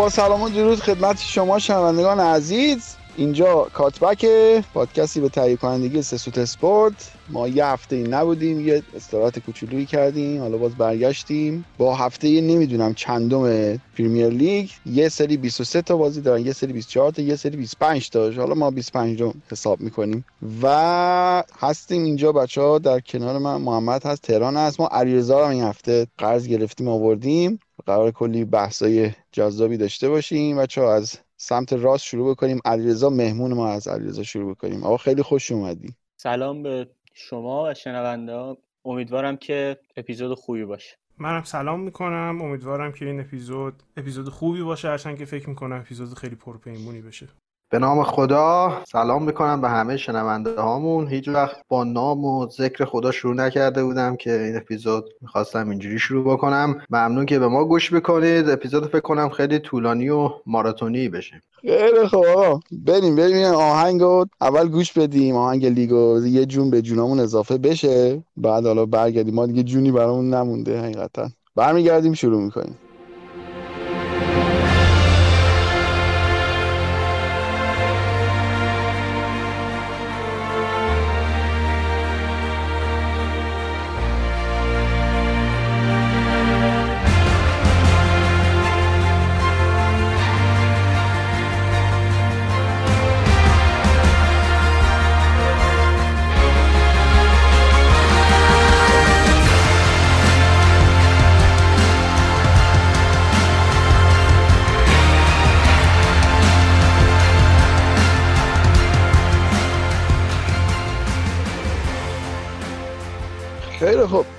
با سلام و درود خدمت شما شنوندگان عزیز. اینجا کاتبک پادکستی به تهیه کنندگی سسوت اسپورت. ما یه هفته ای نبودیم یه استراحت کوچولویی کردیم حالا باز برگشتیم. با هفته ای نمی‌دونم چندم پریمیر لیگ یه سری 23 تا بازی دارن یه سری 24 تا یه سری 25 تا. حالا ما 25 رو حساب می‌کنیم. و هستیم اینجا بچه ها در کنار من محمد هست تهران هست. ما علیرضا رو این هفته قرض گرفتیم آوردیم. قرار کلی بحثای جذابی داشته باشیم. بچه ها از سمت راست شروع بکنیم. علیرضا مهمون ما از علیرضا شروع بکنیم. آقا خیلی خوش اومدی. سلام به شما و شنونده امیدوارم که اپیزود خوبی باشه. منم سلام می‌کنم. امیدوارم که این اپیزود اپیزود خوبی باشه. هرچند که فکر می‌کنم اپیزود خیلی پرپیمونی بشه. به نام خدا سلام می‌کنم به همه شنونده هامون هیچ وقت با نام و ذکر خدا شروع نکرده بودم که این اپیزود می‌خواستم اینجوری شروع بکنم. ممنون که به ما گوش بکنید اپیزود فکر کنم خیلی طولانی و ماراتونی بشه. خیلی خوب آقا. بریم بریم. آهنگ رو اول گوش بدیم. آهنگ لیگو یه جون به جونامون اضافه بشه. بعد حالا برگردیم. ما دیگه جونی برامون نمونده حقیقتا. برمیگردیم شروع می‌کنیم.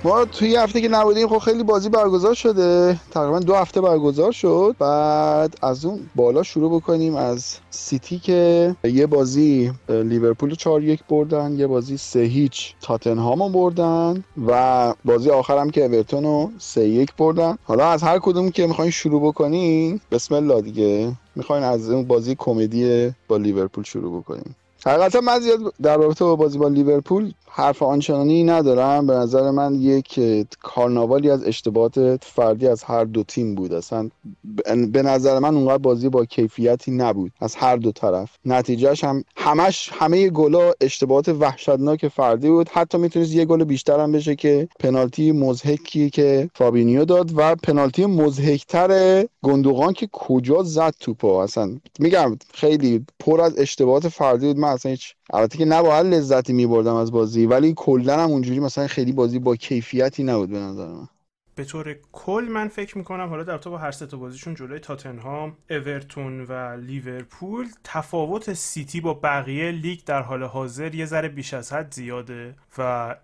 ما توی هفته که نبودیم خب خیلی بازی برگزار شده. تقریبا دو هفته برگزار شد. بعد از اون بالا شروع بکنیم. از سیتی که یه بازی لیورپول 4 یک بردن یه بازی سه هیچ تاتنهام بردن و بازی آخرم که اورتون رو سه یک بردن. حالا از هر کدوم که می‌خواین شروع بکنین بسم الله دیگه. می‌خواین از اون بازی کمدی با لیورپول شروع بکنیم حقیقتا من زیاد در رابطه با بازی با لیورپول حرف آنچنانی ندارم. به نظر من یک کارناوالی از اشتباهات فردی از هر دو تیم بود. اصلا به نظر من اونقدر بازی با کیفیتی نبود از هر دو طرف. نتیجهش هم همش همه گلا اشتباهات وحشتناک فردی بود. حتی می‌تونست یه گل بیشتر هم بشه که پنالتی مزهکی که فابینیو داد و پنالتی مزهکتر گندوقان که کجا زد توپو. اصلا میگم خیلی پر از اشتباهات فردی بود. من اصلا هیچ البته که نباید لذتی میبردم از بازی ولی کلا هم اونجوری مثلا خیلی بازی با کیفیتی نبود به نظر من. به طور کل من فکر می‌کنم حالا در تو با هر سه بازیشون جلوی تاتنهام، اورتون و لیورپول تفاوت سیتی با بقیه لیگ در حال حاضر یه ذره بیش از حد زیاده و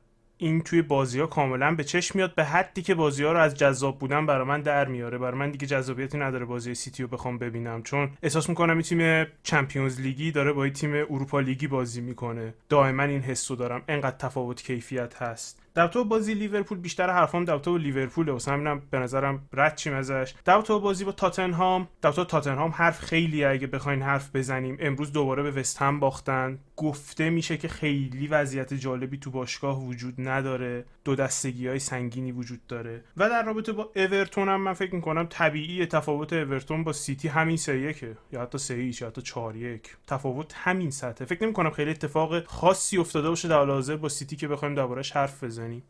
این توی بازی ها کاملا به چشم میاد به حدی که بازی ها رو از جذاب بودن برای من در میاره. برای من دیگه جذابیتی نداره بازی سیتی رو بخوام ببینم چون احساس می‌کنم این تیم Champions League ی داره با تیم اروپا لیگی بازی می‌کنه. دائما این حسو دارم. انقدر تفاوت کیفیت هست. در تو بازی لیورپول بیشتر حرفام در تو لیورپول واسه همینم به نظرم رد شیم ازش. در تو بازی با تاتنهام در تو تاتنهام حرف خیلی اگه بخواین حرف بزنیم امروز دوباره به وست هم باختن. گفته میشه که خیلی وضعیت جالبی تو باشگاه وجود نداره. دو دستگی های سنگینی وجود داره. و در رابطه با اورتون هم من فکر می‌کنم طبیعیه تفاوت اورتون با سیتی همین سه یکه یا حتی سه یا حتی چهار یک. تفاوت همین سطحه. فکر نمی‌کنم خیلی اتفاق خاصی افتاده باشه در حاضر با سیتی که بخوایم دربارش حرف بزنیم.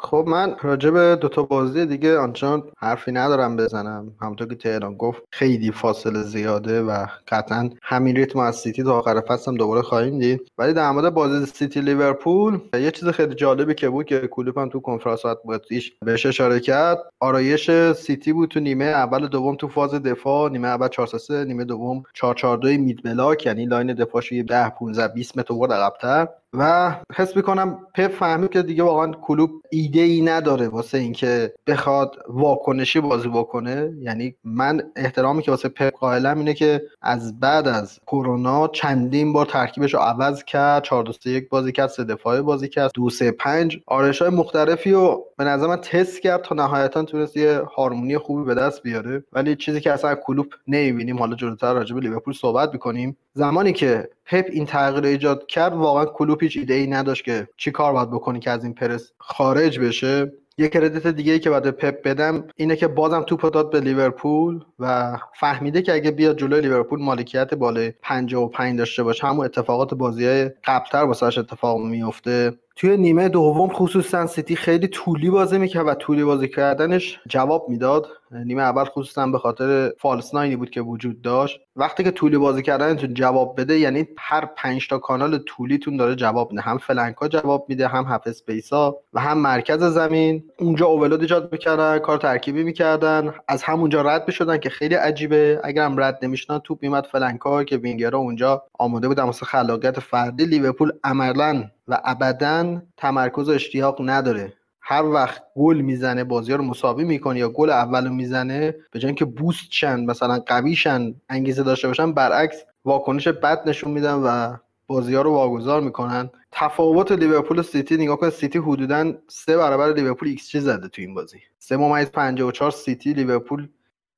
خب من راجع به دو تا بازی دیگه آنچنان حرفی ندارم بزنم. همونطور که تهران گفت خیلی فاصله زیاده و قطعا همین ریتم از سیتی تا آخر فصل هم دوباره خواهیم دید. ولی در مورد بازی سیتی لیورپول یه چیز خیلی جالبی که بود که کلوپ هم تو کنفرانس بازیش بهش اشاره کرد. آرایش سیتی بود تو نیمه اول دوم تو فاز دفاع نیمه اول 4 3 نیمه دوم 4 4 2 mid block یعنی line دفاعش 10 15 20 متر عقب‌تر. و حس می‌کنم پپ فهمید که دیگه واقعا کلوب ایده ای نداره واسه اینکه بخواد واکنشی بازی بکنه. یعنی من احترامی که واسه پپ قائلم اینه که از بعد از کرونا چندین بار ترکیبش رو عوض کرد. 4 2 1 بازی کرد سه دفاعه بازی کرد 2 3 5 آرایش های مختلفی رو به نظر من تست کرد تا نهایتا تونست یه harmony خوبی به دست بیاره. ولی چیزی که اصلا کلوب نمی‌بینیم. حالا جلوتر راجع به لیورپول صحبت می‌کنیم. زمانی که پپ این تغییر ایجاد کرد واقعا کلوپ هیچ ایده ای نداشت که چی کار باید بکنی که از این پرس خارج بشه. یه credit دیگه ای که به پپ بدم اینه که بازم توپ داد به لیورپول و فهمیده که اگه بیاد جلوی لیورپول مالکیت بالای 55 داشته باشه. همون اتفاقات بازی های قبلتر واسش اتفاق میفته توی نیمه دوم خصوصا سیتی خیلی طولی بازی می‌کرد و طولی بازی کردنش جواب می‌داد. نیمه اول خصوصا به خاطر false nine ی بود که وجود داشت. وقتی که طولی بازی کردنتون جواب بده یعنی هر پنج تا کانال طولیتون داره جواب میده. هم flank ا جواب میده هم half space ا و هم مرکز زمین. اونجا overload ایجاد می‌کردن کار ترکیبی می‌کردن. از همونجا رد می‌شدن که خیلی عجیبه. اگر هم رد نمی‌شدن توپ میمد flank ا که وینگرها اونجا آماده بودن. واسه خلاقیت فردی لیورپول عملا و ابدا تمرکز و اشتیاق نداره. هر وقت گل می‌زنه بازی رو مساوی می‌کنه یا گل اولو می‌زنه به جای اینکه boost شن مثلا قوی شن انگیزه داشته باشن برعکس واکنش بد نشون میدن و بازی ها رو واگذار می‌کنن. تفاوت لیورپول و سیتی نگاه کن سیتی حدودا سه برابر لیورپول ایکس چی زده تو این بازی. سه ممیز 54 سیتی لیورپول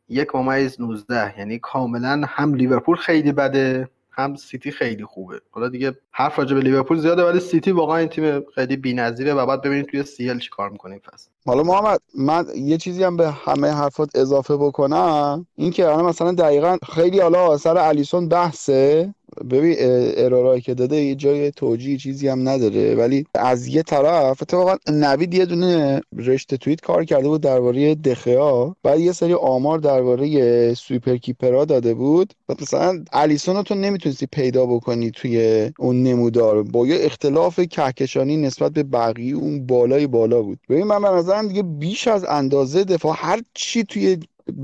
یک ممیز 19 یعنی کاملا هم لیورپول خیلی بده هم سیتی خیلی خوبه. حالا دیگه حرف راجع به لیورپول زیاده ولی سیتی واقعا این تیم خیلی بی‌نظیره و بعد ببینید تو UCL چی کار می‌کنه این فصل. حالا محمد من یه چیزی هم به همه حرفات اضافه بکنم. این که مثلا دقیقا خیلی حالا سر الیسون بحثه. ببین error هایی که داده یه جای توجیه چیزی هم نداره. ولی از یه طرف اتفاقا نوید یه دونه رشته توییت کار کرده بود درباره دخیا. بعد یه سری آمار درباره sweeper keeper ا داده بود. مثلا الیسون تو نمی‌تونستی پیدا بکنی توی اون نمودار. با یه اختلاف کهکشانی نسبت به بقیه اون بالای بالا بود. ببین من به نظرم دیگه بیش از اندازه دفاع هر چی توی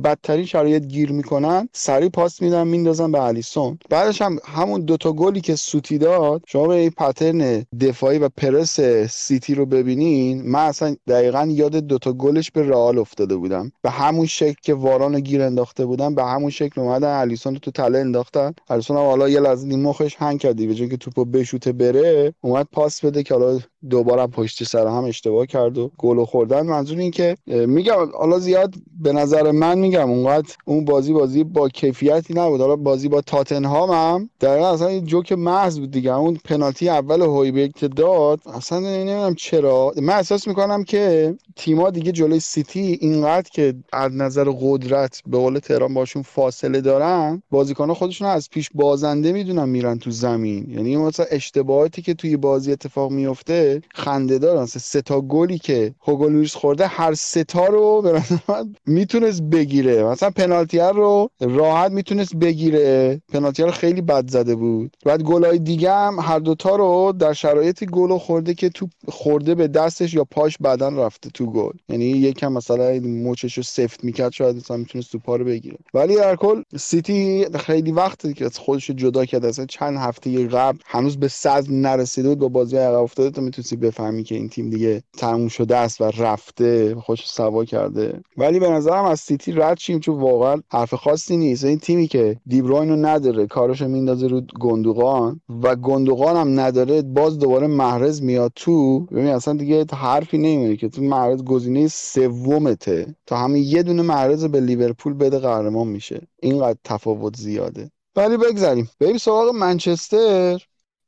بدترین شرایط گیر می‌کنن سریع پاس میدن میندازن به الیسون. بعدش هم همون دوتا گلی که سوتی داد شما به این پترن دفاعی و پرس سیتی رو ببینین. من اصلا دقیقا یاد دوتا گلش به رئال افتاده بودم. به همون شکل که واران گیر انداخته بودن به همون شکل اومدن الیسون رو تو تله انداختن. الیسون هم حالا یه لحظه مخش هنگ کردی به که توپو بشوته بره اومد پاس بده که حالا دوباره پشت سر هم اشتباه کرد و گل خوردن. منظور این که میگم حالا زیاد به نظر من میگم اونقدر اون بازی بازی با کیفیتی نبود. حالا بازی با تاتنهام هم دقیقا اصلا یه جوک محض بود دیگه. اون پنالتی اول هویبرگ که داد اصلا نمی‌دونم چرا. من احساس می‌کنم که تیما دیگه جلوی سیتی اینقدر که از نظر قدرت به قول تهران باشون فاصله دارن بازیکنان خودشون از پیش بازنده می‌دونن میرن تو زمین. یعنی مثلا اشتباهاتی که توی بازی اتفاق میفته خنده دار سه تا گلی که هوگو لوریس خورده هر سه تا رو به می‌تونست بگیره. مثلا پنالتی رو راحت می‌تونست بگیره. پنالتی رو خیلی بد زده بود. بعد گلای دیگه هم هر دوتا رو در شرایطی گل خورده که تو خورده به دستش یا پاش بدن رفته تو گل. یعنی یکم مثلا موچش رو سفت می‌کرد شاید مثلا می‌تونست تو رو بگیره. ولی در کل سیتی خیلی وقتی که خودش جدا کرده اصلا چند هفته قبل هنوز به صد نرسیده بود با بازی عقب افتاده تو می‌تونستی بفهمی که این تیم دیگه تموم شده است و رفته خوش سوا کرده. ولی به نظرم از سیتی رد شیم چون واقعا حرف خاصی نیست. این تیمی که دیبروین رو نداره کارشو میندازه رو گندوقان و گندوقان هم نداره باز دوباره محرز میاد تو. ببین اصلا دیگه حرفی نمیمونه که تو محرز گزینه سومته. تا همین یه دونه محرز به لیورپول بده قهرمان میشه. اینقدر تفاوت زیاده. ولی بگذاریم بریم سراغ منچستر.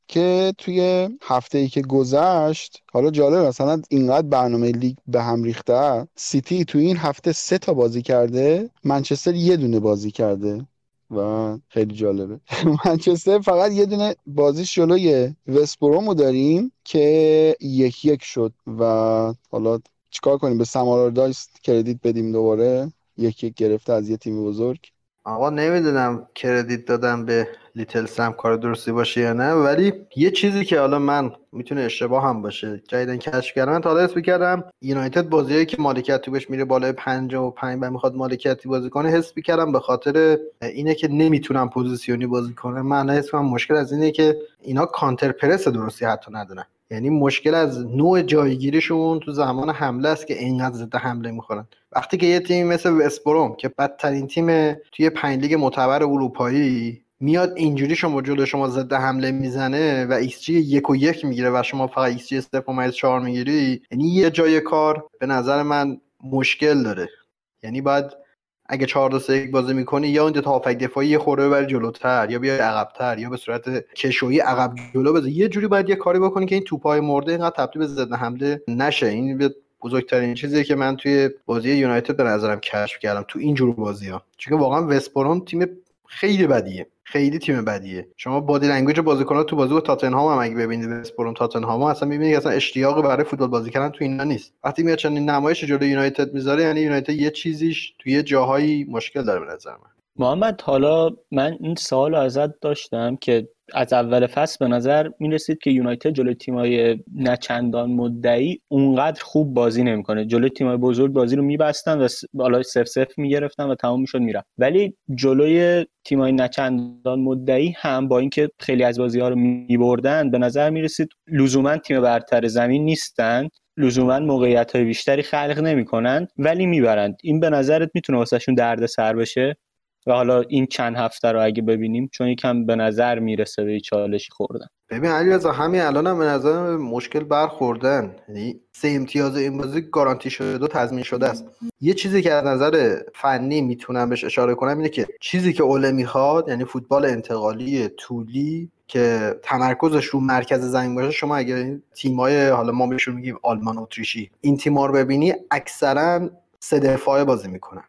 که توی هفته ای که گذشت حالا جالب مثلا اینقدر برنامه لیگ به هم ریخته. سیتی توی این هفته سه تا بازی کرده منچستر یه دونه بازی کرده. و خیلی جالبه. منچستر فقط یه دونه بازیش جلوی وستبرومو داریم که یک یک شد. و حالا چیکار کنیم؟ به سم آلاردایس credit بدیم دوباره. یک یک گرفته از یه تیم بزرگ. آقا نمی‌دونم credit دادم به little Sam کار درستی باشه یا نه. ولی یه چیزی که حالا من می‌تونه اشتباه هم باشه جدیدن کشف کردم من تا حالا حس می‌کردم یونایتد بازیایی که مالکیت توش میره بالای 55 و می‌خواد مالکیتی بازی کنه حس می‌کردم به خاطر اینه که نمی‌تونم position ی بازی کنه من حس مشکل از اینه که اینا counter press درستی حتی ندارن. یعنی مشکل از نوع جایگیریشون تو زمان حمله است که اینقدر ضد حمله می‌خورن. وقتی که یه تیم مثل وستبروم که بدترین تیم توی پنج لیگ معتبر اروپایی میاد اینجوری شما جلو شما ضد حمله می‌زنه و ایکس جی یک و یک می‌گیره و شما فقط ایکس جی چهار می‌گیری یعنی یه جای کار به نظر من مشکل داره. یعنی باید اگه 4 2 3 بازی می‌کنی یا اون دو تا دفاعی یه خورده ببری جلوتر یا بیای عقبتر یا به صورت کشویی عقب جلو بزنی یه جوری باید یه کاری بکنی که این توپای مرده اینقدر تبدیل به ضد حمله نشه. این بزرگترین چیزی که من توی بازی یونایتد به نظرم کشف کردم تو این جور بازی ها چون واقعا وستبروم تیم خیلی بدیه. خیلی تیم بدیه. شما body language بازیکن‌ها تو بازی با تاتنهام هم اگه ببینید وستبروم تاتنهام اصلا می‌بینید اصلا اشتیاقی برای فوتبال بازی کردن تو اینا نیست. وقتی میاد چنین نمایش جلوی یونایتد می‌ذاره یعنی یونایتد یه چیزیش توی یه جاهایی مشکل داره به نظر من. محمد حالا من این سوال ازت داشتم که از اول فصل به نظر می رسید که یونایتد جلوی تیمای نچندان مدعی اونقدر خوب بازی نمی‌کنه. جلوی تیمای بزرگ بازی رو میبستن و بالا صفر صفر می‌گرفتن و تمام می‌شد می‌رفت. ولی جلوی تیمای نچندان مدعی هم با اینکه خیلی از بازی ها رو میبردن به نظر می رسید لزوما تیم برتر زمین نیستن. لزوما موقعیت های بیشتری خلق نمی‌کنن ولی می‌برند. این به نظرت می‌تونه واسهشون درد سر بشه؟ و حالا این چند هفته رو اگه ببینیم چون یکم به نظر می‌رسه به چالشی خوردن. ببین علی رضا همین الان هم به نظر مشکل برخوردن. یعنی سه امتیاز این بازی گارانتی شده و تضمین شده است. یه چیزی که از نظر فنی می‌تونم بهش اشاره کنم اینه که چیزی که اوله می‌خواد یعنی فوتبال انتقالی طولی که تمرکزش رو مرکز زمین باشه شما اگر این تیمای حالا ما بهشون میگیم آلمان اتریشی این تیم‌ها رو ببینی اکثرا سه دفاعه بازی می‌کنن.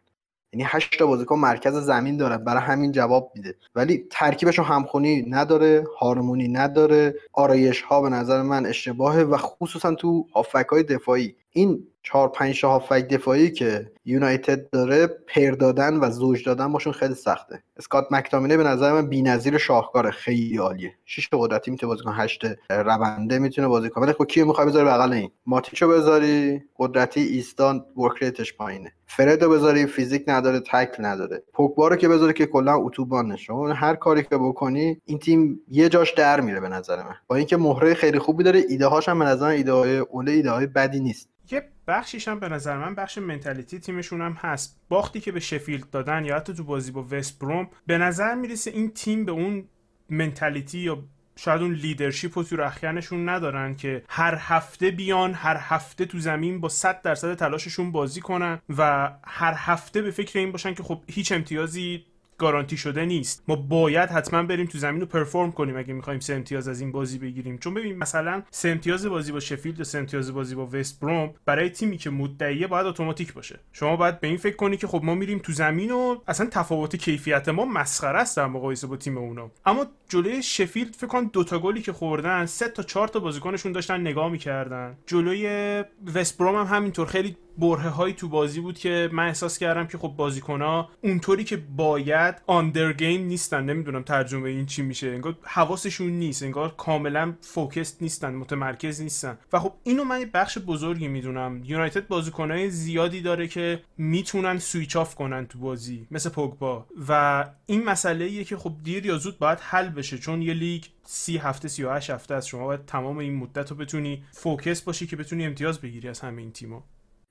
یعنی هشت تا بازیکن مرکز زمین داره برای همین جواب میده. ولی ترکیبش همخونی نداره harmony نداره آرایش ها به نظر من اشتباهه و خصوصا تو هافبک های دفاعی. این چهار پنج تا هافبک دفاعی که یونایتد داره pair دادن و زوج دادن باشون خیلی سخته. اسکات مکتامینه به نظر من بی‌نظیر شاهکاره خیلی عالیه. شش قدرتی می‌تونه بازی کنه هشت رونده می‌تونه بازی کنه. خب کیو می‌خوای بذاری بغل این؟ ماتیچو بذاری قدرتی ایستا work rate ش پایینه فرد رو بذاری فیزیک نداره تکل نداره. پوگبا رو که بذاری که کلا اتوبان شما هر کاری که بکنی این تیم یه جاش در میره به نظر من. با اینکه مهره خیلی خوبی داره ایده هاش به نظر ایده های اوله ایده های بدی نیست. یه بخشیش هم به نظر من بخش mentality تیمشون هم هست. باختی که به شفیلد دادن یا حتی تو بازی با وست بروم به نظر می‌رسه این تیم یه اون mentality یا شاید اون leadership رو تو بازیکناشون ندارن که هر هفته بیان هر هفته تو زمین با 100 درصد تلاششون بازی کنن و هر هفته به فکر این باشن که خب هیچ امتیازی guarantee شده نیست. ما باید حتما بریم تو زمین رو perform کنیم اگه می‌خوایم سه امتیاز از این بازی بگیریم. چون ببین مثلا سه امتیاز بازی با شفیلد و سه امتیاز بازی با وست بروم برای تیمی که مدعیه باید اتوماتیک باشه. شما باید به این فکر کنی که خب ما میریم تو زمین و اصلا تفاوت کیفیت ما مسخره است در مقایسه با تیم اونا. اما جلوی شفیلد فکر کن دوتا گلی که خوردن سه تا چهار تا بازیکنشون داشتن نگاه می‌کردن. جلوی وست بروم هم همینطور. خیلی برهه هایی تو بازی بود که من احساس کردم که خب بازیکن اونطوری که باید on their game نیستن. نمی‌دونم ترجمه این چی میشه. انگار حواسشون نیست. انگار کاملا focused نیستن متمرکز نیستن. و خب اینو من بخش بزرگی می‌دونم. یونایتد بازیکنهای زیادی داره که می‌تونن switch off کنن تو بازی مثل پوگبا و این مسئله ایه که خب دیر یا زود باید حل بشه. چون یه لیگ سی هفته سی و هشت هفته است شما باید تمام این مدت رو بتونی focus باشی که بتونی امتیاز بگیری از همه این تیما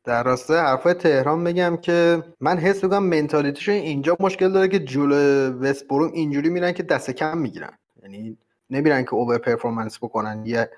در راستای حرفای تهران بگم که من حس می‌کنم mentality شون اینجا مشکل داره که جلو وست بروم اینجوری میرن که دست کم می‌گیرن. یعنی نمیرن که over performance بکنن یه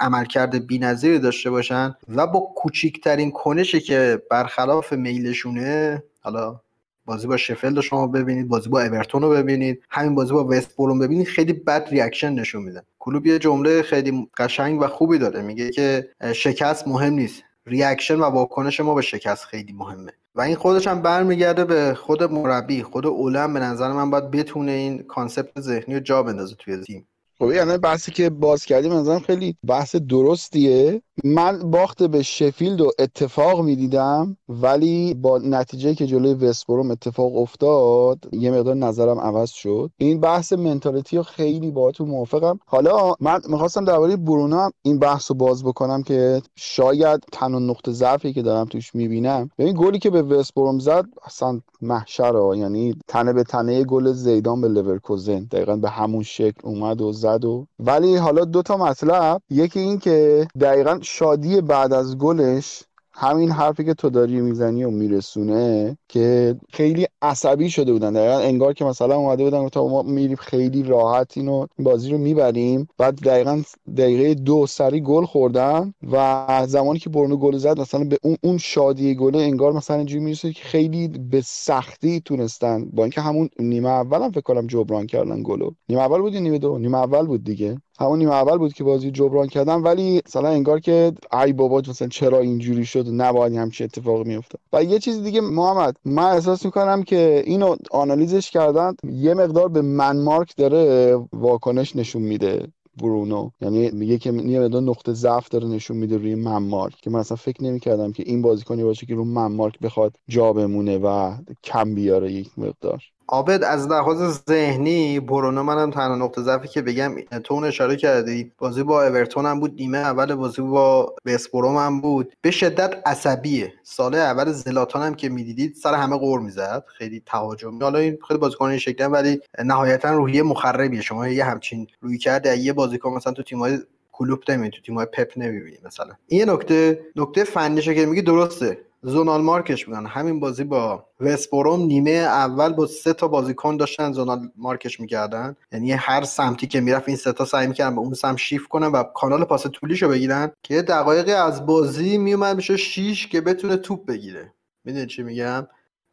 عملکرد بی‌نظیری داشته باشن و با کوچیکترین کنشی که برخلاف میلشونه حالا بازی با شفیلد شما ببینید بازی با اورتون رو ببینید همین بازی با وست بروم ببینید خیلی بد reaction نشون میدن کلوپ یه جمله خیلی قشنگ و خوبی داره میگه که شکست مهم نیست. reaction و واکنش ما به شکست خیلی مهمه. و این خودش هم برمیگرده به خود مربی خود اولم. به نظر من باید بتونه این concept ذهنی رو جا بندازه توی تیم. خب یعنی بحثی که باز کردیم نظرم خیلی بحث درستیه. من باخت به شفیلد رو اتفاق می‌دیدم ولی با نتیجه که جلوی وستبروم اتفاق افتاد یه مقدار نظرم عوض شد. این بحث mentality خیلی با تو موافقم. حالا من می‌خواستم درباره برونو این بحث رو باز بکنم که شاید تنها نقطه ضعفی که دارم توش می‌بینم. ببین گلی که به وستبروم زد اصلا محشر یعنی تنه به تنه گل زیدان به لورکوزن. دقیقا به همون شکل اومد و زد و ولی حالا دو تا مطلب. یکی این که دقیقا شادی بعد از گلش همین حرفی که تو داری می‌زنی و میرسونه که خیلی عصبی شده بودن. دقیقا انگار که مثلا اومده بودن تا ما میریم خیلی راحت اینو بازی رو می‌بریم. بعد دقیقا دقیقه دو سری گل خوردن و زمانی که برنو گل زد مثلا به اون اون شادی گله انگار مثلا اینجوری می‌رسه که خیلی به سختی تونستن. با اینکه همون نیمه اول هم فکر کنم جبران کردن گلو. نیمه اول بود نیمه دو؟ نیمه اول بود دیگه. همون نیمه اول بود که بازی جبران کردن ولی مثلا انگار که ای بابا مثلا چرا اینجوری شد؟ نباید همچین اتفاقی میفته و یه چیز دیگه محمد من احساس می‌کنم که اینو آنالیزش کردن یه مقدار به من مارک داره واکنش نشون میده برونو. یعنی میگه که یه مقدار نقطه ضعف داره نشون میده روی ممارک که من اصلا فکر نمی‌کردم که این بازیکنی باشه که رو ممارک بخواد جا بمونه و کم بیاره یک مقدار. عابد از لحاظ ذهنی برونو منم تنها نقطه ضعفی که بگم تو اون اشاره کردی. بازی با اورتون هم بود نیمه اول بازی با وستبروم هم بود. به شدت عصبیه. سال اول زلاتان هم که می‌دیدید سر همه قور می‌زد. خیلی تهاجمی. حالا این خیلی بازیکن این شکلی ولی نهایتا روحیه مخربیه. شما یه همچین روی کرده یه بازیکن مثلا تو تیم‌های کلوب نمی‌بینی تو تیم‌های پپ نمی‌بینی مثلا. این نکته. نکته فنیشه که میگی درسته. زونال مارکش می‌کنن همین بازی با وستبروم نیمه اول با سه تا بازیکن داشتن زونال مارکش می‌کردن. یعنی هر سمتی که می‌رفت این سه تا سعی می‌کردن به اون سمت شیفت کنن و کانال پاس طولیشو بگیرن که دقایقی از بازی میومد میشه شیش که بتونه توپ بگیره. می‌دونی چی میگم؟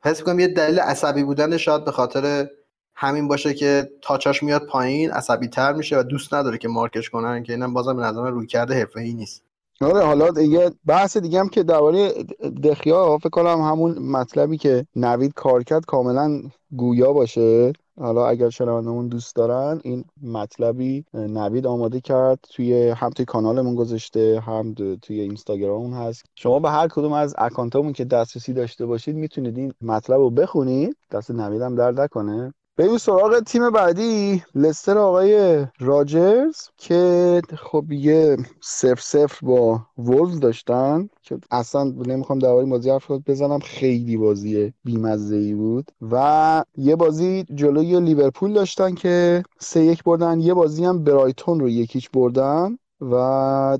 حس می‌کنم یه دلیل عصبی بودن شاید به خاطر همین باشه که تاچاش میاد پایین عصبی تر میشه و دوست نداره که مارکش کنن که اینم بازم به نظر روی کرده حرفه‌ای نیست. آره حالا یه بحث دیگه هم که درباره دخیا فکر کنم همون مطلبی که نوید کار کرد کاملا گویا باشه. حالا اگر شنوندمون دوست دارن این مطلبی نوید آماده کرد توی هم توی کانالمون گذاشته هم توی اینستاگرام هست. شما به هر کدوم از اکانتامون که دسترسی داشته باشید می‌تونید این مطلب رو بخونید. دست نوید هم درد نکنه. بریم سراغ تیم بعدی. لستر آقای راجرز که خب یه سف سفر با وولز داشتن که اصلا نمی‌خوام درباره بازی حرف بزنم خیلی بازی بیمزه ای بود. و یه بازی جلوی لیورپول داشتن که سه یک بردن. یه بازی هم برایتون رو یکیچ بردن و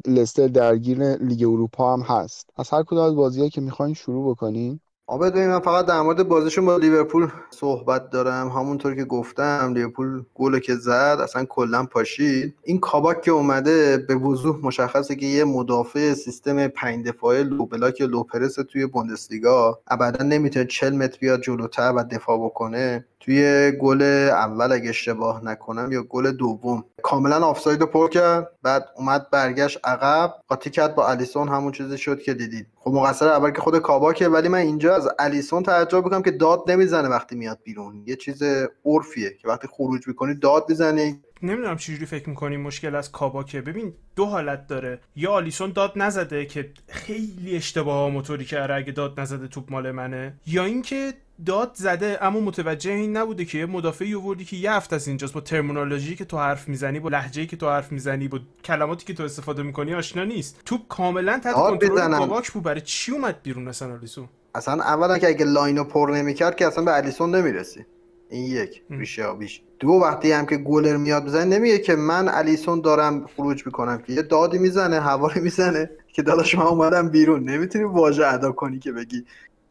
لستر درگیر لیگ اروپا هم هست. از هر کدوم از بازیهایی که می‌خواین شروع بکنین. آبد من فقط در مورد بازیشون با لیورپول صحبت دارم. همونطور که گفتم لیورپول گل که زد اصلا کلا پاشید. این کاباک که اومده به وضوح مشخصه که یه مدافع سیستم پنج دفاعه low block low press توی بوندسلیگا ابدا نمی‌تونه 40 متر بیاد جلوتر و دفاع بکنه. توی گل اول اگه اشتباه نکنم یا گل دوم. کاملا آفساید پر کرد. بعد اومد برگشت عقب. قاطی کرد با الیسون. همون چیزی شد که دیدید. خب مقصر اول که خود کاباکه ولی من اینجا از الیسون تعجب می‌کنم که داد نمی‌زنه وقتی میاد بیرون. یه چیز عرفیه که وقتی خروج می‌کنی داد می‌زنی. نمی‌دونم چجوری فکر می‌کنی مشکل از کاباکه. ببین دو حالت داره. یا آلیسون داد نزده که خیلی اشتباه موتوری کرده اگه داد نزده توپ مال منه یا اینکه داد زده. اما متوجه این نبوده که یه مدافعی آوردی که یه هفته از اینجاست. با ترمینولوژی که تو حرف می‌زنی با لحجه‌ای که تو حرف می‌زنی با کلماتی که تو استفاده می‌کنی آشنا نیست. توپ کاملا تحت کنترل کاباک بود. برای چی اومد بیرون اصلا آلیسون؟ اصلا اولا که اگه لاینو پر نمی‌کرد که اصلا به الیسون نمی‌رسی. این یک. ریشه بیش دو وقتی هم که گولر میاد بزنه نمیگه که من الیسون دارم خروج می‌کنم که یه دادی می‌زنه هواری می‌زنه که داداش من اومدم بیرون. نمی‌تونی واژه ادا کنی که بگی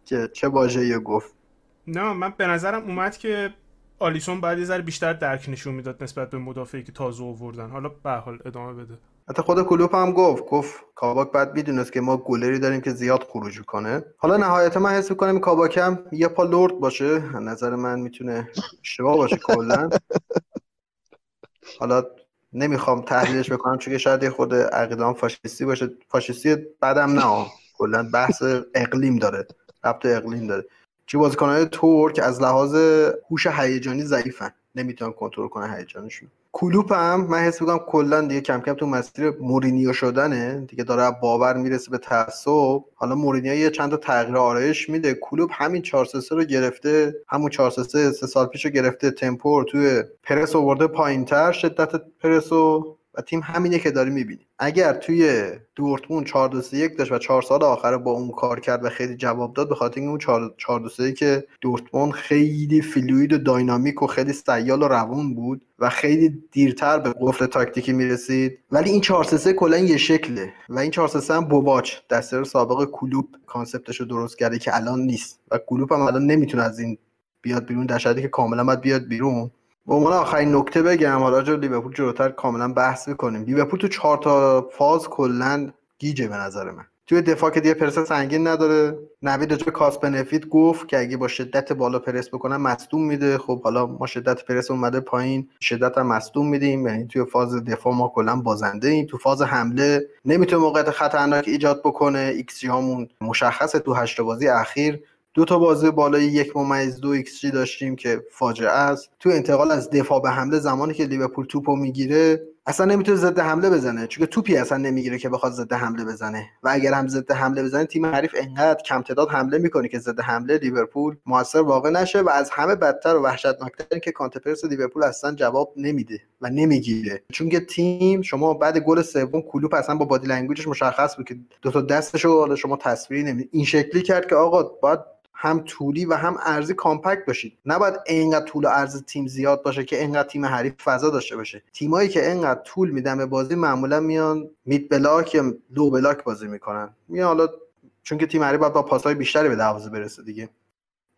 که چه واژه‌ای گفت. نه من به نظرم اومد که آلیسون بعد یه ذره بیشتر درک نشون می‌داد نسبت به مدافعی که تازه آوردن. حالا به حال ادامه بده. حتی خود کلوپ هم گفت گفت کاباک بعد می‌دونست که ما گلری داریم که زیاد خروج کنه حالا نهایتا من حس می‌کنم کاباک هم یه پا لرد باشه. نظر من می‌تونه اشتباه باشه کلا. حالا نمی‌خوام تحلیلش بکنم چون شاید خود عقیدان فاشیستی باشه. فاشیستی بعدم نه کلا بحث اقلیم داره. ربط اقلیم داره. چه بازیکنهای تور که از لحاظ هوش هیجانی ضعیفن. نمی‌تونن کنترل کنن هیجانشون. کلوپ هم من حس می‌کنم کلا دیگه کم کم تو مسیر مورینیو شدنه. دیگه داره باور می‌رسه به تعصب. حالا مورینیو یه چند تا تغییر آرایش میده. کلوب همین 4 3 رو گرفته. همون 4 3 سه سال پیش رو گرفته تمپور توی پرس آورده پایینتر. شدت پرس و تیم همینه که داری می‌بینی. اگر توی دورتموند 4 2 1 داشت و 4 سال آخر با اون کار کرد و خیلی جواب داد به خاطر اون 4 4 2 که دورتموند خیلی فلوید و داینامیک و خیلی سیال و روون بود و خیلی دیرتر به قفل تاکتیکی می‌رسید. ولی این 4 3 کلا یه شکله و این 4 3 هم بوباچ دستر سابق کلوب کانسپتش رو درست کرده که الان نیست. و کلوب هم الان نمی‌تونه از این بیاد بیرون در که کاملا باید بیاد بیرون. به عنوان آخرین نکته بگم حالا راجع لیورپول جلوتر کاملا بحث می‌کنیم. لیورپول تو چهار تا فاز کلا گیجه به نظر من. توی دفاع که دیگه پرس سنگین نداره. نوید راجع cost benefit گفت که اگه با شدت بالا پرس بکنن مصدوم میده. خب حالا ما شدت پرس اومده پایین شدت هم مصدوم میدیم. یعنی توی فاز دفاع ما کلا بازنده ایم. تو فاز حمله نمی‌تونه موقعیت خطرناک ایجاد بکنه. ایکس همون مشخصه تو هشت بازی اخیر. دو تا بازی بالای یک ممیز دو ایکس جی داشتیم که فاجعه است. تو انتقال از دفاع به حمله زمانی که لیورپول توپو می‌گیره اصلا نمی‌تونه ضد حمله بزنه. چون توپی اصلا نمی‌گیره که بخواد ضد حمله بزنه. و اگر هم ضد حمله بزنه تیم حریف انقدر کم تعداد حمله می‌کنه که ضد حمله لیورپول موثر واقع نشه و از همه بدتر و وحشتناکتر که counter press لیورپول اصلا جواب نمیده و نمی‌گیره. چون که تیم شما بعد گل سوم کلوپ اصلا با body language ش مشخص بود که دو تا دستشو شما تصویری نمی این شکلی کرد که آقا باید هم طولی و هم عرضی compact باشید. نباید اینقدر طول و عرض تیم زیاد باشه که اینقدر تیم حریف فضا داشته باشه. تیمایی که اینقدر طول میدن به بازی معمولا میان mid block یا low block بازی می‌کنن. میان حالا چون که تیم حریف باید با پاسهای بیشتری به دروازه برسه دیگه.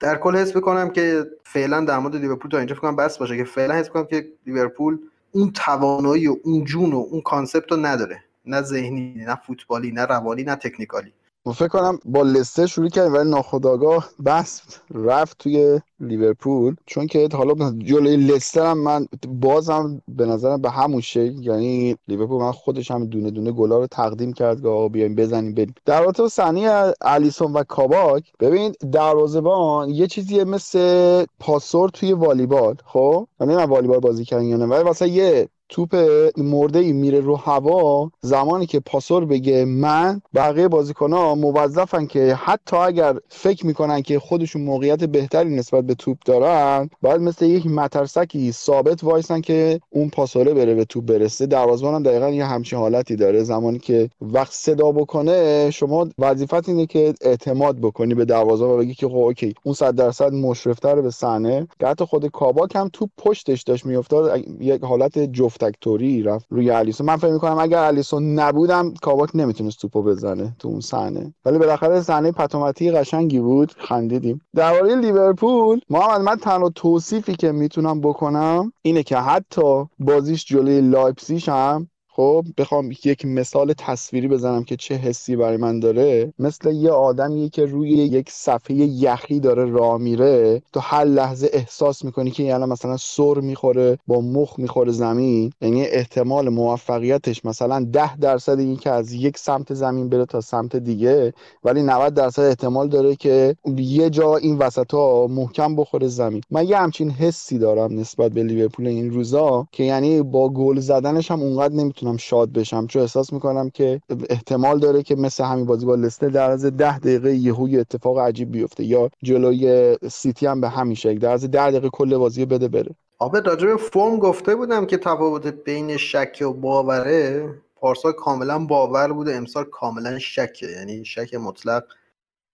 در کل حس بکنم که فعلا در مورد لیورپول تا اینجا فکر بس باشه که فعلا حس کنم که لیورپول اون توانایی و اون جون و اون concept رو نداره. نه ذهنی نه فوتبالی نه روانی نه technically. فکر کنم با لستر شروع کردیم ولی ناخداگاه بس رفت توی لیورپول. چون که حالا جلوی لستر هم من بازم به نظرم به همون شکل یعنی لیورپول من خودش هم دونه دونه گلا رو تقدیم کرد که آقا بیایم بزنیم بریم. در واقع صحنه الیسون و کاباک ببین دروازه‌بان یه چیزی مثل پاسور توی والیبال خب؟ من والیبال بازی کردن یا نه ولی واسه یه توپ مرده ای میره رو هوا زمانی که پاسور بگه من بقیه ها موظفن که حتی اگر فکر می‌کنن که خودشون موقعیت بهتری نسبت به توپ دارن باید مثل یک مترسکی ثابت وایسن که اون پاسوره بره به توپ برسه. دروازه‌بان هم دقیقا یه همچین حالتی داره. زمانی که وقتی صدا بکنه شما وظیفت اینه که اعتماد بکنی به دروازه و بگی که خب okay اون 100 درصد مشرفتر به صحنه. حتی خود کاباک هم توپ پشتش داشت میافتاد. یک حالت جفت توری رفت روی الیسون. من فکر می‌کنم اگر الیسون نبودم کاباک نمی‌تونست توپو بزنه تو اون صحنه. ولی بالاخره صحنه پت و متی قشنگی بود. خندیدیم. درباره لیورپول محمد من تنها توصیفی که می‌تونم بکنم اینه که حتی بازیش جلوی لایپسیش هم خب بخوام یک مثال تصویری بزنم که چه حسی برای من داره. مثل یه آدمی که روی یک صفحه یخی داره راه میره تو هر لحظه احساس می‌کنی که یعنی مثلا سر می‌خوره با مخ می‌خوره زمین. یعنی احتمال موفقیتش مثلا ده درصد این که از یک سمت زمین بره تا سمت دیگه. ولی 90 درصد احتمال داره که یه جا این وسط ها محکم بخوره زمین. من یه همچین حسی دارم نسبت به لیورپول این روزا که یعنی با گل زدنش هم اونقدر نمی‌تونه می‌تونم شاد بشم. چون احساس می‌کنم که احتمال داره که مثل همین بازی با لستر در از ده دقیقه یهو یه اتفاق عجیب بیفته یا جلوی سیتی هم به همین شکل در از ده دقیقه کل بازی بده بره. آره راجع به فرم گفته بودم که تفاوت بین شک و باوره پارسال کاملا باور بوده امسال کاملا شکه. یعنی شک مطلق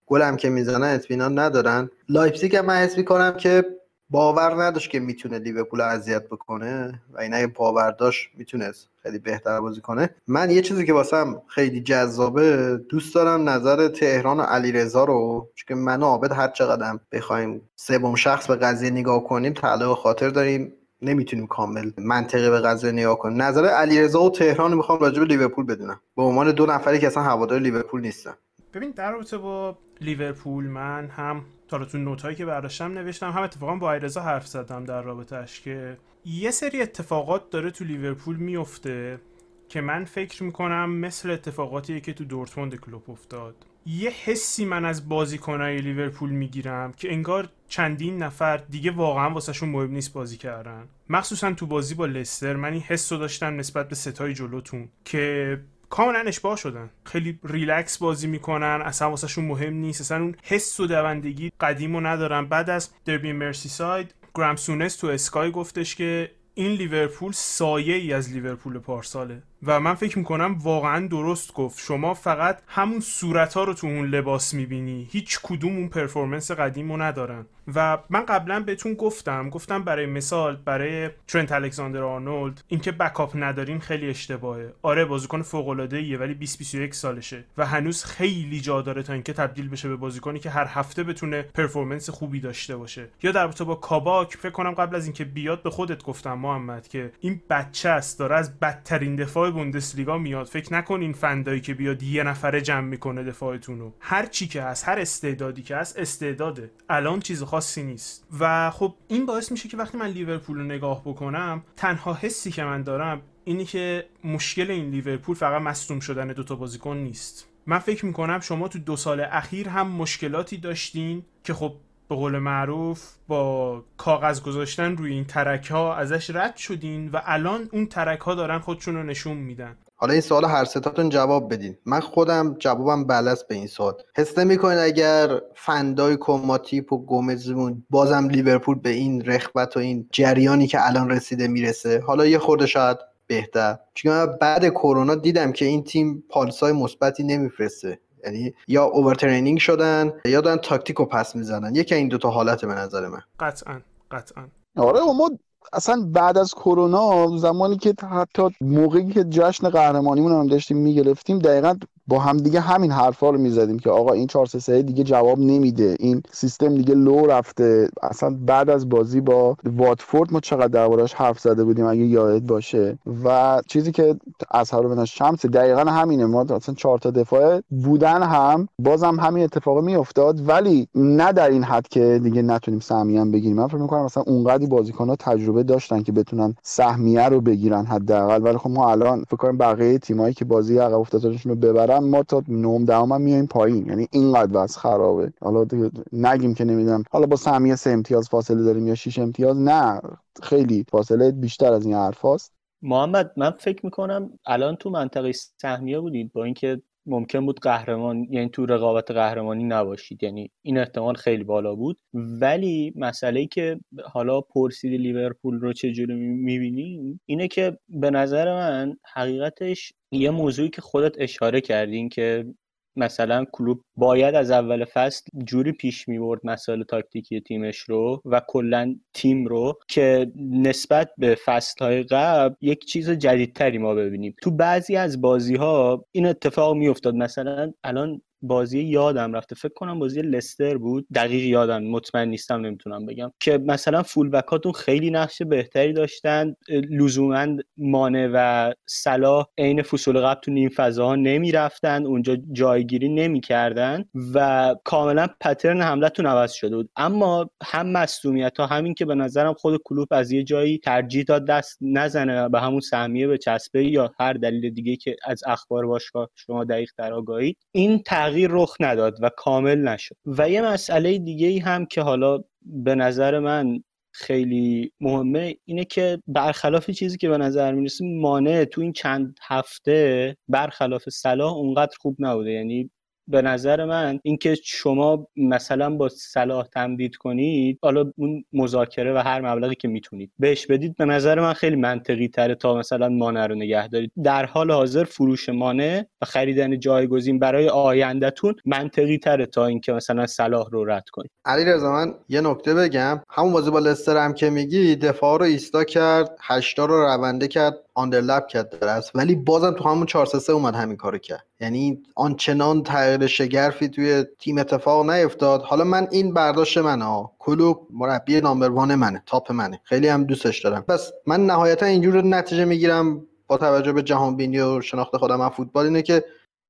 گلم که می‌زنن اطمینان ندارن. لایپزیگ هم من حس می‌کنم که باور نداشت که می‌تونه لیورپول اذیت بکنه و این اگه باور داشت می‌تونست خیلی بهتر بازی کنه. من یه چیزی که واسم خیلی جذابه دوست دارم نظر تهران و علیرضا رو چون من و عابد هر چقدر بخوایم سوم شخص به قضیه نگاه کنیم تعلق خاطر داریم نمی‌تونیم کامل منطقه به قضیه نگاه کنیم. نظر علیرضا و تهران رو می‌خوام راجع به لیورپول بدونم. به عنوان دو نفری که اصلا هوادار لیورپول نیستن. ببین در رابطه با لیورپول من هم تا تو نوتایی که برداشتم نوشتم هم اتفاقا با ایرزا حرف زدم در رابطهش که یه سری اتفاقات داره تو لیورپول میفته که من فکر می‌کنم مثل اتفاقاتی که تو دورتموند کلوب افتاد. یه حسی من از بازیکنای لیورپول می‌گیرم که انگار چندین نفر دیگه واقعا واسهشون مهم نیست بازی کردن. مخصوصا تو بازی با لستر من این حس رو داشتم نسبت به ستای جلوتون که کاملا اشباع شدن. خیلی ریلکس بازی می‌کنن اصلا واسهشون مهم نیست. اصلا اون حس و دوندگی قدیم رو ندارن. بعد از دربی مرسی ساید گرام سونس تو اسکای گفتش که این لیورپول سایه ای از لیورپول پارساله. و من فکر می‌کنم واقعا درست گفت. شما فقط همون صورت ها رو تو اون لباس می‌بینی. هیچ کدوم اون performance قدیم رو ندارن. و من قبلا بهتون گفتم گفتم برای مثال برای ترنت الکساندر آرنولد اینکه backup نداریم خیلی اشتباهه. آره بازیکن فوق العاده ایه ولی 20 21 سالشه. و هنوز خیلی جا داره تا اینکه تبدیل بشه به بازیکنی که هر هفته بتونه performance خوبی داشته باشه. یا درباره کاباک فکر کنم قبل از اینکه بیاد به خودت گفتم محمد که این بچه است داره از بدترین دفاع بوندسلیگا میاد. فکر نکنین فندایی که بیاد یه نفره جمع می‌کنه دفاعتون رو هر چی که هست هر استعدادی که هست استعداده. الان چیز خاصی نیست. و خب این باعث میشه که وقتی من لیورپول رو نگاه بکنم تنها حسی که من دارم اینی که مشکل این لیورپول فقط مصدوم شدن دوتا بازیکن نیست. من فکر می‌کنم شما تو دو سال اخیر هم مشکلاتی داشتین که خب به قول معروف با کاغذ گذاشتن روی این ترک ها ازش رد شدین و الان اون ترک ها دارن خودشون رو نشون میدن. حالا این سوال هر سه‌تاتون جواب بدین. من خودم جوابم بلس به این سوال. حس نمی‌کنین اگر فن‌دایک و ماتیپ و گومزمون بازم لیورپول به این رخوت و این جریانی که الان رسیده می‌رسه؟ حالا یه خورده شاید بهتر. چون بعد کرونا دیدم که این تیم پالسای مثبتی نمیفرسته. یعنی یا overtraining شدن یا دارن تاکتیک رو پس می‌زنن. یکی این دوتا حالت به نظر من. قطعا قطعا. آره ما اصلا بعد از کرونا زمانی که حتی موقعی که جشن قهرمانیمون هم داشتیم می‌گرفتیم دقیقا با هم دیگه همین حرفا رو می‌زدیم که آقا این 4 3 دیگه جواب نمیده. این سیستم دیگه لو رفته. اصلا بعد از بازی با واتفورد ما چقدر دربارش حرف زده بودیم اگه یادت باشه. و چیزی که از بن شمس دقیقا همینه. ما اصلا 4 تا دفاع بودن هم بازم همین اتفاق میافتاد. ولی نه در این حد که دیگه نتونیم سهمیه هم بگیریم. من فکر می‌کنم مثلا اونقدی بازیکن‌ها تجربه داشتن که بتونن سهمیه رو بگیرن حداقل. ولی خب ما الان فکر کنم بقیه تیمایی که بازی عقب افتادنشون رو ببرن ما تا نهم دهم هم میایم پایین. یعنی اینقدر وضع خرابه. حالا نگیم که نمی‌دونم. حالا با سهمیه سه امتیاز فاصله داریم یا 6 امتیاز؟ نه. خیلی فاصله بیشتر از این حرفاست محمد من فکر می‌کنم الان تو منطقه سهمیه بودید با اینکه ممکن بود قهرمان یعنی تو رقابت قهرمانی نباشید. یعنی این احتمال خیلی بالا بود. ولی مسئله که حالا پرسید لیورپول رو چجوری می‌بینیم اینه که به نظر من حقیقتش یه موضوعی که خودت اشاره کردین که مثلا کلوب باید از اول فصل جوری پیش می‌برد مسائل تاکتیکی تیمش رو و کلا تیم رو که نسبت به فصل های قبل یک چیز جدیدتری ما ببینیم. تو بعضی از بازی ها این اتفاق میافتاد. مثلا الان بازی یادم رفته. فکر کنم بازی لستر بود. دقیق یادم مطمئن نیستم نمی‌تونم بگم. که مثلا فول بکاتون خیلی نقش بهتری داشتن. لزوما مانه و صلاح عین فصول قبل تو نیم فضاها نمی‌رفتن. اونجا جایگیری نمی‌کردن و کاملا پترن حملتون عوض شده بود. اما هم مصومیت ها همین که به نظرم خود کلوب از یه جایی ترجیح داد دست نزنه به همون سهمیه به چسبه یا هر دلیل دیگه که از اخبار باشگاه شما دقیق در آگاهید. این تغییر رخ نداد و کامل نشد. و یه مسئله دیگه ای هم که حالا به نظر من خیلی مهمه اینه که برخلاف چیزی که به نظر می‌رسه مانع تو این چند هفته برخلاف صلاح اونقدر خوب نبوده. یعنی به نظر من اینکه شما مثلا با صلاح تمدید کنید حالا اون مذاکره و هر مبلغی که می‌تونید بهش بدید به نظر من خیلی منطقی تره تا مثلا مانع رو نگه دارید. در حال حاضر فروش مانع و خریدن جایگزین برای آیندهتون منطقی تره تا اینکه مثلا صلاح رو رد کنید. علی رضا من یه نکته بگم. همون بازی با لستر هم که میگی دفاع رو ایستا کرد هشتا رو رونده کرد. آندرلپ کرد درست ولی بازم تو همون 4 3 اومد همین کارو کرد. یعنی آنچنان تغییر شگرفی توی تیم اتفاق نیفتاد. حالا من این برداشت منه ها. کلوب مربی نامبر وان منه تاپ منه. خیلی هم دوستش دارم. پس من نهایتا اینجور نتیجه می‌گیرم با توجه به جهان بینی و شناخت خودم از فوتبال اینه که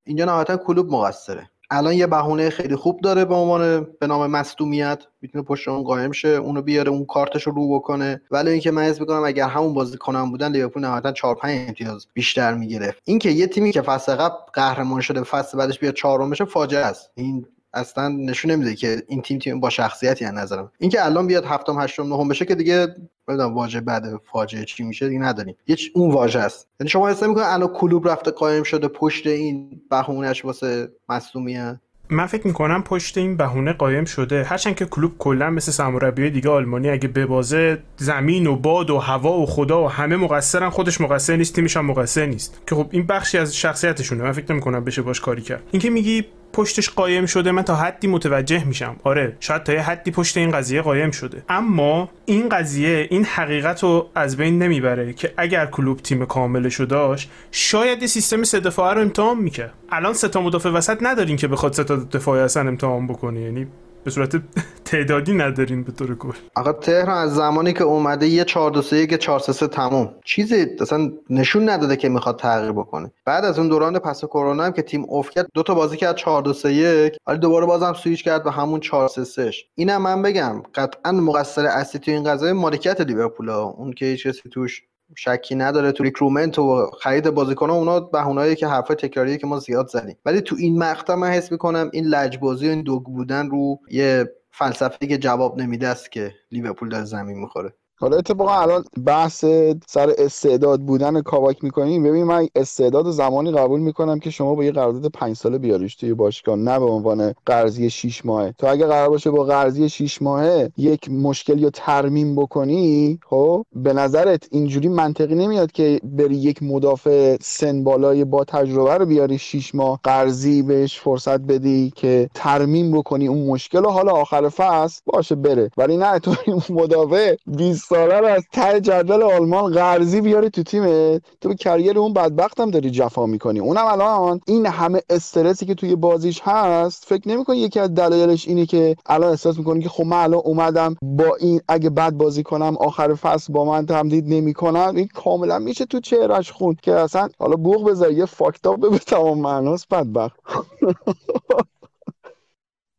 اینجا نهایتا کلوب مقصره. الان یه بهونه خیلی خوب داره به عنوان به نام مصدومیت. می‌تونه پشت اون قایم شه اونو بیاره اون کارتش رو رو بکنه. ولی اینکه من حس می‌کنم اگر همون بازیکنان بودن لیورپول نهایتا 4 5 امتیاز بیشتر می‌گرفت. اینکه یه تیمی که فصل قبل قهرمان شده فصل بعدش بیاد چهارم بشه فاجعه است. این اصلا نشون نمیده که این تیم تیم با شخصیتی از نظرم. اینکه الان بیاد هفتم هشتم نهم بشه که دیگه نمی‌دونم واژه بعد فاجعه چی میشه دیگه نداریم. یه اون واژه است. یعنی شما حس می‌کنید الان کلوب رفته قایم شده پشت این بهونهش واسه مصونیت من فکر می‌کنم پشت این بهونه قایم شده. هرچند که کلوب کلا مثل سرمربی دیگه آلمانی اگه به بازه زمین و باد و هوا و خدا و همه مقصرن خودش مقصر نیست تیمش هم مقصر نیست. که خب این بخشی از شخصیتشونه. من فکر نمی‌کنم بشه باش کاری کرد. اینکه میگی پشتش قایم شده من تا حدی متوجه میشم. آره شاید تا یه حدی پشت این قضیه قایم شده. اما این قضیه این حقیقت رو از بین نمی‌بره که اگر کلوب تیم کاملشو داشت شاید سیستم سه دفاعه رو امتحان می‌کرد. الان سه تا مدافع وسط ندارین که بخواد سه تا دفاعی اصلا امتحان بکنه. یعنی به صورت تعدادی ندارین به طور کل. آقا تهران از زمانی که اومده یه 4 2 3 4 3 تموم. چیزی اصلا نشون نداده که می‌خواد تغییر بکنه. بعد از اون دوران پس کرونا هم که تیم افت کرد دو تا بازی کرد 4 2 3 1 ولی دوباره بازم سویچ کرد به همون 4 3 3 اینم من بگم قطعا مقصر اصلی تو این قضیه مالکیت لیورپول اون که هیچ کسی توش شکی نداره. تو recruitment و خرید بازیکن اونا بهونه‌ای که حرف تکراریه که ما زیاد زدیم ولی تو این مقطع من حس می‌کنم این لجبازی و این دگم بودن رو یه فلسفه که جواب نمیده است که لیورپول در زمین می‌خوره. حالا اتفاقا الان بحث سر استعداد بودن کاواک می‌کنیم. ببین من استعداد زمانی قبول می‌کنم که شما با یه قرارداد پنج ساله بیاریش توی باشگاه نه به عنوان قرضی 6 ماهه. تو اگه قرار باشه با قرضی 6 ماهه یک مشکلی رو ترمیم بکنی خب به نظرت اینجوری منطقی نمیاد که بری یک مدافع سن بالای با تجربه رو بیاری 6 ماه قرضی بهش فرصت بدی که ترمیم بکنی اون مشکل رو. حالا آخر فصل باشه بره. ولی نه تو مدافع 20 ساله رو از ته جدول آلمان قرضی بیاری تو تیمت. تو به کریر اون بدبخت هم داری جفا می‌کنی. اونم الان این همه استرسی که توی بازیش هست فکر نمی‌کنی یکی از دلایلش اینه که الان احساس می‌کنی که خب من الان اومدم با این اگه بد بازی کنم آخر فصل با من تمدید نمی‌کنن. این کاملا میشه تو چهرش خون که اصلا حالا بوق بذار یه فاکتاب به تمام معناست بدبخت.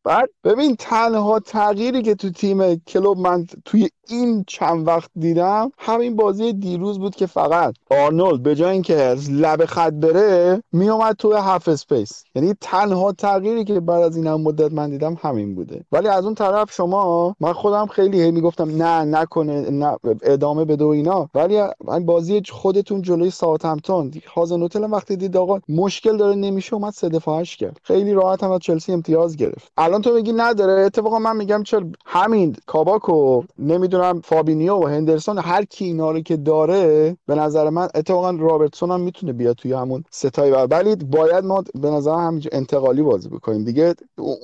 بعد ببین تنها تغییری که تو تیم کلوپ من توی این چند وقت دیدم همین بازی دیروز بود که فقط آرنولد به جای اینکه از لب خط بره میومد تو half space. یعنی تنها تغییری که بعد از این هم مدت من دیدم همین بوده. ولی از اون طرف شما من خودم خیلی هی می‌گفتم نه نکنه نه ادامه بده و اینا. ولی بازی خودتون جلوی ساوثهمپتون هازن‌هوتل وقتی دید آقا مشکل داره نمیشه اومد سه دفاعش کرد. خیلی راحت هم از چلسی امتیاز گرفت. الان تو میگی نداره. اتفاقا من میگم چرا همین کاباکو نمی‌دونم فابینیو و هندرسون هر کی اینا رو که داره به نظر من اتفاقا رابرتسون هم می‌تونه بیاد توی همون ستای ولی باید ما به نظر همینجا انتقالی بازی بکنیم. دیگه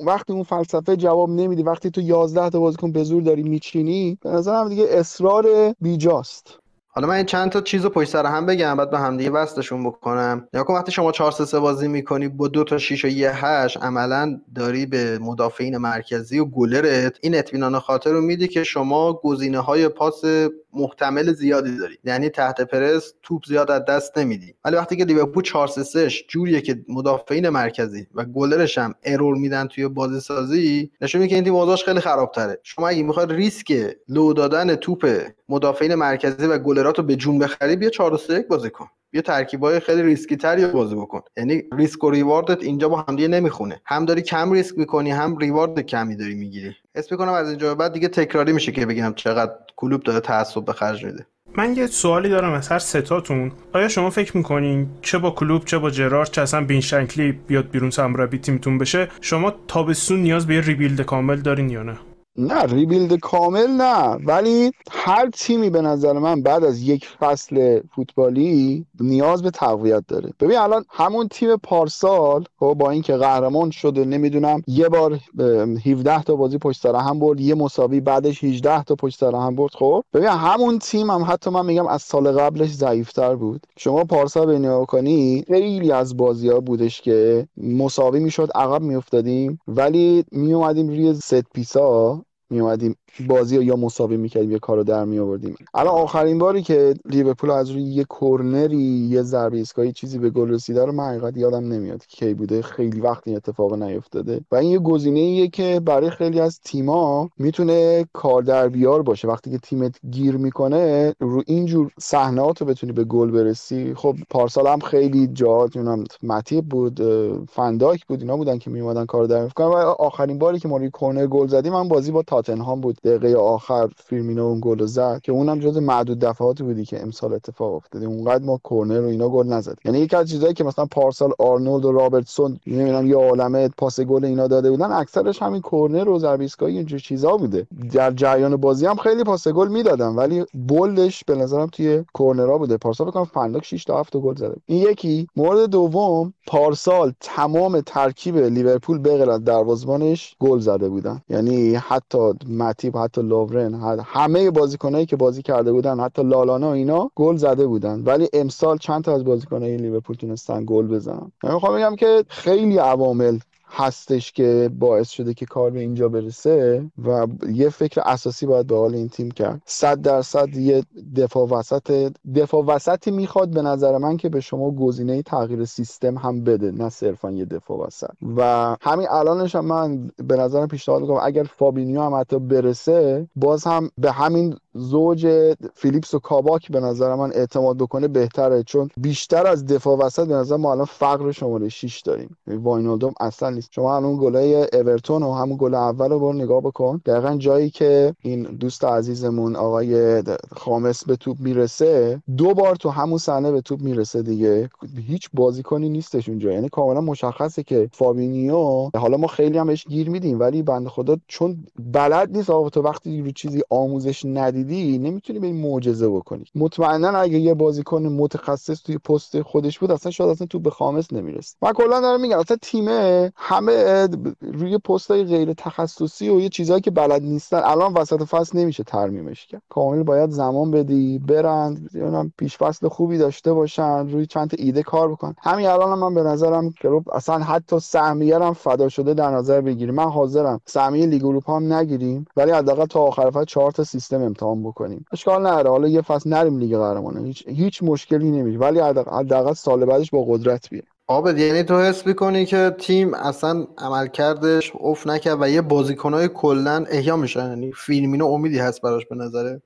وقتی اون فلسفه جواب نمیدی وقتی تو 11 تا بازیکن به زور داری میچینی به نظر هم دیگه اصرار بیجاست. حالا من این چند تا چیز رو پشت سر هم بگم بعد به هم دیگه وصلشون بکنم. یا وقتی شما 4 3 بازی می‌کنی با دو تا 6 و یه 8 عملا داری به مدافعین مرکزی و گلرت این اطمینان خاطر رو میدی که شما گزینه های پاس محتمل زیادی داری. یعنی تحت پرس توپ زیاد از دست نمیدی. ولی وقتی که لیورپول 4 3 جوریه که مدافعین مرکزی و گلرش هم error میدن توی بازی سازی نشون میده که این تیم اوضاعش خیلی خرابتره. شما اگه می‌خواد ریسک لو دادن توپ مدافعین مرکزی و گلرات رو به جون بخری بیا 4 3 بازی کن. یه ترکیبای خیلی ریسکی تری بازی بکن. یعنی ریسک و reward ت اینجا با هم دیگه نمی‌خونه. هم داری کم ریسک می‌کنی هم reward کمی داری می‌گیری. حس می‌کنم از اینجا بعد دیگه تکراری میشه که بگم چقدر کلوپ داره تعصب به خرج میده. من یه سوالی دارم از هر سه‌تاتون آیا شما فکر می‌کنین چه با کلوپ چه با جرارد چه اصلا بین شنکلی بیاد بیرون سرمربی تیمتون بشه شما تابستون نیاز به یه rebuild کامل دارین یا نه؟ نه rebuild کامل نه. ولی هر تیمی به نظر من بعد از یک فصل فوتبالی نیاز به تقویت داره. ببین الان همون تیم پارسال خب با اینکه قهرمان شده نمی‌دونم یه بار 17 تا بازی پشت سر هم برد یه مساوی بعدش 18 تا پشت سر هم برد. خب ببین همون تیم هم حتی من میگم از سال قبلش ضعیفتر بود. شما پارسال یه نگاه کنی خیلی از بازی ها بودش که مساوی می‌شد عقب میافتادیم. ولی میومدیم روی set piece ا می اومدیم بازی رو یا مساوی می‌کردیم یا کارو در می آوردیم الان آخرین باری که لیورپول از روی یه کورنری یه ضربه ایستگاهی چیزی به گل رسیده رو من حقیقت یادم نمیاد کی بوده. خیلی وقت این اتفاق نیفتاده. و این یه گزینه ایه که برای خیلی از تیما می‌تونه کار در بیار باشه. وقتی که تیمت گیر می‌کنه رو اینجور صحنه‌ات رو بتونی به گل برسی. خب پارسال هم خیلی میونم متیب بود فنداک بود اینا بودن که میومدن کار در و آخرین باری که ما روی کورنر گل زدیم من بازی با تاتنهام بود دقیقه آخر فیرمینو اون گل زد که اونم جز معدود دفعاتی بودی که امسال اتفاق افتاده. اونقدر ما کورنر و اینا گل نزد یعنی یکی از چیزایی که مثلا پارسال آرنولد و رابرتسون نمی‌دونم یه عالمه پاس گل اینا داده بودن اکثرش همین کورنر و ضربه اینجور چیزا بوده. در جریان بازی هم خیلی پاس گل می‌دادن ولی بولش به نظرم توی کورنرها بوده. پارسال فکر کنم فن‌دایک 6 تا 7 گل زده. این یکی. مورد دوم پارسال تمام ترکیب لیورپول به غیر از دروازه‌بانش گل زده بودن. یعنی حتی ماتیپ حتی لوورن همه بازیکنایی که بازی کرده بودن حتی لالانا اینا گل زده بودن. ولی امسال چند تا از بازیکنای لیورپول تونستن گل بزنن. من می‌خوام بگم که خیلی عوامل هستش که باعث شده که کار به اینجا برسه و یه فکر اساسی باید به حال این تیم کرد. صد درصد یه دفاع وسط دفاع وسطی می‌خواد به نظر من که به شما گزینه تغییر سیستم هم بده نه صرفا یه دفاع وسط. و همین الانش هم من به نظرم پیشنهاد می‌کنم اگر فابینیو هم حتی برسه باز هم به همین زوج فیلیپس و کاباک به نظر من اعتماد بکنه بهتره چون بیشتر از دفاع وسط به نظر ما الان فقر شماره 6 داریم. واینالدوم اصلا نیست. شما الان گله اورتون و همون گل اول رو نگاه بکن. دقیقا جایی که این دوست عزیزمون آقای خامس به توپ می‌رسه دو بار تو همون صحنه به توپ می‌رسه دیگه. هیچ بازیکنی نیستش اونجا. یعنی کاملا مشخصه که فابینیو حالا ما خیلی هم بهش گیر میدیم ولی بنده خدا چون بلد نیست آقا تو وقتی رو چیزی آموزش ندیدی نمی‌تونی به این معجزه بکنی. مطمئنا اگه یه بازیکن متخصص توی پست خودش بود اصلا شاید اصلا تو به خامس نمی‌رسه من کلا دارم میگم اصلا تیمه همه روی پستای غیر تخصصی و یه چیزایی که بلد نیستن الان وسط فصل نمیشه ترمیمش کرد. کامل باید زمان بدی برن نمی‌دونم پیش فصل خوبی داشته باشن روی چند تا ایده کار بکن. همین الان من به نظرم که اصلا حتی سهمیه هم فدا شده در نظر بگیریم من حاضرم سهمیه لیگ اروپا هم نگیریم ولی حداقل تا آخر فصل چهار تا سیستم امتحان بکنیم. اشکال نداره. حالا یه فصل نریم لیگ قهرمانان. هیچ هیچ مشکلی نمیشه. ولی حداقل سال بعدش با قدرت بیه آبد یعنی تو حس می‌کنی که تیم اصلا عملکردش اوف نکرد و یه بازیکنهای کلا احیا میشن؟ یعنی فیلمینو امیدی هست براش به نظره؟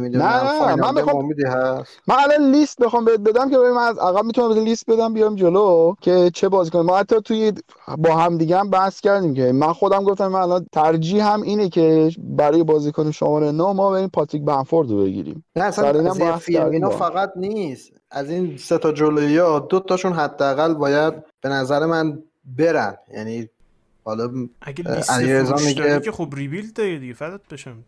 نه نه من بخوام امیدی هست. من الان لیست بخوام بهت بدم که من از عقب می‌تونم لیست بدم بیام جلو که چه بازیکن ما حتی توی با هم دیگه هم بحث کردیم که من خودم گفتم من الان ترجیح هم اینه که برای بازیکن شماره 9 ما بریم پاتریک بنفورد رو بگیریم. نه اصلا فیلمینا فقط نیست. از این سه تا جلویی ها دو تاشون حداقل باید به نظر من برن. یعنی حالا اگه لیست میگه که خب ریبیلد دیگه فدات بشم.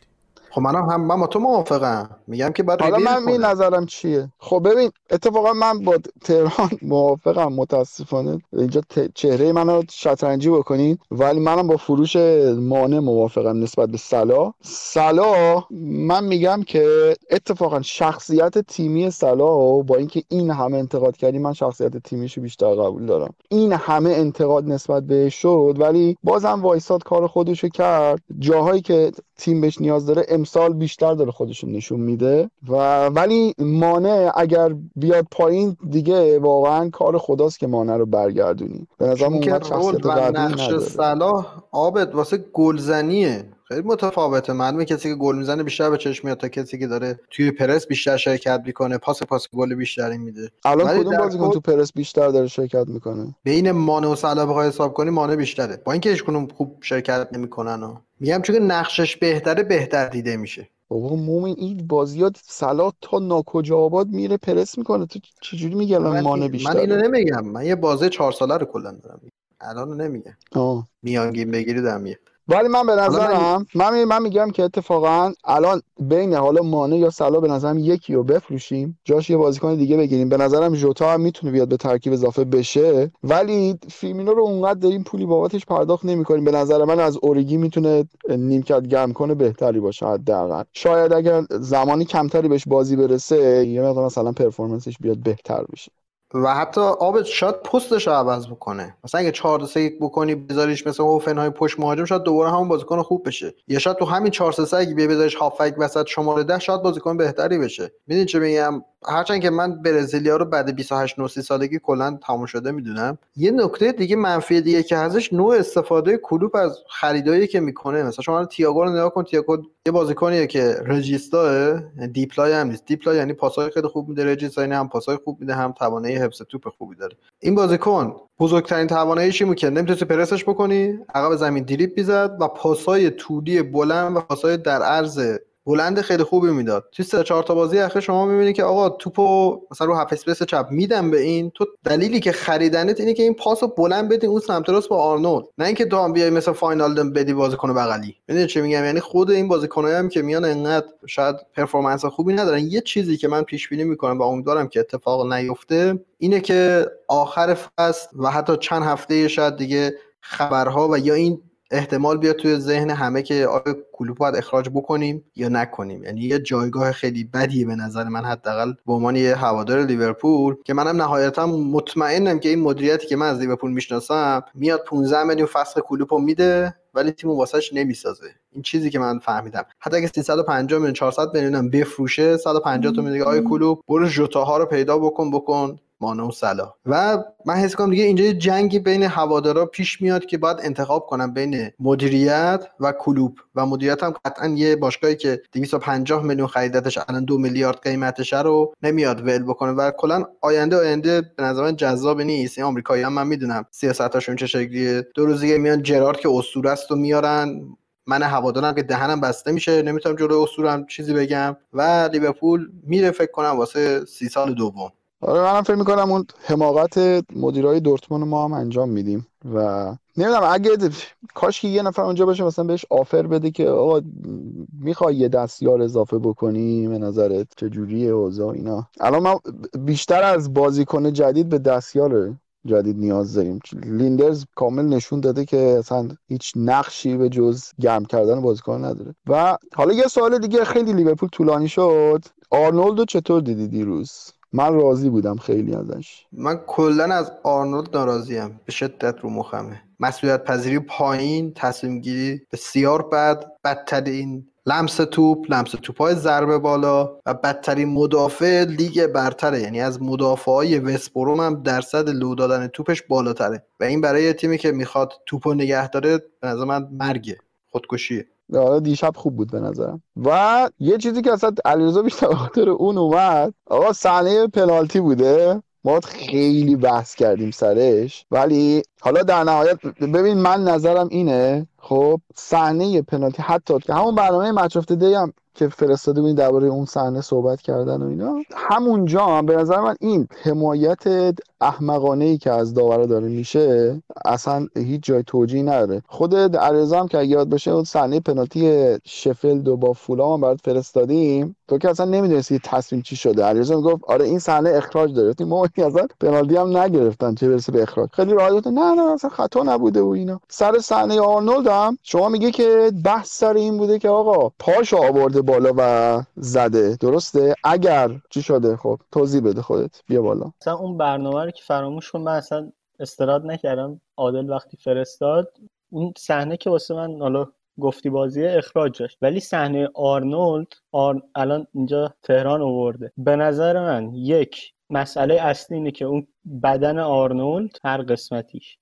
خب منم هم من با تو موافقم. میگم که بعد حالا من می نظرم چیه؟ خب ببین اتفاقا من با تهران موافقم متاسفانه. اینجا چهره منو شطرنجی بکنین ولی منم با فروش مانع موافقم نسبت به سلا سلا من میگم که اتفاقا شخصیت تیمی سلا با اینکه این همه انتقاد کردی من شخصیت تیمیشو بیشتر قبول دارم. این همه انتقاد نسبت به شد ولی بازم وایساد کار خودشو کرد. جاهایی که تیم بهش نیاز داره امسال بیشتر داره خودشون نشون میده. و ولی مانع اگر بیاد پایین دیگه واقعا کار خداست که مانع رو برگردونی. به نظر اومد شخصیت نقش صلاح آبد واسه گلزنیه. خیلی متفاوته. معلومه کسی که گل می‌زنه بیشتر به چشم میاد تا کسی که داره توی پرس بیشتر شرکت می‌کنه. پاس پاس گل بیشتری میده. الان کدوم بازیکن تو پرس بیشتر داره شرکت می‌کنه؟ بین مانع و صلاح بخوای حساب کنی مانع بیشتره. با اینکه هیچ خوب شرکت نمی‌کنن و میگم چون نقشش بهتره بهتر دیده میشه. بابا مومن این بازیات صلاح تا ناکجا آباد میره پرس می‌کنه. تو چجوری میگی الان مانه بیشتر من اینو نمیگم. من یه بازه چهار ساله رو کلا دارم. الان نمیگم. میانگین بگیری دارم ولی من به نظرم من, من میگم که اتفاقا الان بین حالا مانه یا صلاح به نظرم یکی رو بفروشیم. جاش یه بازیکن دیگه بگیریم. به نظرم ژوتا هم می‌تونه بیاد به ترکیب اضافه بشه. ولی فیرمینو رو اونقدر داریم پولی بابتش پرداخت نمی‌کنیم. به نظر من از اوریگی می‌تونه نیمکت گرم کنه بهتری باشه حداقل. شاید اگر زمانی کمتری بهش بازی برسه یه مقدار مثلا performance ش بیاد بهتر بشه. و حتی آب شاید پستش رو عوض بکنه. مثلا اگه 4 3 1 بکنی بذاریش مثل های پشت مهاجم شاید دوباره همون بازیکن خوب بشه. یا شاید تو همین 4 3 اگه بذاریش هافک وسط شماره 10 شاید بازیکن بهتری بشه. ببینید چه میگم؟ هرچند که من برزیلیا رو بعد 28 9 سالگی کلا تموم شده می‌دونم. یه نکته دیگه منفی دیگه که ازش نوع استفاده کلوب از خریدایی که می‌کنه. مثلا شما تییاگو رو نگاه کن. تییاگو یه بازیکنیه که رجیستا deep-lying هم نیست. deep-lying یعنی پاسای خیلی خوب میده. regista یعنی هم پاسای خوب میده. هم توانایی حفظ توپ خوبی داره. این بازیکن بزرگترین تواناییش این که نمی‌تونی پرسش بکنی عقب زمین دریبل می‌زد و پاسای طولی بلند و پاسای در عرض بلند خیلی خوبی می‌داد. توی سه چهار تا بازی اخیر شما می‌بینید که آقا توپو مثلا رو half space چپ میدم به این. تو دلیلی که خریدنت اینه که این پاسو بلند بدین اون سمت راست با آرنولد. نه اینکه تو هم بیای مثل واینالدوم بدی بازیکن بغلی. ببینید چه میگم؟ یعنی خود این بازیکنایی هم که میان انقدر شاید performance خوبی ندارن. یه چیزی که من پیش بینی می‌کنم و امیدوارم که اتفاق نیفته اینه که آخر فصل و حتی چند هفته شاید دیگه خبرها و یا این احتمال بیاد توی ذهن همه که آیا کلوپ باید اخراج بکنیم یا نکنیم. یعنی یه جایگاه خیلی بدیه به نظر من حداقل به عنوان یه هوادار لیورپول که منم نهایتا مطمئنم که این مدیریتی که من از لیورپول می‌شناسم میاد 15 میلیون فصل کلوپو میده ولی تیم واسش نمی‌سازه. این چیزی که من فهمیدم. حتی اگه 350 میلیون 400 میلیون هم بفروشه 150 تا میلیون آی کلوب برو ژوتاها رو پیدا بکن بکن. مانه و سلا و من حس کنم دیگه اینجا جنگی بین هوادارا پیش میاد که باید انتخاب کنم بین مدیریت و کلوب و مدیریت هم قطعا یه باشگاهی که 250 میلیون خریدتش الان دو میلیارد قیمتش رو نمیاد ول بکنه. و کلا آینده آینده به نظر من جذاب نیست. این آمریکایی هم من می‌دونم سیاستاشون چه شکلیه. دو روز دیگه میان جرارد که اسطوره است و میارن. من هوادارم که دهنم بسته میشه. نمی‌تونم جلوی اسطورم چیزی بگم. و لیورپول میره فکر کنم واسه سی سال دوم. آره منم فکر می‌کنم اون حماقت مدیرای دورتموند ما هم انجام میدیم و نمی‌دونم اگه کاش که یه نفر اونجا باشه مثلا بهش آفر بده که آقا می‌خوای یه دستیار اضافه بکنی به نظرت چجوریه اوضاع اینا؟ الان ما بیشتر از بازیکن جدید به دستیار جدید نیاز داریم. لیندرز کامل نشون داده که اصلا هیچ نقشی به جز گرم کردن بازیکن نداره. و حالا یه سوال دیگه خیلی لیورپول طولانی شد. آرنولدو چطور دیدی دیروز؟ من راضی بودم خیلی ازش. من کلا از آرنولد ناراضیم. به شدت رو مخمه. مسئولیت پذیری پایین تصمیم گیری بسیار بد. بدترین لمس توپ لمس توپ های ضربه بالا و بدترین مدافع لیگ برتره. یعنی از مدافع های هم درصد لو دادن توپش بالاتره. و این برای تیمی که می‌خواد توپو نگه داره به نظر من مرگه. خودکشیه. آره دیشب خوب بود به نظرم. و یه چیزی که اصلا علیرضا بیشتر خاطر اون اومد آقا صحنه پنالتی بوده. ما خیلی بحث کردیم سرش. ولی حالا در نهایت ببین من نظرم اینه خب صحنه پنالتی حتی که همون برنامه مچ دی هم که فرستاده بودین درباره اون صحنه صحبت کردن و اینا. همونجا هم به نظر من این حمایت احمقانه ای که از داورا داره میشه اصلا هیچ جای توجیه نداره. خود علیرضا که یاد باشه اون صحنه پنالتی شفلد و با فولام برات فرستادیم. تو که اصلا نمی‌دونستی تصمیم چی شده. علیرضا گفت آره این صحنه اخراج داره. ما اصلا پنالتی هم نگرفتن چه برسه به اخراج. خیلی راحت نه نه اصلا خطا نبوده و اینا. سر صحنه آرنولد هم شما میگه که بحث سر این بوده که آقا پاشو آورده بالا و زده. درسته؟ اگر چی شده؟ خب توضیح بده خودت. بیا بالا. مثلا اون برنامه رو که فراموش کن. من اصلا استراد نکردم. عادل وقتی فرستاد اون صحنه که واسه من حالا گفتی بازی اخراج داشت. ولی صحنه آرنولد آر... الان اینجا تهران آورده. به نظر من یک مسئله اصلی اینه که اون بدن آرنولد هر قسمتیش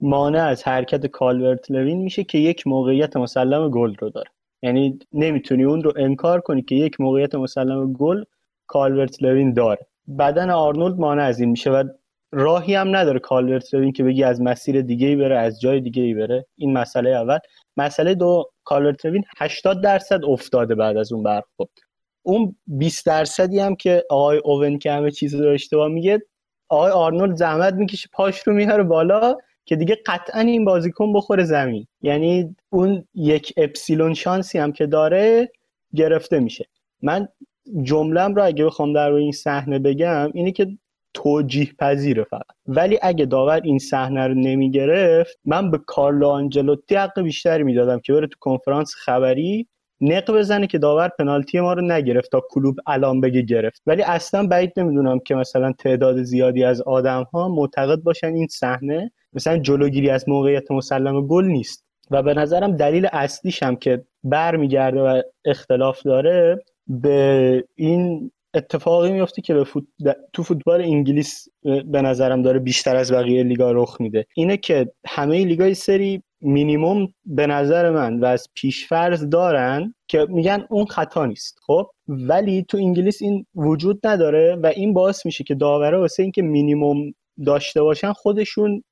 مانع از حرکت کالورت لوین میشه که یک موقعیت مسلم گل رو داره. یعنی نمی‌تونی اون رو انکار کنی که یک موقعیت مسلم گل کالورت لوین داره. بدن آرنولد مانع از این میشه و راهی هم نداره کالورت لوین که بگی از مسیر دیگه ای بره از جای دیگه ای بره. این مسئله اول. مسئله دو کالورت لوین 80 درصد افتاده بعد از اون برخورد. اون 20 درصدی هم که آقای اوون که همه چیز رو اشتباه میگه آقای آرنولد زحمت می‌کشه پاش رو میاره بالا. که دیگه قطعا این بازیکن بخوره زمین. یعنی اون یک اپسیلون شانسی هم که داره گرفته میشه. من جملم رو اگه بخوام در این صحنه بگم اینه که توجیه پذیره فقط. ولی اگه داور این صحنه رو نمی‌گرفت من به کارلو آنجلوتی حق بیشتری می‌دادم که بره تو کنفرانس خبری نق بزنه که داور پنالتی ما رو نگرفت تا کلوب الان بگه گرفت. ولی اصلا بعید نمی‌دونم که مثلا تعداد زیادی از آدم ها معتقد باشن این صحنه مثلا جلوگیری از موقعیت مسلم گل نیست. و به نظرم دلیل اصلیش هم که برمیگرده و اختلاف داره به این اتفاقی میفته که به تو فوتبال انگلیس به نظرم داره بیشتر از بقیه لیگا رخ میده. اینه که همه لیگای سری مینیموم به نظر من و از پیشفرض دارن که میگن اون خطا نیست خب؟ ولی تو انگلیس این وجود نداره و این باعث میشه که داوره واسه اینکه مینیموم داشته باشن خودشون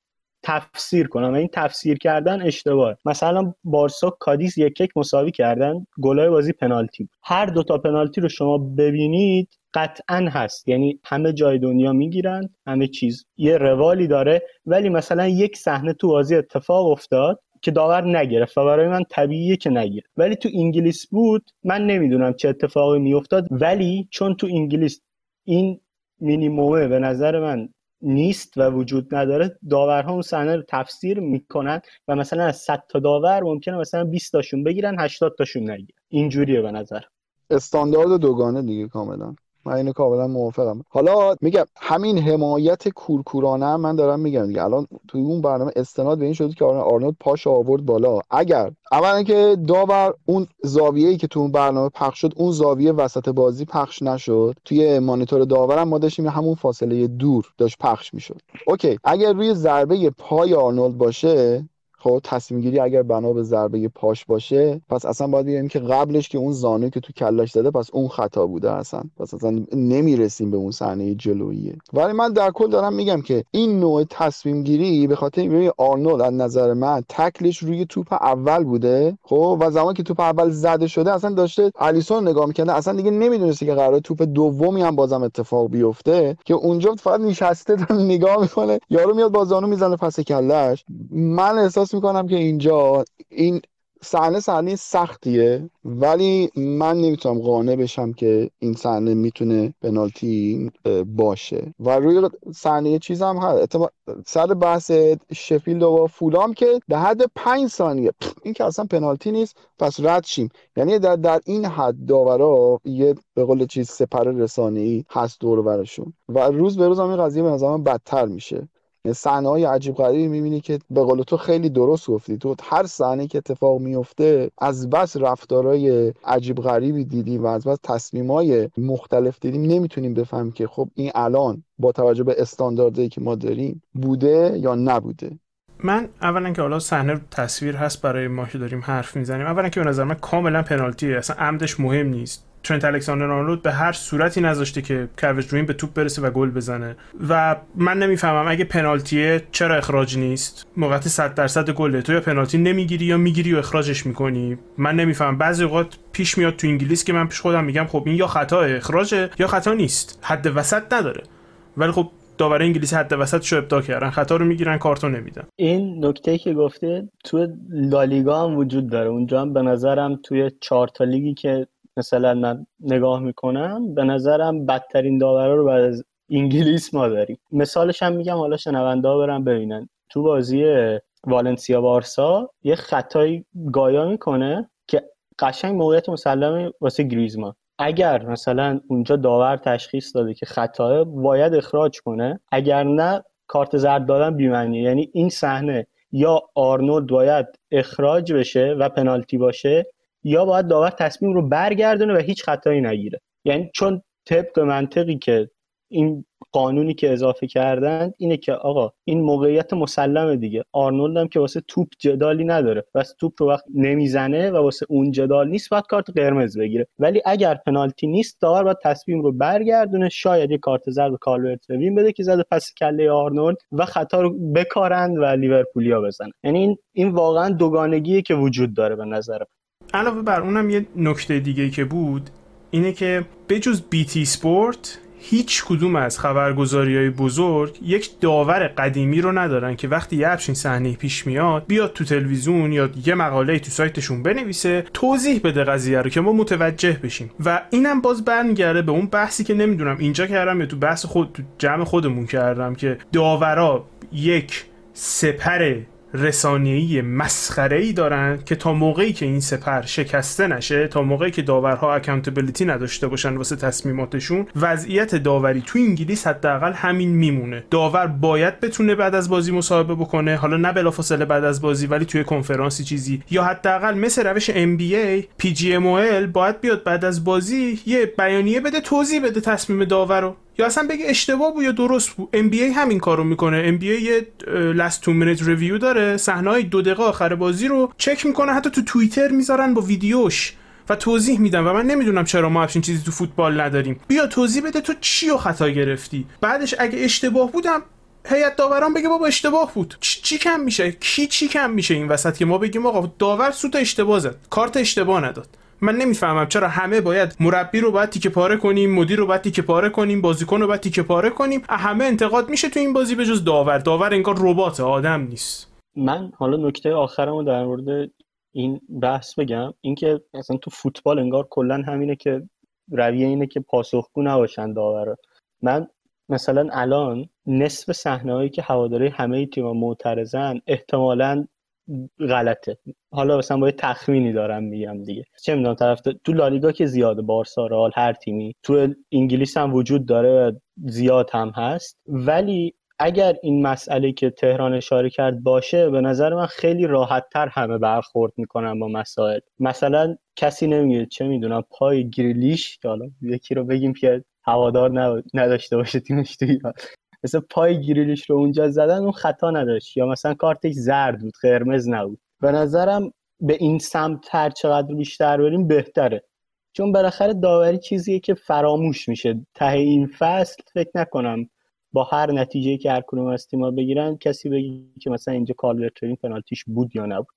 تفسیر کنم. این تفسیر کردن اشتباه. مثلا بارسا کادیس یک یک مساوی کردن. گلای بازی پنالتی بود. هر دوتا پنالتی رو شما ببینید قطعا هست. یعنی همه جای دنیا می‌گیرن همه چیز. یه روالی داره. ولی مثلا یک صحنه تو بازی اتفاق افتاد که داور نگرفت و برای من طبیعیه که نگیره. ولی تو انگلیس بود. من نمی‌دونم چه اتفاقی میافتاد. ولی چون تو انگلیس این مینیمومه به نظر من نیست و وجود نداره داورها اون صحنه رو تفسیر می‌کنن و مثلا از 100 تا داور ممکنه مثلا 20 تاشون بگیرن 80 تاشون نگیرن. اینجوریه به نظر. استاندارد دوگانه دیگه کاملا. من اینو کاملا موافقم. حالا میگم همین حمایت کورکورانه من دارم میگم دیگه. الان توی اون برنامه استناد به این شد که آرنولد پاش آورد بالا. اگر اولا که داور اون زاویه‌ای که تو اون برنامه پخش شد اون زاویه وسط بازی پخش نشد. توی مانیتور داورم ما داشتیم همون فاصله دور داشت پخش می‌شد. OK. اگر روی ضربه پای آرنولد باشه خب تصمیم گیری اگر بنا به ضربه پاش باشه پس اصلا باید بگیم که قبلش که اون زانو که تو کلش زده پس اون خطا بوده اصلا. پس اصلا نمی‌رسیم به اون صحنه جلوییه ولی من در کل دارم میگم که این نوع تصمیم گیری به خاطر اینکه آرنولد از نظر من تکلش روی توپ اول بوده. خب و زمان که توپ اول زده شده اصلا داشته الیسون نگاه می‌کنه اصلا دیگه نمی‌دونسته که قرار توپ دومی هم بازم اتفاق بیفته. که اونجا فقط نشسته نگاه می‌کنه یارو میاد با زانو می‌زنه پس کلش. من احساس احساس می‌کنم که اینجا این صحنه صحنه سختیه ولی من نمی‌تونم قانع بشم که این صحنه می‌تونه پنالتی باشه. و روی صحنه چیز هم هست سر بحث شفیلد و فولام که به حد پنج ثانیه. این که اصلا پنالتی نیست پس رد شیم. یعنی در, در این حد داورا یه به قول چیز سپر رسانه هست دور برشون. و روز به روز هم این قضیه به نظر بدتر میشه. صحنه های عجیب غریبی می‌بینی که به قول تو خیلی درست گفتی. تو هر صحنه که اتفاق میفته از بس رفتارهای عجیب غریبی دیدیم و از بس تصمیمای مختلف دیدیم نمی‌تونیم بفهمیم که خب این الان با توجه به استانداردهایی که ما داریم بوده یا نبوده. من اولا که حالا صحنه تصویر هست برای ما که داریم حرف می‌زنیم. اولا که به نظر من کاملا پنالتیه. اصلا عمدش مهم نیست. ترنت الکساندر آرنولد به هر صورتی نذاشته که کویج روین به توپ برسه و گل بزنه. و من نمی‌فهمم اگه پنالتیه چرا اخراج نیست؟ موقعیت 100 درصد گله. تو یا پنالتی نمی‌گیری یا می‌گیری و اخراجش می‌کنی. من نمی‌فهمم. بعضی اوقات پیش میاد تو انگلیس که من پیش خودم میگم خب این یا خطا اخراجه یا خطا نیست. حد وسط نداره. ولی خب داور انگلیسی حد وسط شو ابداع کردن. خطا رو می‌گیرن کارتون نمیدن. این نکته که گفته تو لالیگا هم وجود داره. اونجا هم به نظرم توی چهار تا لیگی که مثلا من نگاه می‌کنم به نظرم بدترین داورا رو بعد از انگلیس ما داریم. مثالش هم میگم حالا شنونده برم ببینن. تو بازی والنسیا بارسا یه خطای گایا می‌کنه که قشنگ موقعیت مسلمه واسه گریزمان. اگر مثلا اونجا داور تشخیص داده که خطاه باید اخراج کنه. اگر نه کارت زرد دادن بیمعنی یعنی این صحنه یا آرنولد باید اخراج بشه و پنالتی باشه یا باید داور تصمیم رو برگردونه و هیچ خطایی نگیره. یعنی چون طبق منطقی که این قانونی که اضافه کردن اینه که آقا این موقعیت مسلمه دیگه. آرنولد هم که واسه توپ جدالی نداره. بس توپ رو وقت نمی‌زنه و واسه اون جدال نیست باید کارت قرمز بگیره. ولی اگر پنالتی نیست داور باید تصمیم رو برگردونه. شاید یه کارت زرد کالورت لوین بده که زده پس کله آرنولد و خطا رو بکارند و لیورپولیا بزنن. یعنی این این واقعا دوگانگیه که وجود داره به نظر علاوه بر اونم یه نکته دیگه که بود اینه که بجز بیتی سپورت هیچ کدوم از خبرگزاری های بزرگ یک داور قدیمی رو ندارن که وقتی یه همچین صحنه پیش میاد بیاد تو تلویزیون یا یه مقاله تو سایتشون بنویسه توضیح بده قضیه رو که ما متوجه بشیم. و اینم باز برمیگرده به اون بحثی که نمی‌دونم اینجا کردم یا تو بحث خود تو جمع خودمون کردم که داورا یک سپر رسانه‌ای مسخره‌ای دارن که تا موقعی که این سپر شکسته نشه تا موقعی که داورها اکانتبلیتی نداشته باشن واسه تصمیماتشون وضعیت داوری تو انگلیس حداقل همین میمونه. داور باید بتونه بعد از بازی مصاحبه بکنه حالا نه بلافاصله بعد از بازی ولی توی کنفرانسی چیزی. یا حداقل مثل روش NBA PGMOL باید بیاد بعد از بازی یه بیانیه بده توضیح بده تصمیم داور رو. یا اصلا بگه اشتباه بود یا درست بود. NBA همین کارو می‌کنه. NBA یه last two minute ریویو داره. صحنه دو دقیقه آخر بازی رو چک می‌کنه. حتی تو توییتر می‌ذارن با ویدیوش و توضیح میدن و من نمی‌دونم چرا ما همچین چیزی تو فوتبال نداریم. بیا توضیح بده تو چی رو خطا گرفتی؟ بعدش اگه اشتباه بودم هیئت داوران بگه بابا اشتباه بود. چی, کم میشه؟ کی چی کم میشه این وسط که ما بگیم آقا داور سوت اشتباه زد. کارت اشتباه نداد. من نمی‌فهمم. چرا همه باید مربی رو باید تیکه پاره کنیم مدیر رو باید تیکه پاره کنیم بازیکن رو باید تیکه پاره کنیم. همه انتقاد میشه تو این بازی به جز داور. داور انگار ربات آدم نیست. من حالا نکته آخرمو در مورد این بحث بگم. اینکه اصلا تو فوتبال انگار کلا همینه که رویه اینه که پاسخگو نباشن داورا من مثلا الان نصف صحنه که هواداری همه تیم معترضن احتمالا غلطه. حالا مثلا با تخمینی دارم میگم دیگه. چه می‌دونم طرف تو لالیگا که زیاده بارسا رئال هر تیمی. تو انگلیس هم وجود داره زیاد هم هست. ولی اگر این مسئله که تهران اشاره کرد باشه به نظر من خیلی راحت تر همه برخورد می‌کنن با مسائل. مثلا کسی نمیگه چه می‌دونم پای گریلیش که حالا یکی رو بگیم که هوادار نداشته باشه تیمش تو مثل پای گریلیش رو اونجا زدن اون خطا نداشت. یا مثلا کارتش زرد بود قرمز نبود. به نظرم به این سمت هر چقدر بیشتر بریم بهتره. چون بالاخره داوری چیزیه که فراموش میشه. ته این فصل فکر نکنم با هر نتیجه که هر کدوم از تیم‌ها بگیرن کسی بگی که مثلا اینجا کالورترین پنالتیش بود یا نبود.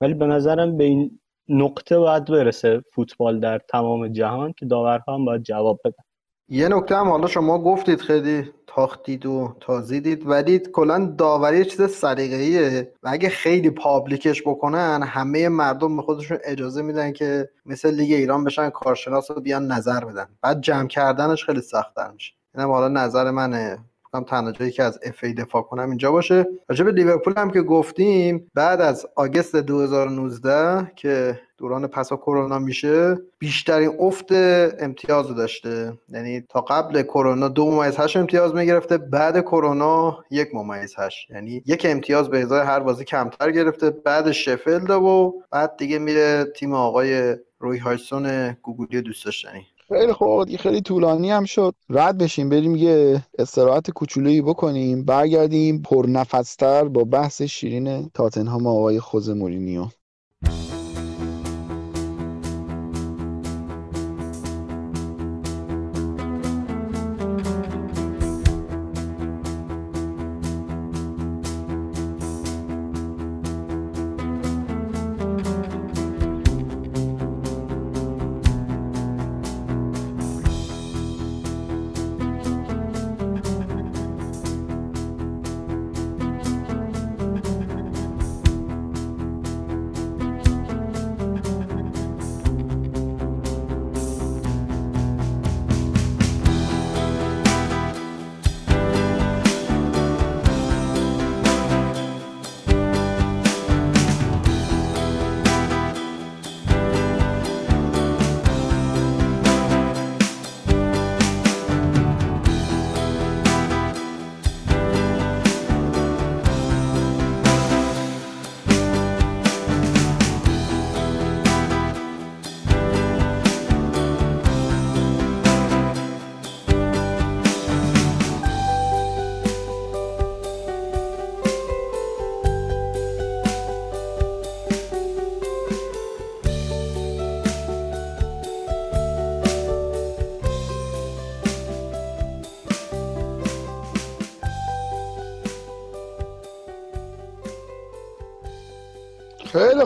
ولی به نظرم به این نقطه باید برسه فوتبال در تمام جهان که داورها هم باید جواب بدن. یه نکته هم حالا شما گفتید خیلی تاختید و تازیدید ولی کلا داوری چیز سلیقه‌ایه. و اگه خیلی پابلیکش بکنن همه مردم به خودشون اجازه میدن که مثل لیگ ایران بشن کارشناس رو بیان نظر بدن. بعد جمع کردنش خیلی سخت‌تر میشه. اینم حالا نظر منه. هم تنها جایی که از اف ای دفاع کنم اینجا باشه. راجع به لیورپول هم که گفتیم بعد از آگست 2019 که دوران پسا کرونا میشه بیشترین افت امتیاز داشته. یعنی تا قبل کرونا دو ممیز هشت امتیاز می‌گرفته بعد کرونا یک ممیز هشت. یعنی یک امتیاز به ازای هر بازی کمتر گرفته. بعد شفلد و بعد دیگه میره تیم آقای روی هایسون گوگولی دوست داشتنی. خیلی خوب خیلی طولانی هم شد. رد بشیم بریم یه استراحت کوچولویی بکنیم. برگردیم پرنفستر با بحث شیرین تاتنهام آقای خوزه مورینیو.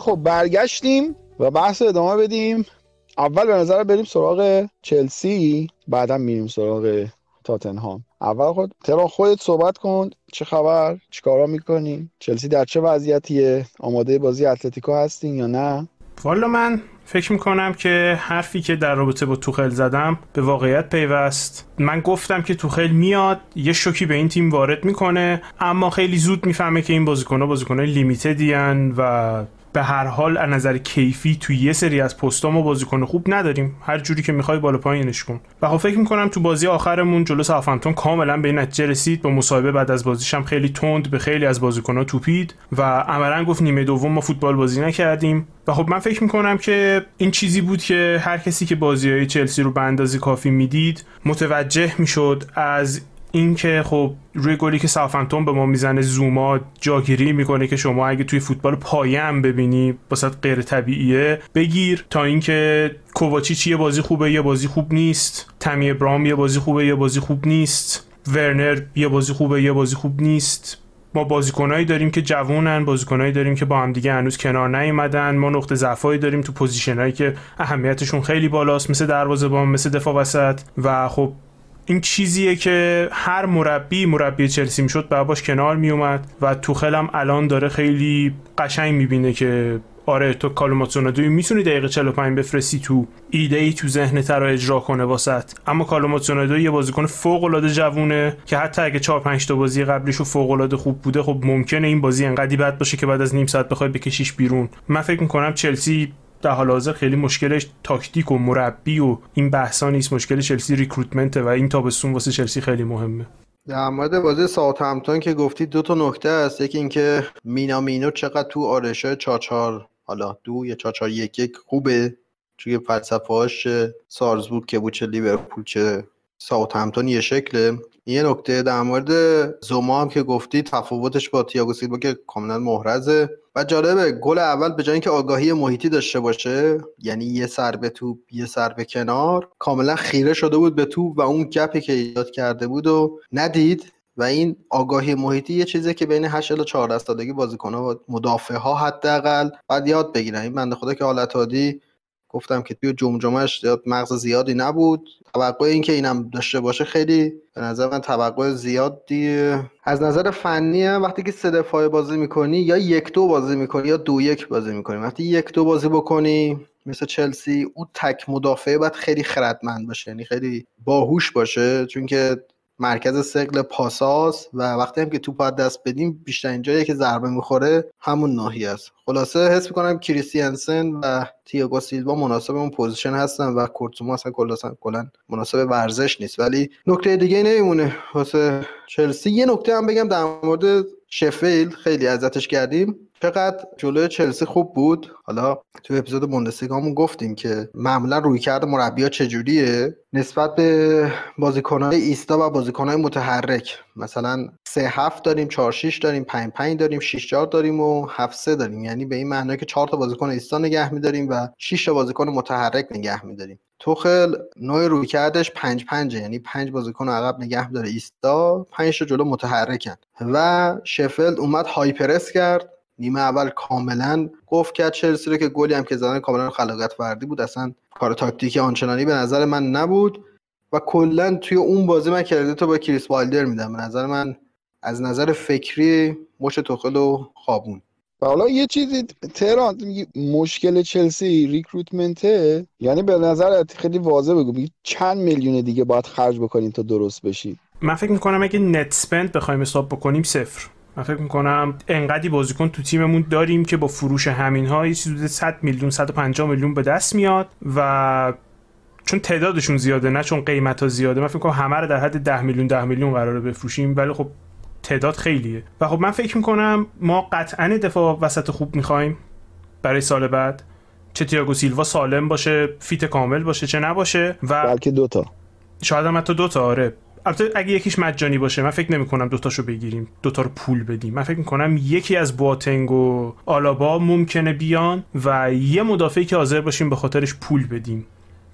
خب برگشتیم و بحث ادامه بدیم. اول به نظر بریم سراغ چلسی بعدا میریم سراغ تاتنهام. اول خود ترا خودت صحبت کن. چه خبر؟ چیکارا می‌کنی؟ چلسی در چه وضعیتیه؟ آماده بازی اتلتیکو هستین یا نه؟ والا من فکر می‌کنم که حرفی که در رابطه با توخل زدم به واقعیت پیوست. من گفتم که توخل میاد یه شوکی به این تیم وارد می‌کنه اما خیلی زود می‌فهمه که این بازیکنها بازیکنهای لیمیتدیان و به هر حال از نظر کیفی توی یه سری از پستا ما بازیکن خوب نداریم. هر جوری که می‌خوای بالا پایینش کن. و خب فکر می‌کنم تو بازی آخرمون جلو ساوثهامپتون کاملا به نتیجه رسید. با مصاحبه بعد از بازیش خیلی تند به خیلی از بازیکن‌ها توپید و عملا گفت نیمه دوم ما فوتبال بازی نکردیم. و خب من فکر می‌کنم که این چیزی بود که هر کسی که بازی های چلسی رو به اندازه کافی می‌دید متوجه می‌شد از اینکه خب روی گلی که ساوثهمپتون به ما می‌زنه زوما جاگیری می‌کنه که شما اگه توی فوتبال پایه ببینی واست غیر طبیعیه بگیر تا اینکه کوواچیچ یه بازی خوبه یه بازی خوب نیست. تمی آبراهام یه بازی خوبه یه بازی خوب نیست. ورنر یه بازی خوبه یه بازی خوب نیست. ما بازیکنایی داریم که جوونن بازیکنایی داریم که با هم دیگه هنوز کنار نیومدن. ما نقطه ضعفایی داریم تو position ایی که اهمیتشون خیلی بالاست مثل دروازه‌بان مثل دفاع وسط. و خب این چیزیه که هر مربی مربی چلسی می‌شد باش کنار میومد و توخل هم الان داره خیلی قشنگ می‌بینه که آره تو کالوم هادسون اودوی می‌تونی دقیقه 45 بفرستی تو ایده ای تو ذهنت رو اجرا کنه واست اما کالوم هادسون اودوی یه بازیکن فوق العاده جوونه که حتی اگه 4 5 تا بازی قبلیشو فوق العاده خوب بوده خب ممکنه این بازی انقدی بد باشه که بعد از نیم ساعت بخوای بکشیش بیرون. من فکر می‌کنم چلسی در حال حاضر خیلی مشکلش تاکتیک و مربی و این بحثا نیست مشکل چلسی ریکروتمنته و این تابستون واسه چلسی خیلی مهمه. در مورد بازی ساوت همتون که گفتی دو تا نکته هست یکی اینکه مینامینو چقدر تو آرشه چاچار حالا دو یا چاچار یک یک خوبه توی فلسفهاش سارزبورگ که بود چه لیورپول چه ساوت همتون یه شکله. یه نکته در مورد زوما هم که گفتی تفاوتش با تییاگو سیلوا که کاملا محرزه. و جالبه گل اول به جای اینکه آگاهی محیطی داشته باشه یعنی یه سر به توپ یه سر به کنار کاملا خیره شده بود به توپ و اون گپی که ایجاد کرده بود و ندید. و این آگاهی محیطی یه چیزی که بین 8 الی 14 سالگی بازیکن‌ها و مدافع ها حداقل بعد یاد بگیرن. این بنده خدا که حالت عادی گفتم که توی جمجمهش زیاد مغز زیادی نبود. توقع این که اینم داشته باشه خیلی به نظر من توقع زیادی از نظر فنی وقتی که سه دفاعه بازی می‌کنی یا یک دو بازی می‌کنی یا دو یک بازی می‌کنی. وقتی یک دو بازی بکنی مثل چلسی او تک مدافعه باید خیلی خردمند باشه یعنی خیلی باهوش باشه. چون که مرکز ثقل پاساس و وقتی هم که توپ دست بدیم بیشتر جایی که ضربه می‌خوره همون ناحیه است. خلاصه حس می‌کنم کریستیانسن و تییاگو سیلوا مناسب اون پوزیشن هستن و کورت زوما اصلا کلا مناسب ورزش نیست. ولی نکته دیگه نمیمونه. واسه چلسی یه نکته هم بگم در مورد شفیل خیلی ازتش کردیم چقدر جلوی چلسی خوب بود. حالا تو اپیزود بوندسلیگامون گفتیم که معمولا روی کرده مربی چجوریه؟ نسبت به بازیکنهای ایستا و بازیکنهای متحرک. مثلا سه هفت داریم چهار شیش داریم پنج پنج داریم شیش چهار داریم و هفت سه داریم. یعنی به این معنی که چهار تا بازیکن ایستا نگه میداریم و شیش تا بازیکن متحرک نگه میداریم. توخل نوع روی کردش پنج پنجه. یعنی پنج بازیکن عقب نگه داره. ایستا پنج تا جلو متحرکن. و شفلد اومد هایپرس کرد. نیمه اول کاملا گفت کرد. چلسی رو که گلی هم که زدن کاملا خلاقیت فردی بود. اصلا کار تاکتیکی آنچنانی به نظر من نبود. و کلا توی اون بازی من کردیتو با کریس والدر میدم. به نظر من از نظر فکری مش توخل و خوابون و حالا یه چیزی تهران مشکل چلسی ریکروتمنته یعنی به نظر خیلی واضح بگو چند میلیون دیگه باید خرج بکنین تا درست بشید من فکر می‌کنم اگه net spend بخوایم حساب بکنیم صفر. من فکر می‌کنم انقدی بازیکن تو تیممون داریم که با فروش همین ها یه چیزی 100 میلیون 150 میلیون به دست میاد و چون تعدادشون زیاده نه چون قیمت ها زیاده. من فکر می‌کنم همه رو در حد 10 میلیون 10 میلیون قراره بفروشیم. ولی خب تعداد خیلیه. و خب من فکر می‌کنم ما قطعا دفاع وسط خوب می‌خوایم برای سال بعد. چه تییاگو سیلوا سالم باشه fit کامل باشه چه نباشه و بلکه دوتا شاید هم حتی دوتا آره. البته اگه یکیش مجانی باشه من فکر نمی کنم دوتاشو بگیریم دوتا رو پول بدیم. من فکر می‌کنم یکی از بواتنگ و آلابا ممکنه بیان و یه مدافعی که حاضر باشیم به خاطرش پول بدیم.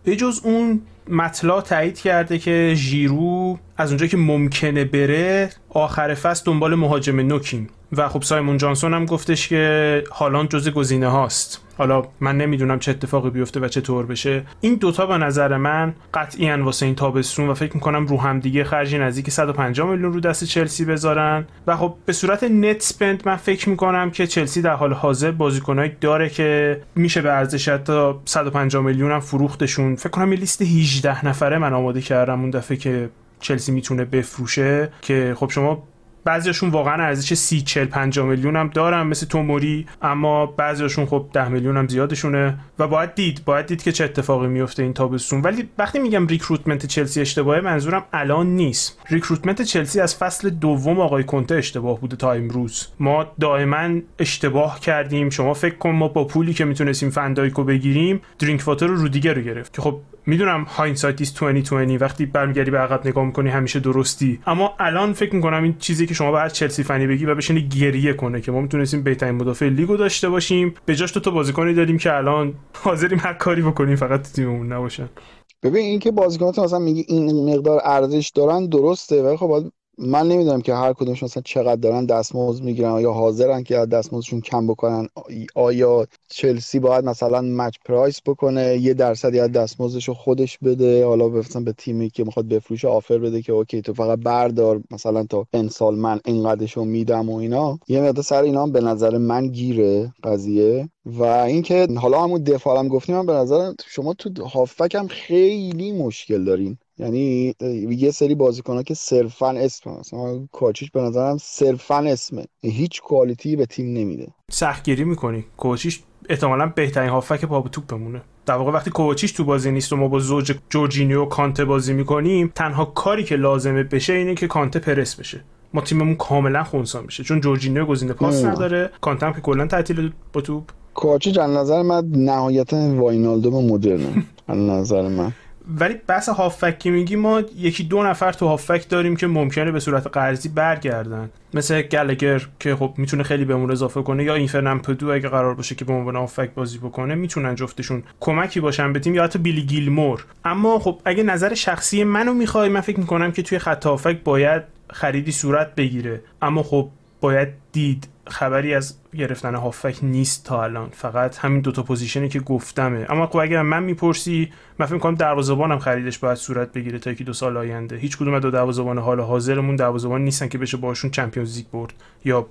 به جز اون مطلا تایید کرده که ژیرو از اونجا که ممکنه بره آخر فصل دنبال مهاجم نوکیم و خب سایمون جانسون هم گفتش که هالان جز گزینه هاست. حالا من نمی‌دونم چه اتفاقی بیفته و چطور بشه. این دوتا به نظر من قطعا واسه این تابستون و فکر می‌کنم رو هم دیگه خرجی نزدیک 150 میلیون رو دست چلسی بذارن. و خب به صورت نت سپند من فکر می‌کنم که چلسی در حال حاضر بازیکنایی داره که میشه به ارزش حتی 150 میلیون هم فروختشون. فکر کنم یه لیست 18 نفره من آماده کردم اون دفعه که چلسی می‌تونه بفروشه که خب شما بعضیشون واقعا ارزش 30 40 50 میلیون هم دارن مثل توموری اما بعضیشون خب 10 میلیون هم زیادشونه و باید دید باید دید که چه اتفاقی میفته این تابستون. ولی وقتی میگم recruitment چلسی اشتباهه منظورم الان نیست. recruitment چلسی از فصل دوم آقای کنته اشتباه بوده تا امروز. ما دائما اشتباه کردیم. شما فکر کن ما با پولی که می‌تونستیم فندایکو بگیریم درینک واتر رو دیگه رو گرفت که خب می‌دونم hindsight is 2020 وقتی برمیگردی به عقب نگاه می‌کنی همیشه درستی. اما الان فکر می‌کنم این چیزی که شما هر چلسی فنی بگی و بشینی گریه کنه که ما می‌تونستیم بهترین مدافع لیگو داشته باشیم. به جاش تو, تو بازیکنی داریم که الان حاضریم هر کاری بکنیم فقط تو تیممون نباشن. ببین اینکه بازیکنات مثلا میگی این مقدار ارزش دارن درسته. ولی خب من نمی‌دونم که هر کدومشون مثلا چقدر دارن دستمزد می‌گیرن یا حاضرن که دستمزدشون کم بکنن؟ آیا چلسی باید مثلا مچ پرایس بکنه یه درصدی از دستمزدش رو خودش بده؟ حالا مثلا به تیمی که می‌خواد بفروشه آفر بده که اوکی تو فقط بردار مثلا تا این سال من اینقدرشو میدم و اینا. یه مقدار سر اینا به نظر من گیره قضیه. و اینکه حالا همون دفاع هم گفتیم من به نظر شما تو هافک هم خیلی مشکل دارین. یعنی یه سری بازیکن ها که صرفا اسم مثلا کوچیش به نظرم صرفا اسمه. هیچ کوالیتی به تیم نمیده. سختگیری می‌کنی. کواچیچ احتمالا بهترین هافک پا به توپ بمونه. در واقع وقتی کواچیچ تو بازی نیست و ما با زوج جورجینیو کانته بازی می‌کنیم تنها کاری که لازمه بشه اینه که کانته پرس بشه. ما تیممون کاملا خونسا میشه. چون جورجینیو گزینه پاس نداره. کانته هم که کلا تعطیل با توپ. کواچیچ از نظر من نهایتا واینالدوم مدرنه. از نظر من. ولی بحث هافک که میگی ما یکی دو نفر تو هافک داریم که ممکنه به صورت قرضی برگردن. مثل گالاگر که خب می‌تونه خیلی بهمون اضافه کنه یا ایتن امپادو اگه قرار باشه که به عنوان هافک بازی بکنه می‌تونن جفتشون کمکی باشن به تیم یا حتی بیلی گیلمور. اما خب اگه نظر شخصی منو می‌خوای من فکر می‌کنم که توی خط هافک باید خریدی صورت بگیره. اما خب باید دید خبری از گرفتن هافک نیست تا الان. فقط همین دوتا پوزیشنی که گفتمه. اما خب اگر من می‌پرسی من فکر کنم دروازه‌بانم خریدش باید صورت بگیره تا یکی دو سال آینده. هیچ کدوم دو دروازه‌بان حال حاضرمون دروازه‌بان نیستن که بشه باشون Champions League برد یا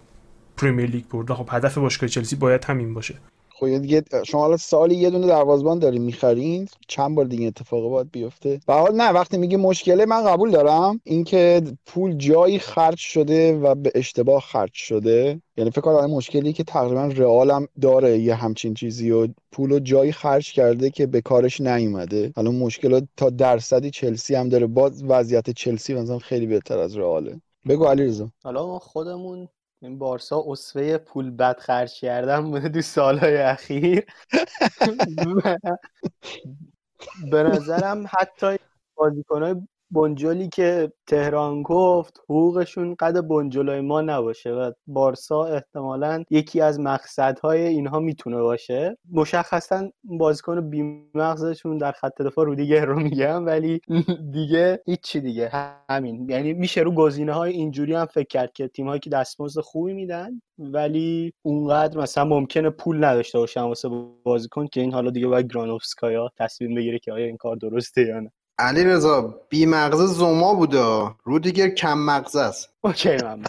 Premier League برد. خب هدف باشگاه چلسی باید همین باشه. خب دیگه شما حالا سالی یه دونه دروازبان دارین می‌خرین چند بار دیگه اتفاق باید بیفته؟ و حال نه وقتی میگی مشکله من قبول دارم. اینکه پول جایی خرج شده و به اشتباه خرج شده یعنی فکر کنم مشکلی که تقریبا رئال هم داره یه همچین چیزی و پول و جایی خرج کرده که به کارش نیومده. حالا مشکل تا درصدی چلسی هم داره. با وضعیت چلسی مثلا خیلی بهتر از رئاله. بگو علیرضا. حالا ما خودمون این بارسا اصفه پول بد خرج کردن بوده دو سالهای اخیر. به نظرم حتی بازیکنهای بنجلی که تهران گفت حقوقشون قد بنجلای ما نباشه و بارسا احتمالا یکی از مقصدهای اینها می‌تونه باشه. مشخصا بازیکن بیمغزشون در خط دفاع رو دیگه رو میگم ولی دیگه هیچی دیگه. همین. یعنی میشه رو گزینه های اینجوری هم فکر کرد که تیم که دستمزد خوبی میدن ولی اونقدر مثلا ممکنه پول نداشته باشن واسه بازیکن که این حالا دیگه باید گرانوفسکایا تصمیم بگیره که آیا این کار درسته یا نه. علی رضا بی مغزه زوما بوده. رو دیگر کم مغزه است. اوکی من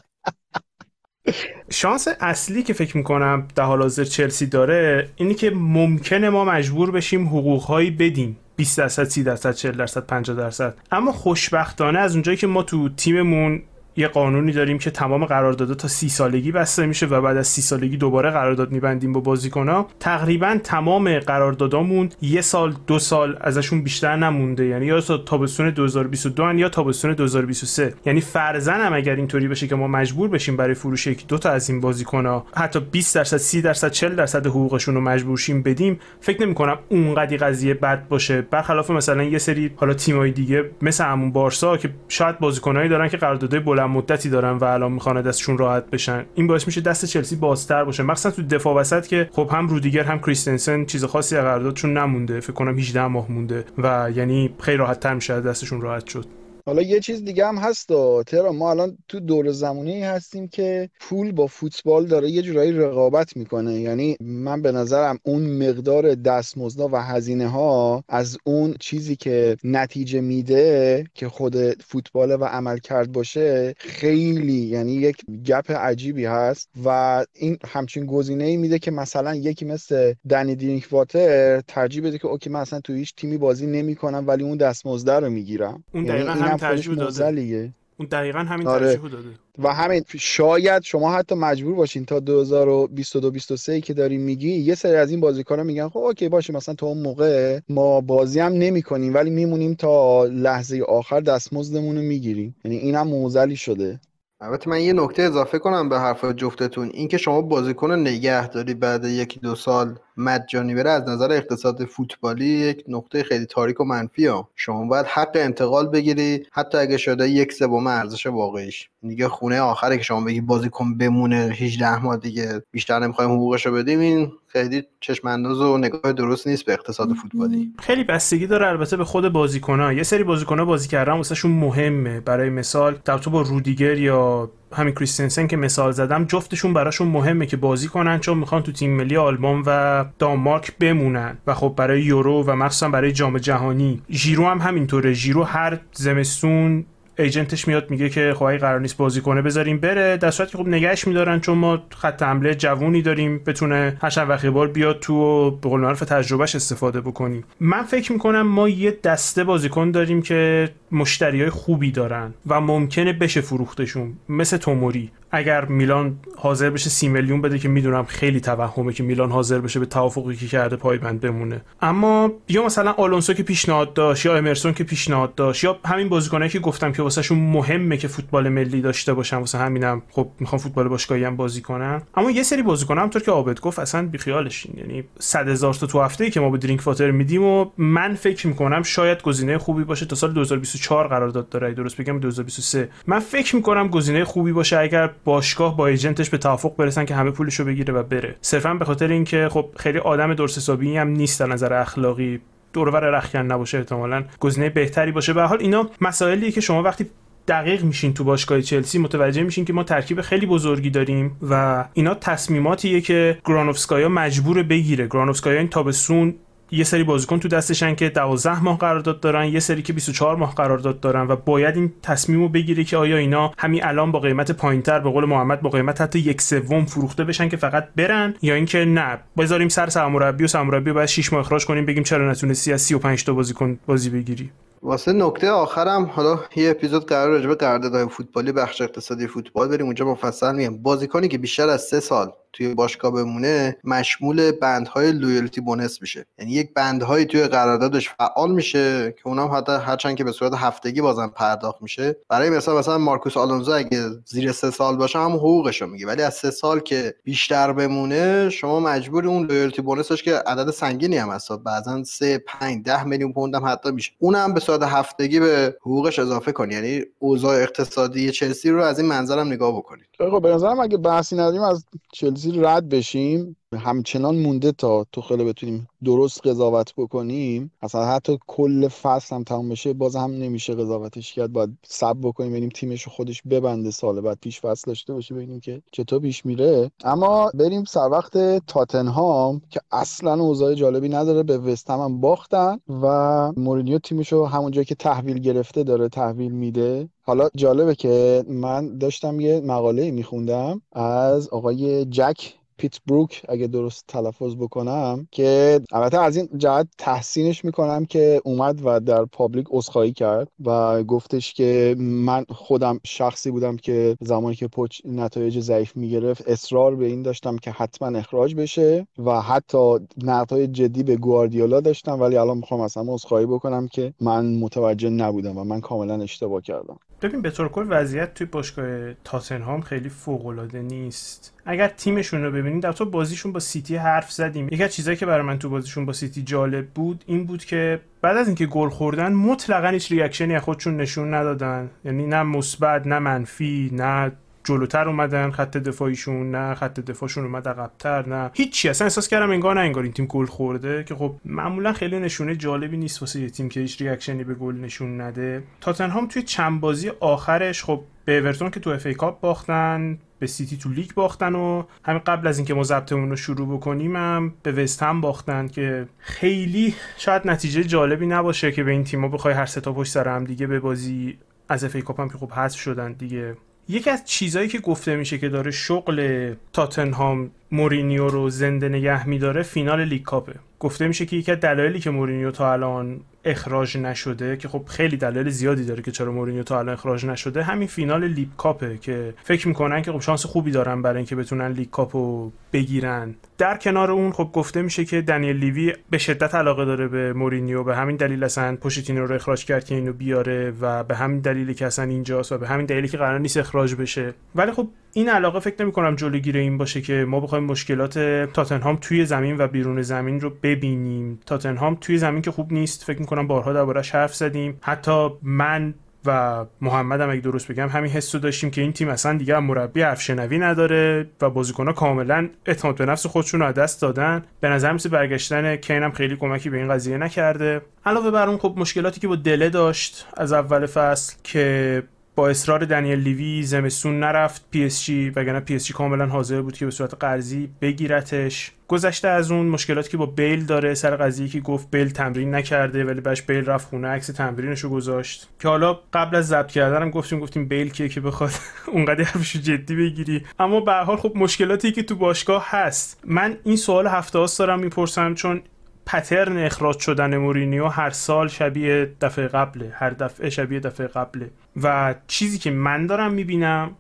شانس اصلی که فکر می‌کنم در حال حاضر چلسی داره اینی که ممکنه ما مجبور بشیم حقوقهایی بدیم. 20 درصد 30 درصد 40 درصد 50 درصد. اما خوشبختانه از اونجایی که ما تو تیممون یه قانونی داریم که تمام قراردادها تا سی سالگی بسته میشه و بعد از سی سالگی دوباره قرارداد میبندیم با بازیکنها. تقریبا تمام قراردادامون یه سال دو سال ازشون بیشتر نمونده. یعنی یا تابستون 2022 یا تابستون 2023 یعنی فرزن هم اگر اینطوری بشه که ما مجبور بشیم برای فروش یک دو تا از این بازیکنها حتی 20 درصد 30 درصد 40 درصد حقوقشون رو مجبور شیم بدیم فکر نمی کنم اونقدی قضیه بد باشه. برخلاف مثلا یه سری حالا تیمای دیگه مثل همون بارسا که شاید بازیکنایی دارن که قراردادهای مدتی دارن و الان می‌خوان دستشون راحت بشن. این باعث میشه دست چلسی بازتر باشه. مخصوصا تو دفاع وسط که خب هم رودیگر هم کریستنسن چیز خاصی از قراردادشون نمونده. فکر کنم 18 ماه مونده. و یعنی خیلی راحت تر میشه دستشون راحت شد. حالا یه چیز دیگه هم هست ترا ما الان تو دور زمانی هستیم که پول با فوتبال داره یه جورایی رقابت می‌کنه. یعنی من به نظرم اون مقدار دستمزد و هزینه ها از اون چیزی که نتیجه میده که خود فوتبال و عمل کرد باشه خیلی یعنی یک gap عجیبی هست. و این همچین گزینه ای میده که مثلا یکی مثل دنی درینک واتر ترجیح بده که okay من اصلا تو هیچ تیمی بازی نمی‌کنم ولی اون دستمزد رو می‌گیرم. اون دقیقاً ترجیح داده. اون دقیقا همین آره. ترجیح داده. و همین شاید شما حتی مجبور باشین تا 2022 23 که داریم میگی یه سری از این بازیکن‌ها میگن خب okay باشه مثلا تا اون موقع ما بازی هم نمی‌کنیم ولی میمونیم تا لحظه آخر دستمزدمون رو می‌گیریم. یعنی اینم موزلی شده. البته من یه نکته اضافه کنم به حرف جفتتون. اینکه شما بازیکن نگه داری بعد یکی دو سال مجانی بره از نظر اقتصاد فوتبالی یک نقطه خیلی تاریک و منفی ها شما باید حق انتقال بگیری حتی اگه شده یک سوم ارزش واقعیش. دیگه خونه آخره که شما بگی بازیکن بمونه 18 ماه دیگه بیشتر نمی‌خوایم حقوقش رو بدیم این خیلی چشم انداز و نگاه درست نیست به اقتصاد فوتبالی. خیلی بستگی داره البته به خود بازیکن‌ها. یه سری بازیکن‌ها بازی کردن واسهشون مهمه. برای مثال در تو با رودیگر یا همین کریستنسن که مثال زدم جفتشون براشون مهمه که بازی کنن چون می‌خوان تو تیم ملی آلمان و دانمارک بمونن. و خب برای یورو و مخصوصا برای جام جهانی. ژیرو هم همینطوره. ژیرو هر زمستون ایجنتش میاد میگه که خواهی قرار نیست بازی کنه بذاریم بره. در صورتی که خب نگهش میدارن چون ما خط حمله جوونی داریم بتونه چند وقتی بار بیاد تو و به قول معروف تجربهش استفاده بکنیم. من فکر می‌کنم ما یه دسته بازیکن داریم که مشتری های خوبی دارن و ممکنه بشه فروختشون مثل توموری. اگر میلان حاضر بشه سی میلیون بده که می‌دونم خیلی توهمه که میلان حاضر بشه به توافقی که کرده پایبند بمونه. اما یا مثلا آلونسو که پیشنهاد داشت یا امرسون که پیشنهاد داشت یا همین بازیکنایی که گفتم که واسهشون مهمه که فوتبال ملی داشته باشن واسه همینم خب می‌خوام فوتبال باشگاهی هم بازی کنن. اما یه سری بازیکن همونطور که عابد گفت اصلا بیخیالشین. یعنی 100 هزار تا تو هفته که ما به درینک واتر میدیم و من فکر می‌کنم شاید گزینه خوبی باشه تا سال 2024 قرارداد داره. درست بگم 2023 من فکر می‌کنم گزینه خوبی باشه اگر باشگاه با ایجنتش به توافق برسن که همه پولشو بگیره و بره. صرفا به خاطر اینکه خب خیلی آدم درست حسابی هم نیست در نظر اخلاقی. دورور رخکن نباشه احتمالا. گزینه بهتری باشه. به حال اینا مسائلیه که شما وقتی دقیق میشین تو باشگاه چلسی متوجه میشین که ما ترکیب خیلی بزرگی داریم و اینا تصمیماتیه که گرانوفسکایا مجبور بگیره. گرانوفسکایا این تابستون یه سری بازیکن تو دستشن که 12 ماه قرارداد دارن یه سری که 24 ماه قرارداد دارن و باید این تصمیم رو بگیره که آیا اینا همین الان با قیمت پایینتر به قول محمد با قیمت حتی یک سوم فروخته بشن که فقط برن یا اینکه نه؟ بذاریم سر سرمربی و سرمربی بعد 6 ماه اخراج کنیم بگیم چرا نتونستی از 35 تا بازیکن بازی بگیری؟ واسه نکته آخرم حالا یه اپیزود قرار راجع به قراردادهای فوتبالی بخش اقتصادی فوتبال بریم اونجا مفصل میگم. بازیکنی که بیشتر از سه سال توی باشگاه بمونه مشمول بندهای loyalty bonus میشه. یعنی یک بندهایی توی قراردادش فعال میشه که اونم حتی هرچند که به صورت هفتگی بازم پرداخت میشه. برای مثال مثلا مارکوس آلونزو اگه زیر سه سال باشه هم حقوقش رو میگیره. ولی از سه سال که بیشتر بمونه شما مجبور اون loyalty bonus ش که عدد سنگینی هم هست. بعضا 3 5 10 میلیون پوند هم حتی میشه. اونم به صورت هفتگی به حقوقش اضافه کنی یعنی اوضاع اقتصادی چلسی رو از این منظرم نگاه بکنید. خب به نظرم اگه بحثی نداریم از چلسی رد بشیم. همچنان مونده تا توخلو بتونیم درست قضاوت بکنیم. اصلا حتی کل فصل هم تمام بشه باز هم نمیشه قضاوتش کرد. باید صبر بکنیم ببینیم تیمش خودش ببنده سال بعد پیش فصل داشته باشه ببینیم که چطور پیش میره. اما بریم سر وقت تاتنهام که اصلا اوضاع جالبی نداره. به وست‌هم باختن و مورینیو تیمش رو همون جایی که تحویل گرفته داره تحویل میده. حالا جالبه که من داشتم یه مقاله میخوندم از آقای جک پیت بروک اگه درست تلفظ بکنم که البته از این جهت تحسینش می‌کنم که اومد و در public عذرخواهی کرد و گفتش که من خودم شخصی بودم که زمانی که پپ نتایج ضعیف می‌گرفت اصرار به این داشتم که حتما اخراج بشه و حتی نقدهای جدی به گواردیولا داشتم ولی الان می‌خوام اصلا عذرخواهی بکنم که من متوجه نبودم و من کاملا اشتباه کردم. ببین به طور کل وضعیت توی باشگاه تاتنهام خیلی فوق العاده نیست. اگر تیمشون رو ببینید در تو بازیشون با سیتی حرف زدیم. یکی از چیزایی که برای من تو بازیشون با سیتی جالب بود این بود که بعد از اینکه گل خوردن مطلقا هیچ reaction ی از خودشون نشون ندادن. یعنی نه مثبت نه منفی نه جلوتر اومدن خط دفاعیشون نه خط دفاعشون اومد عقبتر نه. هیچی. اصلا احساس کردم انگار نه انگار این تیم گل خورده که خب معمولا خیلی نشونه جالبی نیست واسه یه تیم که هیچ reaction ی به گل نشون نده. تاتنهام توی چند بازی آخرش خب به اورتون که تو FA Cup باختن به سیتی تو لیگ باختن و همین قبل از اینکه ما ضبطمون رو شروع بکنیم هم به وست هم باختن که خیلی شاید نتیجه جالبی نباشه که به این تیم‌ها بخوای هر سه تا پشت سر هم دیگه به بازی از FA Cup هم که خب حذف شدن دیگه. یکی از چیزهایی که گفته میشه که داره شغل تاتنهام مورینیو رو زنده نگه میداره فینال League Cup ه. گفته میشه که یکی از دلایلی که مورینیو تا الان اخراج نشده که خب خیلی دلایل زیادی داره که چرا مورینیو تا الان اخراج نشده همین فینال League Cup ه که فکر می‌کنن که خب شانس خوبی دارن برای اینکه بتونن League Cup و بگیرن. در کنار اون خب گفته میشه که دنیل لیوی به شدت علاقه داره به مورینیو. به همین دلیل اصلا پوچتینو رو اخراج کرد که اینو بیاره و به همین دلیلی که اصلا اینجاست و به همین دلیلی که قرار نیست اخراج بشه. ولی خب این علاقه فکر نمی کنم جلوگیری این باشه که ما بخوایم مشکلات تاتنهام توی زمین و بیرون زمین رو ببینیم. تاتنهام توی زمین که خوب نیست. فکر می کنم بارها دربارش حرف زدیم. حتی من و محمد هم اگه درست بگم همین حس رو داشتیم که این تیم اصلا دیگه مربی حرفشنوی نداره و بازیکنها کاملا اعتماد به نفس خودشون رو دست دادن. به نظر مثل برگشتن کین هم خیلی کمکی به این قضیه نکرده. علاوه بر اون خب مشکلاتی که با دله داشت از اول فصل که با اصرار دنیل لیوی زمستون نرفت. پی اس جی وگرنه پی اس جی کاملا حاضر بود که به صورت قرضی بگیرتش. گذشته از اون مشکلاتی که با بیل داره سر قضیه که گفت بیل تمرین نکرده ولی باش بیل رفت خونه عکس تمرینش رو گذاشت. که حالا قبل از ضبط کردنم گفتیم گفتیم بیل کیه که بخواد اونقدر حرفش جدی بگیری. اما به حال خب مشکلاتی که تو باشگاه هست. من این سوال هفته دارم می‌پرسم چون پترن اخراج شدن مورینیو هر سال شبیه دفعه قبله هر دفعه شبیه دفعه قبله. و چیزی که من دارم می‌بینم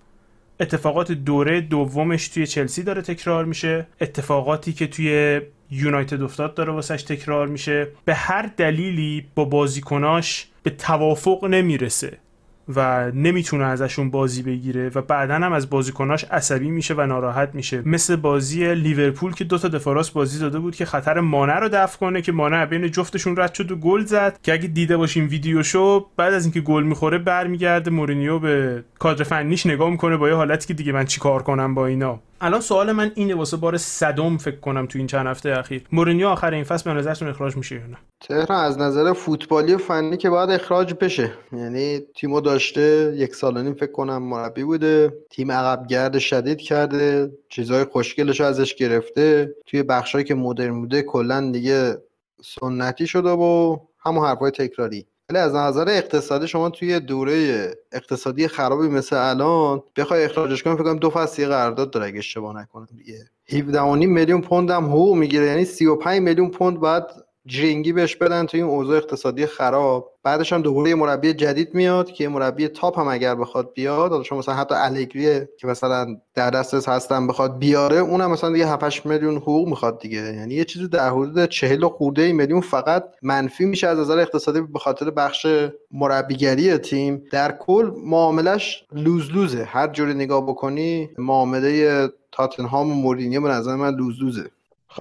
اتفاقات دوره دومش توی چلسی داره تکرار میشه. اتفاقاتی که توی یونایتد افتاد داره واسش تکرار میشه. به هر دلیلی با بازیکناش به توافق نمی‌رسه. و نمی‌تونه ازشون بازی بگیره و بعدا هم از بازیکناش عصبی میشه و ناراحت میشه. مثل بازی لیورپول که دو تا دفاراس بازی داده بود که خطر مانع رو دفع کنه که مانع بین جفتشون رد شد و گل زد. که اگه دیده باشیم ویدیوشو بعد از اینکه گل می‌خوره برمیگرده مورینیو به کادر فنیش نگاه می‌کنه با یه حالتی که دیگه من چیکار کنم با اینا. الان سوال من اینه واسه بار صدم فکر کنم تو این چند هفته اخیر. مورینیو آخر این فصل به نظرتون اخراج میشه یا نه؟ تهران از نظر فوتبالی و فنی که باید اخراج بشه. یعنی تیمو داشته یک سال نیم فکر کنم مربی بوده. تیم عقب گرد شدید کرده. چیزهای خوشگلش ازش گرفته. توی بخشایی که مدرن بوده کلا دیگه سنتی شده و همون حرفای تکراری. ولی از نظر اقتصادی شما توی دوره اقتصادی خرابی مثل الان بخوای اخراجش کنی فکر کنم دو فصل قرارداد داره اگه اشتباه نکنم دیگه. 17 میلیون پوند هم حقوق می‌گیره یعنی 35 میلیون پوند بعد جرینگی بهش بدن توی این اوضاع اقتصادی خراب. بعدش هم دوباره یه مربی جدید میاد که یه مربی تاپ هم اگر بخواد بیاد حالا مثلا حتی الگری که مثلا در دسترس هستن بخواد بیاره اونم مثلا دیگه 7 میلیون حقوق می‌خواد دیگه. یعنی یه چیزی در حدود 40 خورده میلیون فقط منفی میشه از نظر اقتصادی به خاطر بخش مربیگری تیم. در کل معاملش لوز لوزه هر جوری نگاه بکنی معامله تاتنهام و مورینیو به نظر من لوز لوزه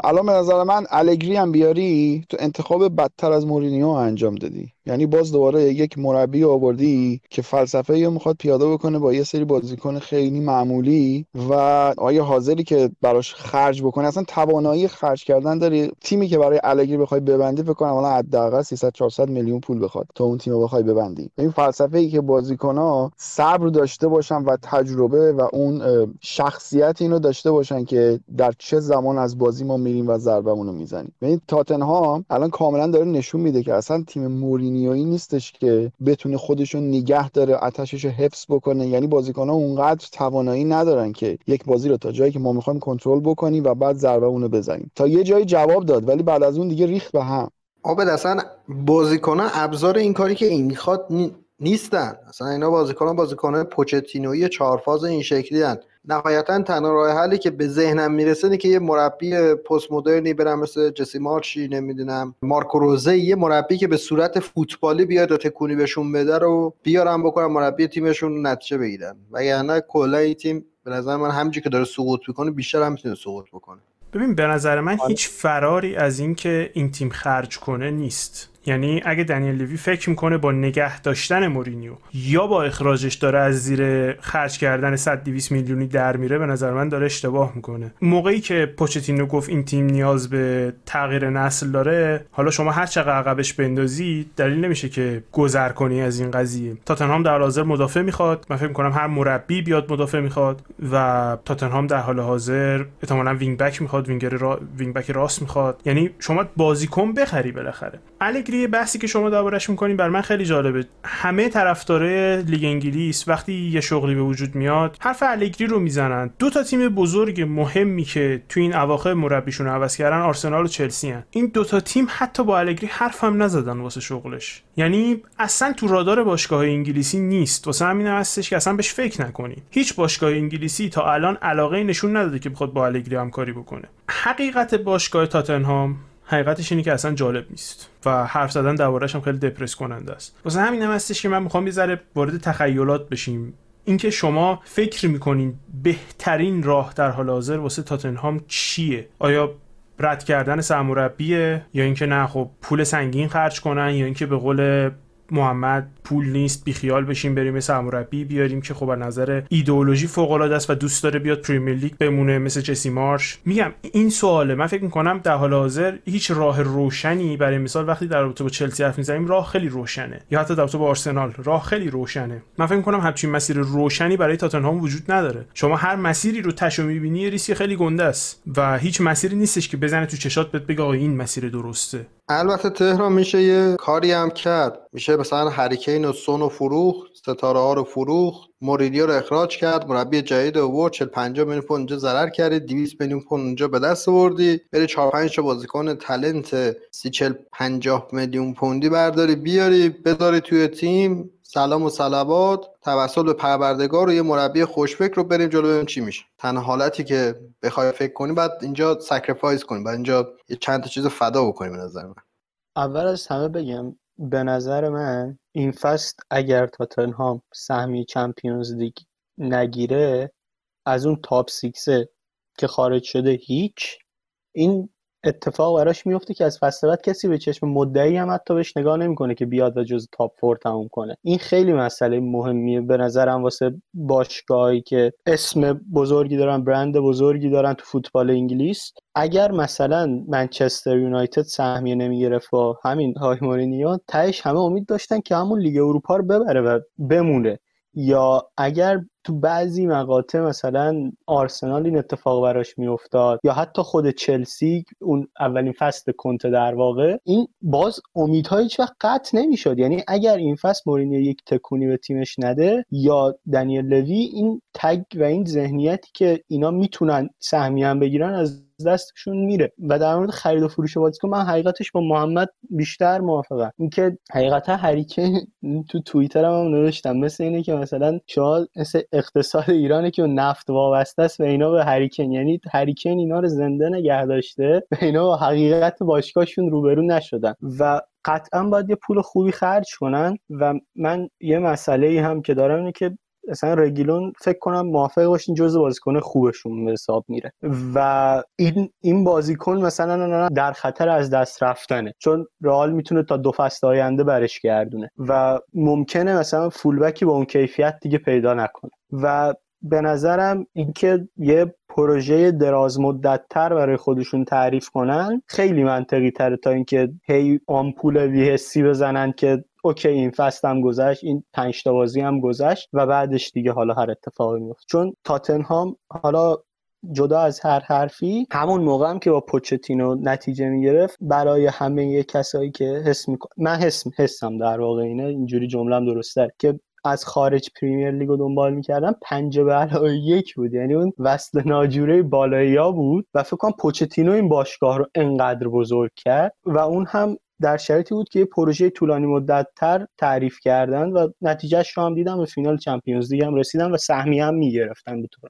الان به نظر من الگری هم بیاری؟ تو انتخاب بدتر از مورینیو انجام دادی. یعنی باز دوباره یک مربی آوردی که فلسفه یا می‌خواد پیاده بکنه با یه سری بازیکن خیلی معمولی و آیا حاضری که براش خرج بکنه؟ اصلا توانایی خرج کردن داری؟ تیمی که برای الگری بخوای ببندی فکر کنم الان حداقل 300 400 میلیون پول بخواد تا اون تیم بخوای ببندی. این فلسفه ای که ها صبر داشته باشن و تجربه و اون شخصیت اینو داشته باشن که در چه زمان از بازی ما میریم و ضربمون رو می‌زنیم. ببین تاتنهام الان کاملا داره نشون میده که اصلا تیم مورینیو مورینیویی نیستش که بتونه خودشو نگه داره آتشش حفظ بکنه. یعنی بازیکن‌ها اونقدر توانایی ندارن که یک بازی رو تا جایی که ما می‌خوایم کنترل بکنیم و بعد ضربه اونو بزنیم. تا یه جایی جواب داد ولی بعد از اون دیگه ریخت به هم. آبد اصلا بازیکن‌ها ابزار این کاری که این می‌خواد نیستن. اصلا اینا بازیکنان بازیکنان پوچتینوی چهار فاز این شکلی هن. نهایتا تنها راه حلی که به ذهنم می‌رسه که یه مربی پست مدرنی برم مثل جسی مارچی نمی‌دونم مارکو روزه یه مربی که به صورت فوتبالی بیاد و تکونی بهشون بده رو بیارم بکنم مربی تیمشون نتیجه بگیرن. وگرنه کلا این تیم به نظر من همینجوری که داره سقوط می‌کنه بیشتر هم می‌تونه سقوط بکنه. ببین به نظر من هیچ فراری از اینکه این تیم خرج کنه نیست. یعنی اگه دنیل لیوی فکر می‌کنه با نگه داشتن مورینیو یا با اخراجش داره از زیر خرج کردن 100 200 میلیونی در میره به نظر من داره اشتباه می‌کنه. موقعی که پوچتینو گفت این تیم نیاز به تغییر نسل داره حالا شما هر چقدر عقبش بندازی دلیل نمیشه که گذر کنی از این قضیه. تاتنهام در حاضر مدافع می‌خواد. من فکر می‌کنم هر مربی بیاد مدافع می‌خواد و تاتنهام در حال حاضر احتمالاً wing back می‌خواد وینگر را... wing back راست می‌خواد. یعنی شما بازیکن بخری بالاخره. الگری بحثی که شما دربارش می‌کنین بر من خیلی جالبه. همه طرفدارای لیگ انگلیس وقتی یه شغلی به وجود میاد حرف الگری رو می‌زنن. دو تا تیم بزرگ مهمی که تو این اواخر مربیشون عوض کردن آرسنال و چلسی هن. این دو تا تیم حتی با الگری حرف هم نزدن واسه شغلش. یعنی اصلا تو رادار باشگاه انگلیسی نیست. واسه همین هم هستش که اصلا بهش فکر نکنی. هیچ باشگاه انگلیسی تا الان علاقه نشون نداده که بخواد با الگری همکاری بکنه. حقیقت باشگاه تاتنهام حقیقتش اینه که اصلا جالب نیست و حرف زدن دربارهش هم خیلی دپرس کننده است. واسه همین هم هستش که من می‌خوام یه ذره وارد تخیلات بشیم. اینکه شما فکر می‌کنین بهترین راه در حال حاضر واسه تاتنهام چیه؟ آیا رد کردن سرمربیه یا اینکه نه خب پول سنگین خرج کنن یا اینکه به قول محمد پول نیست بیخیال بشیم بریم سرمربی بیاریم که خب از نظر ایدئولوژی فوق العاده است و دوست داره بیاد پریمیر لیگ بمونه مثل جسی مارش. میگم این سواله. من فکر می‌کنم در حال حاضر هیچ راه روشنی برای مثال وقتی در رابطه با چلسی حرف می‌زنیم راه خیلی روشنه. یا حتی در رابطه با آرسنال راه خیلی روشنه. من فکر می‌کنم همچین مسیر روشنی برای تاتنهام وجود نداره. شما هر مسیری رو تشو می‌بینی ریسک خیلی گنده است و هیچ مسیری نیستش که بزنه تو چشات بهت بگه این مسیر درسته. البته تهران میشه یه کاری هم کرد. میشه مثلا هریکین و سون و فروخت ستاره ها رو فروخت موریدیو رو اخراج کرد مربی جدید اوورد 40 50 میلیون پوند اونجا ضرر کردی 200 میلیون پوند اونجا به دست آوردی بری 4 5 تا بازیکن تالنت 30 40 50 میلیون پوندی برداری بیاری بذاری توی تیم سلام و صلوات توسل به پروردگار و یه مربی خوشفکر رو بریم جلو ببینیم چی میشه. تنها حالتی که بخوای فکر کنی بعد اینجا sacrifice کنی بعد اینجا یه چند تا چیز فدا بکنی به نظر من. اول از همه بگم به نظر من این فصل اگر تاتنهام سهمی Champions League نگیره از اون top six ه که خارج شده هیچ این اتفاق براش میفته که از فصل بعد کسی به چشم مدعی هم حتی بهش نگاه نمی‌کنه که بیاد و جز top four تموم کنه. این خیلی مسئله مهمیه به نظرم واسه باشگاهی که اسم بزرگی دارن برند بزرگی دارن تو فوتبال انگلیس. اگر مثلا منچستر یونایتد سهمیه نمی‌گرفت با همین های مورینیو تهش همه امید داشتن که همون لیگ اروپا رو ببره و بمونه. یا اگر تو بعضی مقاطع مثلا آرسنال این اتفاق براش میافتاد یا حتی خود چلسی اون اولین فصل کنته در واقع این باز امیدها هیچ وقت قطع نمی‌شد. یعنی اگر این فصل مورینیو یک تکونی به تیمش نده یا دنیل لوی این تگ و این ذهنیتی که اینا می‌تونن سهمیه هم بگیرن از دستشون میره. و در مورد خرید و فروش بازیکن من حقیقتش با محمد بیشتر موافقم. اینکه حقیقتا هریکن تو توییتر هم, نوشتم. مثل اینه که مثلا شما مثل اقتصاد ایرانه که نفت وابسته است و اینا به هریکن. یعنی هریکن اینا رو زنده نگه داشته. و اینا با حقیقت باشگاهشون روبرو نشدن. و قطعا باید یه پول خوبی خرج کنن. و من یه مسئله هم که دارم اینه که مثلا رگیلون فکر کنم موافق باشین جزء بازیکن خوبشون به حساب میره. و این این بازیکن مثلا در خطر از دست رفتنه. چون رئال می‌تونه تا دو فصل آینده برش گردونه. و ممکنه مثلا فولبکی با اون کیفیت دیگه پیدا نکنه. و به نظرم اینکه یه پروژه دراز مدت تر برای خودشون تعریف کنن خیلی منطقی تره تا اینکه هی آمپول ویهسی بزنن که اوکی این فصل هم گذشت این پنج تا بازی هم گذشت و بعدش دیگه حالا هر اتفاقی میفته چون تاتنهام حالا جدا از هر حرفی همون موقع هم که با پوچتینو نتیجه می‌گرفت برای همه کسایی که حس میکن من حس حسم در واقع اینه اینجوری جملم درسته که از خارج پریمیر لیگ رو دنبال می‌کردن پنجه به علاوه یک بود. یعنی اون وصل ناجوره بالایی بود و فکر کنم پوچتینو این باشگاه رو انقدر بزرگ کرد و اون هم در شرایطی بود که یه پروژه طولانی مدت تر تعریف کردن و نتیجهش رو هم دیدم به فینال چمپیونز لیگ هم رسیدن و سهمی هم می‌گرفتن به طور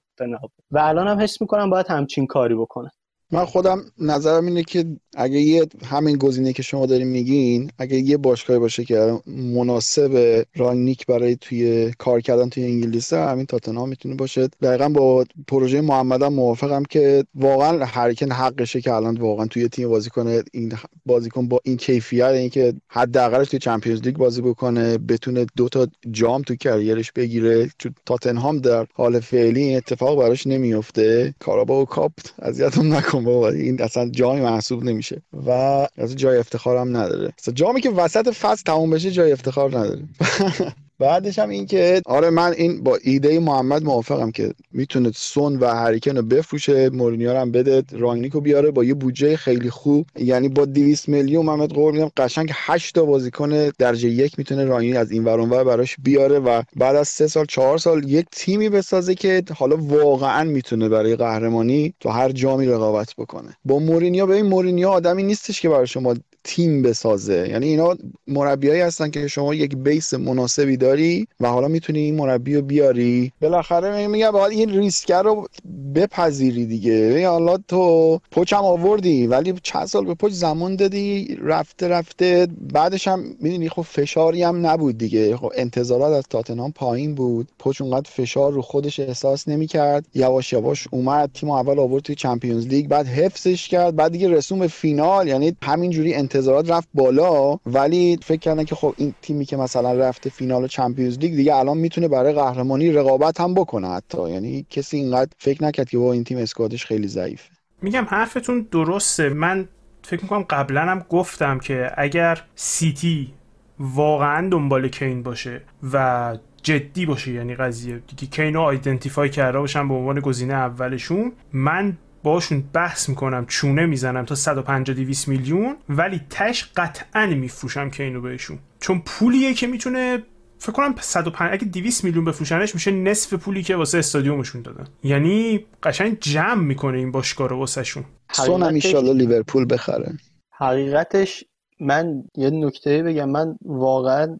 و الان هم حس می‌کنم باید همچین کاری بکنن. من خودم نظرم اینه که اگه یه همین گزینه که شما دارین میگین اگه یه باشگاهی باشه که مناسب رانگنیک برای توی کار کردن توی انگلیسه همین تاتنهام می‌تونه باشه. دقیقا با پروژه محمد هم موافقم که واقعا هرکن حقشه که الان واقعا توی تیم بازی کنه این بازیکن با این کیفیت اینکه حداقلش توی Champions League بازی بکنه بتونه دو تا جام تو career ش بگیره. چون تاتنهام در حال فعلی این اتفاق براش نمیفته Carabao Cup اذیتم نکن. بابا. این اصلا جامی محسوب نمیشه. و از جای افتخارم نداره. جامی که وسط فصل تموم بشه جای افتخار نداره. بعدش هم این که آره من این با ایده محمد موافقم که می‌تونه سون و هری کین رو بفروشه مورینیو هم بده رانگنیکو بیاره با یه بودجه خیلی خوب. یعنی با 200 میلیون محمد قول میدم قشنگ 8 تا بازیکن درجه یک می‌تونه رانگنیک از این ور اونور براش بیاره و بعد از سه سال چهار سال یک تیمی بسازه که حالا واقعا می‌تونه برای قهرمانی تو هر جامی رقابت بکنه. با مورینیو ببین مورینیو آدمی نیستش که برای شما تیم بسازه. یعنی اینا مربیایی هستن که شما یک base مناسبی داری و حالا می‌تونی این مربی رو بیاری. بالاخره میگم باید این ریسک رو بپذیری دیگه. حالا تو پچم آوردی ولی چند سال به پچ زمان دادی رفته رفته. بعدش هم می‌دونی خب فشاری هم نبود دیگه. خب انتظارات از تاتنهام پایین بود. پچ اونقدر فشار رو خودش احساس نمی‌کرد. یواش یواش اومد تیم اول آورد توی Champions League بعد حفظش کرد بعد دیگه رسوند فینال. یعنی همینجوری انتظارات رفت بالا ولی فکر کردن که خب این تیمی که مثلا رفته فینال Champions لیگ دیگه الان می‌تونه برای قهرمانی رقابت هم بکنه حتی. یعنی کسی اینقدر فکر نکرد که با این تیم اسکوادش خیلی ضعیفه. میگم حرفتون درسته. من فکر می‌کنم قبلا هم گفتم که اگر سیتی واقعا دنبال کین باشه و جدی باشه یعنی قضیه دیگه کینو آیدنتیفای کرده باشن به عنوان گزینه اولشون من باشون بحث می‌کنم چونه می‌زنم تا 150 200 میلیون ولی تش قطعا میفروشم کینو بهشون. چون پولیه که می‌تونه فکر کنم 105 اگه 200 میلیون بفروشنش میشه نصف پولی که واسه استادیومشون دادن. یعنی قشنگ جمع می‌کنه این باشگاه رو واسه شون سون هم لیورپول بخره. حقیقتش من یه نکته بگم. من واقعا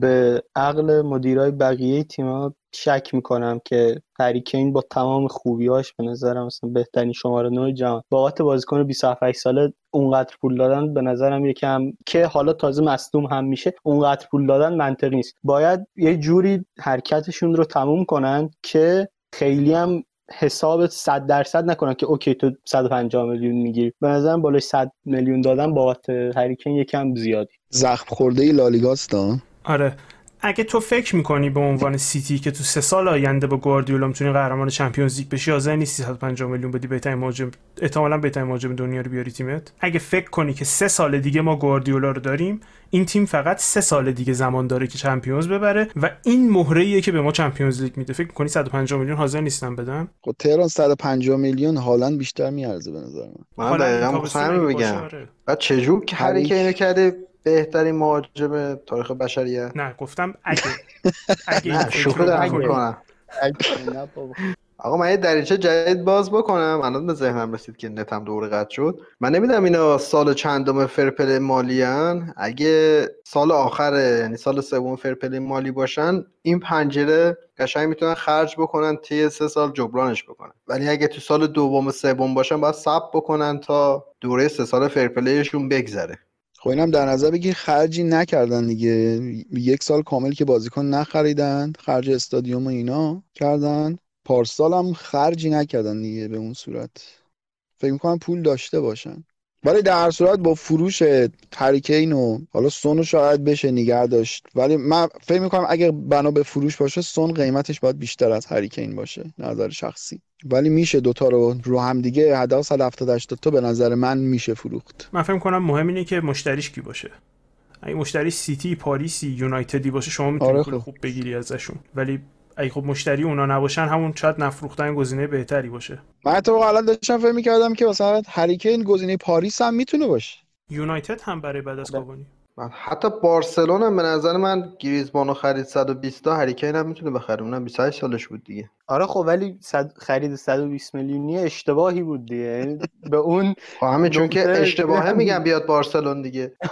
به عقل مدیرای بقیه تیم‌ها شک می‌کنم که هریکین با تمام خوبیاش به نظرم مثلا بهترین شماره نوع جهان. بابت بازیکن 27 ساله اونقدر پول دادن به نظرم یکم که حالا تازه مصدوم هم میشه اونقدر پول دادن منطقی نیست. باید یه جوری حرکتشون رو تموم کنن که خیلی هم حساب 100 درصد نکنن که okay تو 150 میلیون می‌گیری. به نظرم بالای 100 میلیون دادن بابت هری کین یکم زیادی. زخم خورده ای لالیگاست آره. اگه تو فکر می‌کنی به عنوان سیتی که تو سه سال آینده با گواردیولا می‌تونی قهرمان Champions League بشی حاضر نیستی 150 میلیون بدی بهترین مهاجم احتمالاً بهترین مهاجم دنیا رو بیاری تیمت. اگه فکر کنی که سه سال دیگه ما گواردیولا رو داریم این تیم فقط سه سال دیگه زمان داره که Champions ببره و این مهره که به ما Champions League میده. فکر می‌کنی 150 میلیون حاضر نیستن بدن؟ خب تهران 150 میلیون حالا بیشتر میارزه به نظر من. من دقیقاً بگم بعد چجور که هر اینو کرده بهترین مهاجم تاریخ بشریت نه گفتم اگه اگه شوخی دارم می‌کنم. آقا من یه دریچه جدید باز بکنم. الان به ذهنم رسید که نتم دور قطع شد. من نمی‌دونم اینا سال چندم فرپل مالیان اگه سال آخره یعنی سال سوم فرپل مالی باشن این پنجره قشنگ می‌تونن خرج بکنن طی سه سال جبرانش بکنن. ولی اگه تو سال دوم و سوم باشن باید ثبت بکنن تا دوره سه سال فرپلیشون بگذره. خب اینم در نظر بگیر خرجی نکردن دیگه. یک سال کامل که بازیکن نخریدن خرج استادیوم و اینا کردن. پارسال هم خرجی نکردن دیگه به اون صورت. فکر می‌کنم پول داشته باشن. ولی در هر صورت با فروش تریکین و حالا سون شاید بشه نگه داشت. ولی من فکر می‌کنم اگر بنا به فروش باشه سون قیمتش باید بیشتر از هریکین باشه نظر شخصی. ولی میشه دوتا رو رو هم دیگه حداقل 170 80 تا به نظر من میشه فروخت. من فکر کنم مهم اینه که مشتریش کی باشه. اگه مشتری سیتی پاریسی یونایتدی باشه شما می‌تونید آره خب. خوب بگیری ازشون. ولی اگه خب مشتری اونا نباشن همون شاید نفروختن گزینه بهتری باشه. من تو الان داشتم فکر می‌کردم که مثلا هریکین گزینه پاریس هم می‌تونه باشه. یونایتد هم برای بعد از کاوانی. حتی بارسلون هم به نظر من گریزمانو خرید 120 تا هریکین هم می‌تونه بخره. اونم 28 سالش بود دیگه. آره خب ولی صد... خرید 120 میلیونی اشتباهی بود دیگه. یعنی به اون خب همین چون که اشتباهه میگم بیاد بارسلون دیگه.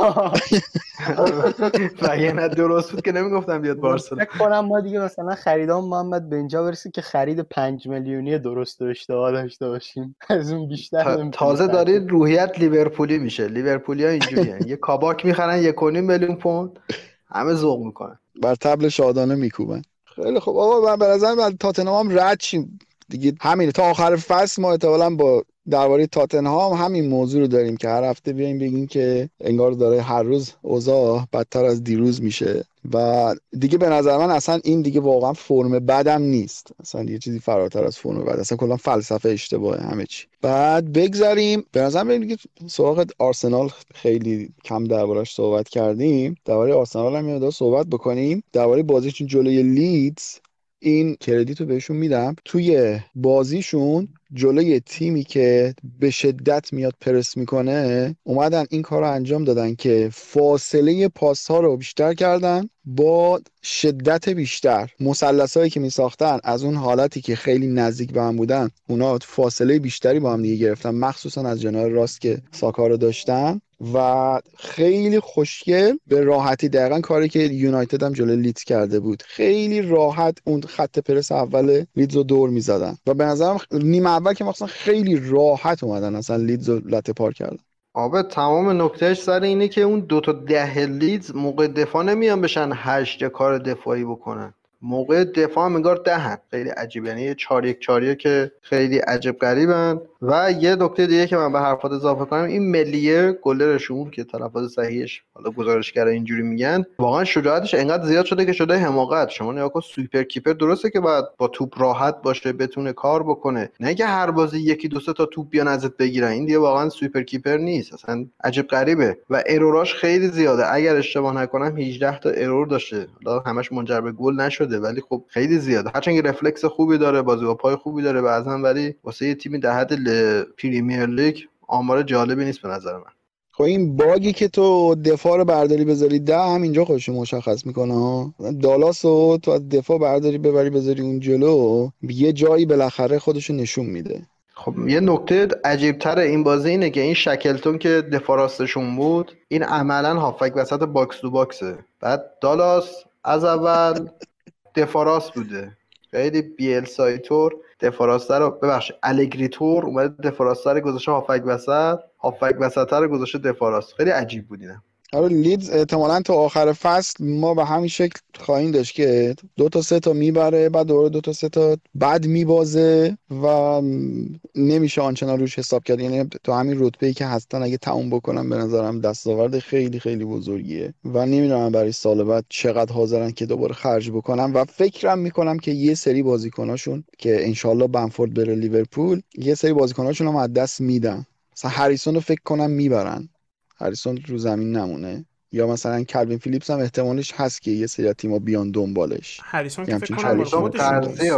و نه درست بود که نمی‌گفتم بیاد بارسلون. فکر کنم ما دیگه مثلا خریدام محمد به اینجا برسه که خرید 5 میلیونی درست و اشتباه داشته باشیم. از اون بیشتر تازه دارید روحیت لیورپولی میشه. لیورپولی ها اینجوریه. یه کاباک می‌خرن یک میلیون پوند. همه ذوق می‌کنن. بر تبل شادانه میکوبن. خیلی خب آقا من به نظر من تاتنهام رد شیم. دیگه همینه. تا آخر فصل ما احتمالاً با درباره تاتنهام همین موضوع رو داریم که هر هفته بیایم بگیم که انگار داره هر روز اوضاع بدتر از دیروز میشه. و دیگه به نظر من اصلا این دیگه واقعا فرم بدم نیست. اصلا یه چیزی فراتر از فرم بد. اصلا کلا فلسفه اشتباهه همه چی. بعد بگذریم به نظر من دیگه سراغ آرسنال. خیلی کم دربارش صحبت کردیم. درباره آرسنال هم یاد صحبت بکنیم. درباره بازیشون جلوی لیدز این کردیت رو بهشون میدم. توی بازیشون جلوی تیمی که به شدت میاد پرس می‌کنه اومدن این کار رو انجام دادن که فاصله پاس ها رو بیشتر کردن با شدت بیشتر. مثلث هایی که می ساختن از اون حالتی که خیلی نزدیک به هم بودن اونا فاصله بیشتری با هم دیگه گرفتن مخصوصا از جناه راست که ساکا رو داشتن. و خیلی خوشگل به راحتی دقیقا کاری که یونایتد هم جلوی لیدز کرده بود. خیلی راحت اون خط پرس اول لیدز رو دور می‌زدن. و به نظرم نیمه اول که مثلا خیلی راحت اومدن اصلا لیدز رو لطه پار کردن. آبه تمام نکته‌ش سر اینه که اون دوتا ده لیدز موقع دفاع نمیان بشن هشت کار دفاعی بکنن. موقع دفاع انگار ده‌ان. خیلی عجیب یعنی چار یک چاریه که خیلی عجب غریبن. و یه نکته دیگه که من به حرفات اضافه کنم این مسلیه گلرشون که تلفظ صحیحش حالا گزارشگر اینجوری میگن واقعا شجاعتش انقدر زیاد شده که شده حماقت. شما نگاه کن sweeper keeper درسته که باید با توپ راحت باشه بتونه کار بکنه. نه که هر بازی یکی دو تا توپ بیان ازت بگیرن. این دیگه واقعا sweeper keeper نیست. اصلا عجب غریبه. و error اش خیلی زیاده. اگر اشتباه نکنم 18 تا error داشته. حالا همش منجر به گل نشده ولی خب خیلی زیاده. هرچند رفلکس خوبی داره بازی با پای خوبی داره بعضا ولی واسه یه تیمی حد پریمیر لیگ آمار جالبی نیست به نظر من. خب این bug ی که تو دفاع رو برداری بذاری ده هم اینجا خودش مشخص می‌کنه دالاس رو تو از دفاع برداری ببری بذاری اون جلو یه جایی بالاخره خودش نشون میده. خب یه نکته عجیب تر این بازی اینه که این شکلتون که دفاع راستشون بود این عملا هافبک وسط box to box ه. بعد دالاس از اول دفاع راست بوده. خیلی بیل سایتور. دفاراسته رو ببخشید الگریتور اومده دفاراسته رو گذاشته هافک وسط. هافک وسط رو گذاشته دفاراست. خیلی عجیب بود آره لیدز احتمالا تا آخر فصل ما به همین شکل خواهیم داشت که دو تا سه تا می‌بره بعد دوره دو تا سه تا بعد میبازه و نمیشه آنچنان روش حساب کرد. یعنی تو همین رتبه ای که هستن اگه تموم بکنم به نظرم دستاورد خیلی خیلی بزرگیه و نمی‌دونم برای سال بعد چقدر حاضرن که دوباره خرج بکنم و فکرم می‌کنم که یه سری بازیکناشون که انشالله بنفورد بره لیورپول یه سری بازیکناشون هم از دست میدن. مثلا هریسون رو فکر کنم می‌برن. هریسون رو زمین نمونه. یا مثلا کلوین فیلیپس هم احتمالش هست که یه سری تیم‌ها بیان دنبالش. هریسون که فکر کنم قرضی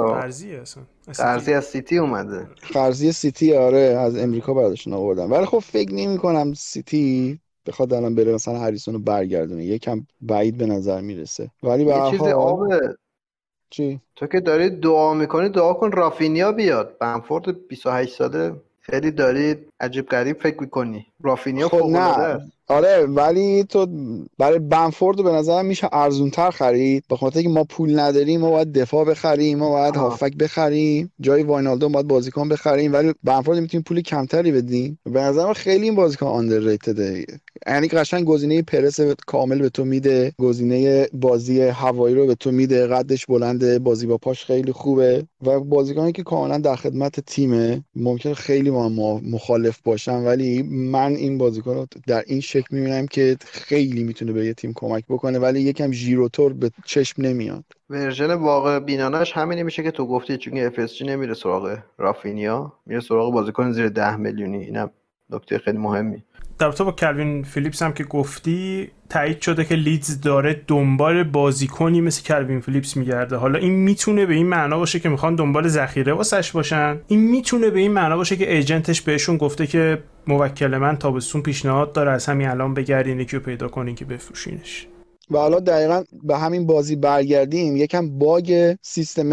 قرضی از سیتی. اومده. قرضی سیتی آره از امریکا برداشتن آوردن. ولی خب فکر نمی کنم سیتی بخواد الان بره مثلا هریسون رو برگردونه. یکم بعید به نظر می‌رسه. ولی به چیز آبه. چی؟ تو که داری دعا می‌کنی دعا کن رافینیا بیاد. بمفورد 28 ساله. خیلی داری عجیب غریب فکر می‌کنی. رافینیا خب نه. آره ولی تو برای بنفورد به نظر میشه ارزون تر خرید به خاطر که ما پول نداریم ما باید دفاع بخریم ما باید هافک بخریم. جای واینالدو باید بازیکن بخریم ولی بنفورد می‌تونیم پول کمتری بدیم. به نظر خیلی این بازیکن آندرریتده یعنی قشنگ گزینه پرس کامل به تو میده گزینه بازی هوایی رو به تو میده قدش بلنده بازی با پاش خیلی خوبه و بازیکنی که کاملا در خدمت تیمه. ممکن خیلی ما مخالف باشن ولی من این بازیکن رو در این شکل می‌بینم که خیلی می‌تونه به یه تیم کمک بکنه ولی یکم ژیروتور به چشم نمیاد. version واقع بینانش همینی میشه که تو گفتی چون اف نمیره سراغ رافینیا میره سراغ بازیکن زیر ده میلیونی. اینم نکته خیلی مهمی. در باب کلوین فیلیپس هم که گفتی تایید شده که لیدز داره دنبال بازیکنی مثل کلوین فیلیپس میگرده. حالا این می‌تونه به این معنا باشه که می‌خوان دنبال ذخیره واسش باشن. این می‌تونه به این معنا باشه که agent ش بهشون گفته که موکل من تابستون پیشنهاد داره از همین الان بگردین یکی رو پیدا کنین که بفروشینش. و حالا دقیقا به همین بازی برگردیم یکم bug سیستم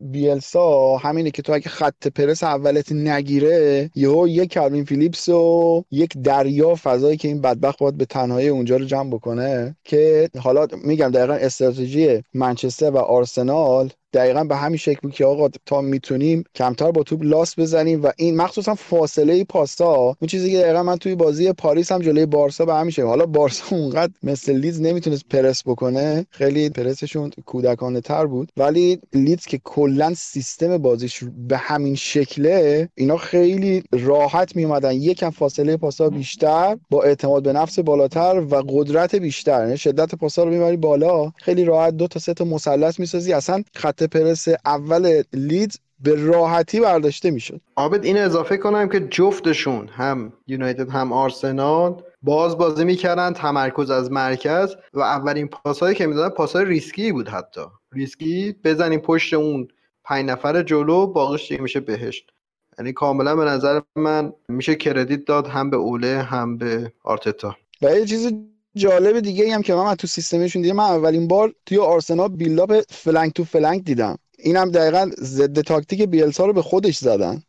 بیلسا همینه که تو اگه خط پرس اولت نگیره یهو یک کلوین فیلیپس و یک دریا فضایی که این بدبخت باید به تنهایی اونجا رو جمع بکنه که حالا میگم دقیقا استراتژی منچستر و آرسنال دقیقا به همین شکل که آقا تا می‌تونیم کمتر با توپ لاس بزنیم و این مخصوصا فاصله پاسا اون چیزی که دقیقا من توی بازی پاریس هم جلوی بارسا به همین شکل. حالا بارسا اونقدر مثل لیدز نمی‌تونست پرس بکنه خیلی پرسشون کودکانه تر بود. ولی لیدز که کلا سیستم بازیش به همین شکله اینا خیلی راحت میومدن یکم فاصله پاسا بیشتر با اعتماد به نفس بالاتر و قدرت بیشتر. یعنی شدت پاسا رو می‌بری بالا خیلی راحت دو تا سه تا مثلث می‌سازی. اصلا خط پرس اول لیدز به راحتی برداشته می‌شد. عابد این اضافه کنم که جفتشون هم یونایتد هم آرسنال باز بازی می‌کردن تمرکز از مرکز و اولین پاسهایی که می‌دادن پاسهای ریسکی بود حتی. ریسکی بزنیم پشت اون پنج نفر جلو باقیش دیگه میشه بهشت. یعنی کاملا به نظر من میشه credit داد هم به اوله هم به آرتتا. و یه چیز جالب دیگه هم که من تو سیستمشون دیدم. من اولین بار توی آرسنال build-up flank to flank دیدم. اینم دقیقا ضد تاکتیک بیلسا رو به خودش زدن.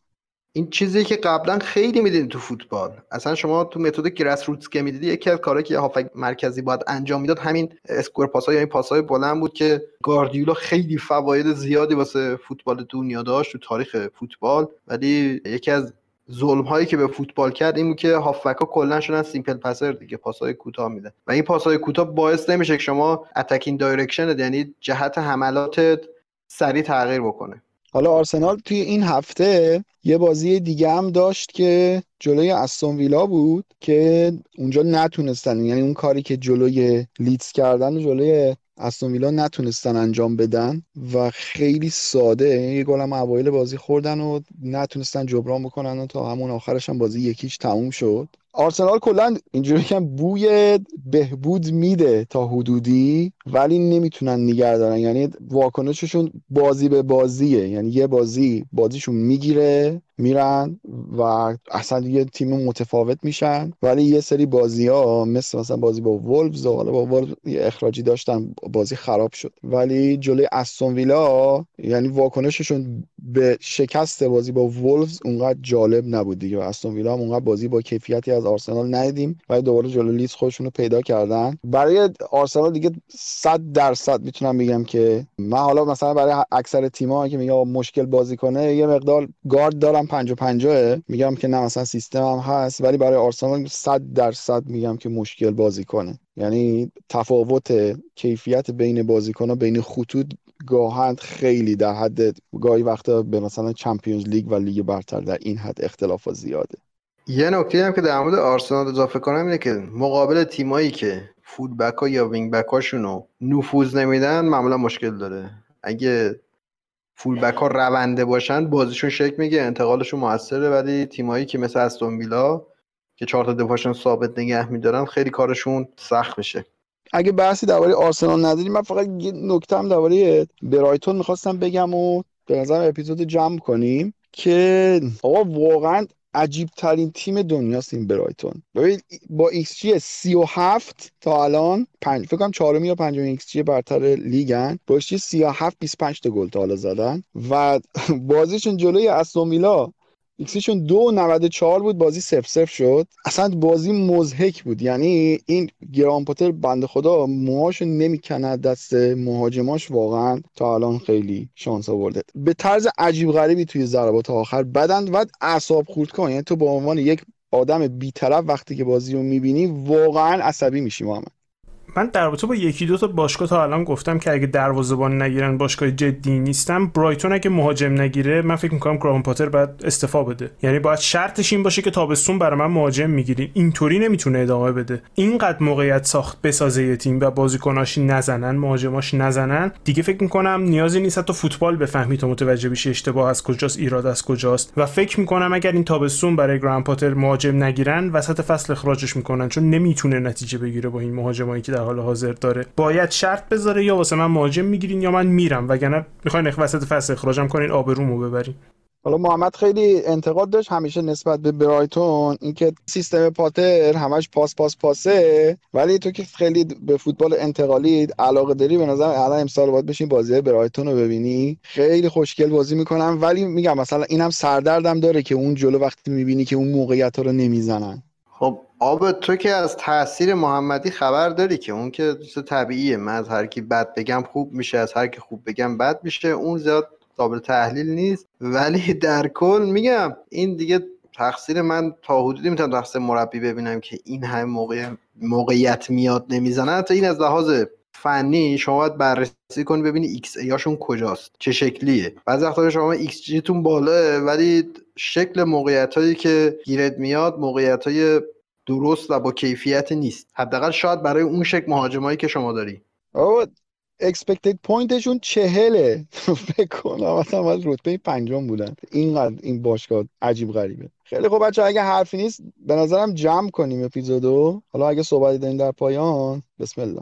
این چیزی که قبلا خیلی می‌دیدیم تو فوتبال. اصلا شما تو متد grassroots که می‌دیدی یکی از کارهایی که هافبک مرکزی باید انجام می‌داد همین square پاسای یا این پاسای بلند بود که گاردیولا خیلی فواید زیادی واسه فوتبال دنیا داشت تو تاریخ فوتبال. ولی یکی از ظلم هایی که به فوتبال کرد این بود که هافبک‌ها کلا شدن simple passer دیگه پاسهای کوتاه میده. و این پاسهای کوتاه باعث نمیشه که شما attacking direction یعنی جهت حملاتت سریع تغییر بکنه. حالا آرسنال توی این هفته یه بازی دیگه هم داشت که جلوی استون ویلا بود که اونجا نتونستن. یعنی اون کاری که جلوی لیدز کردن و جلوی استون ویلا نتونستن انجام بدن و خیلی ساده یه گل هم اوایل بازی خوردن و نتونستن جبران بکنن و تا همون آخرش هم بازی یک هیچ تموم شد. آرسنال کلا اینجوری که بوی بهبود میده تا حدودی ولی نمی‌تونن نگه دارن یعنی واکنششون بازی به بازیه. یعنی یه بازی بازیشون می‌گیره میرن و اصلا یه تیم متفاوت میشن. ولی یه سری بازی ها مثل مثلا بازی با وولفز حالا با وولفز یه اخراجی داشتن بازی خراب شد. ولی جلوی استون ویلا یعنی واکنششون به شکست بازی با وولفز اونقدر جالب نبود دیگه و استون ویلا هم اونقدر بازی با کیفیتی از آرسنال ندیدیم ولی دوباره جلو لیز خودشون رو پیدا کردن. برای آرسنال دیگه 100 درصد می‌تونم بگم که من حالا مثلا برای اکثر تیم‌ها که میگم مشکل بازیکنه یه مقدار گارد دارم 50 50 میگم که نه مثلا سیستم هم هست ولی برای آرسنال 100 درصد میگم که مشکل بازیکنه. یعنی تفاوت کیفیت بین بازیکن‌ها بین خطوط گاها خیلی در حد گاهی وقتا به مثلا چمپیونز لیگ و لیگ برتر در این حد اختلاف زیاده. یه نکته هم که در مورد آرسنال اضافه کنم اینه که مقابل تیمایی که full back ها یا wing back هاشونو نفوذ نمیدن معمولا مشکل داره. اگه full back رونده باشن بازیشون شکل میگیره انتقالشون موثره ولی تیمایی که مثل استون ویلا که چهار تا دفاعشون ثابت نگه میدارن خیلی کارشون سخت میشه. اگه بحثی درباره آرسنال نداریم من فقط یه نکته هم درباره برایتون می‌خواستم بگم و به نظر اپیزود جمع کنیم که آقا واقعا عجیب ترین تیم دنیاست این برایتون. ببین با ایکس جی 37 تا الان پنج فکر کنم چهارمی یا پنجمی ایکس جی برتر لیگن. با ایکس جی 37 25 تا گل تا حالا زدن. و بازیشون جلوی استون ایکسیشون دو 94 بود بازی سف سف شد. اصلا بازی مزهک بود. یعنی این گران پاتر بنده خدا موهاشو نمی‌کنه دست مهاجماش واقعا تا الان خیلی شانس آورده. به طرز عجیب غریبی توی ضربات آخر بدن و اعصاب خورد کن. یعنی تو به عنوان یک آدم بیطرف وقتی که بازی رو می‌بینی واقعا عصبی میشی محمد. من در رابطه با یکی دو تا باشگاه تا الان گفتم که اگه دروازه‌بان نگیرن باشگاه جدی نیستم. برایتون اگه مهاجم نگیره من فکر می‌کنم گراهام پاتر باید استفا بده. یعنی باید شرطش این باشه که تابستون برای من مهاجم می‌گیرین اینطوری نمی‌تونه ادامه بده. اینقدر موقعیت ساخت بسازه یه تیم و بازیکناش نزنن مهاجماش نزنن دیگه فکر می‌کنم نیازی نیست تا فوتبال بفهمی تو متوجه بشی اشتباه از کجاست ایراد از کجاست. و فکر می‌کنم اگر این تابستون برای گراهام پاتر مهاجم نگیرن وسط فصل اخراجش می‌کنن چون نمی‌تونه نتیجه بگیره با این مهاجمایی در حال حاضر داره. باید شرط بذاره یا واسه من مهاجم می‌گیرین یا من میرم وگرنه می‌خواین وسط فصل اخراجم کنین آبرومو ببرین. حالا محمد خیلی انتقاد داشت همیشه نسبت به برایتون اینکه سیستم پاتر همش پاس پاس پاسه ولی تو که خیلی به فوتبال انتقالی علاقه داری به نظر الان امسال باید بشین بازی برایتون رو ببینی. خیلی خوشگل بازی می‌کنن ولی میگم مثلا اینم سردردم داره که اون جلو وقتی می‌بینی که اون موقعیت رو نمی‌زنن. خب آب تو که از تاثیر محمدی خبر داری که اون که طبیعیه. من از هر کی بد بگم خوب میشه از هر کی خوب بگم بد میشه. اون زیاد قابل تحلیل نیست. ولی در کل میگم این دیگه تقصیر من تا حدودی می‌تونم تقصیر مربی ببینم که این همه موقع موقعیت میاد نمی‌زنه. تا این از لحاظ فنی شما باید بررسی کنی ببینی xG هاشون کجاست چه شکلیه. بعضی وقتا شما ایکس جیتون بالاه ولی شکل موقعیت هایی که گیرت میاد موقعیت های درست و با کیفیت نیست. حداقل شاید برای اون شکل مهاجمایی که شما داری. آقا اکسپکتد پوینتشون چهله. فکر کنم مثلا رتبه پنجم بودن. اینقدر این باشگاه عجیب غریبه. خیلی خوب بچه اگه حرفی نیست به نظرم جمع کنیم اپیزودو. حالا اگه صحبتی داریم در پایان بسم الله.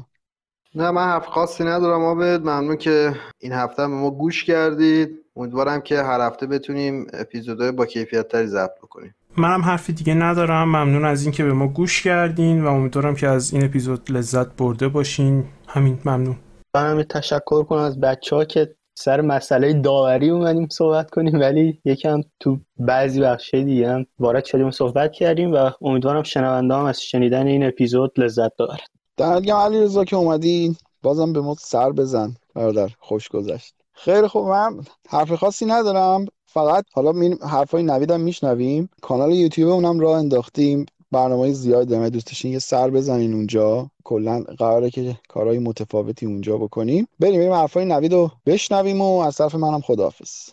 نه من حرف خاصی ندارم آبد. ممنون که این هفته به ما گوش کردید. امیدوارم که هر هفته بتونیم اپیزودهای با کیفیت تری ضبط بکنیم. منم حرفی دیگه ندارم. ممنون از اینکه به ما گوش کردین و امیدوارم که از این اپیزود لذت برده باشین. همین ممنون. من تشکر کنم از بچه ها که سر مسئله داوری اومدیم صحبت کنیم ولی یکم تو بعضی بخشه دیگه هم وارد شدیم و صحبت کردیم و امیدوارم شنونده هم از شنیدن این اپیزود لذت ببرن. دمت علی رضا که اومدی بازم به ما سر بزن برادر خوش گذشت. خیلی خوب من حرف خاصی ندارم. فقط حالا می حرفای نویدم میشنویم. کانال یوتیوب اونم راه انداختیم. برنامه زیاد داریم. دوست داشتین یه سر بزنین اونجا. کلا قراره که کارهای متفاوتی اونجا بکنیم. بریم بریم حرفای نوید رو بشنویم و از طرف منم خداحافظ.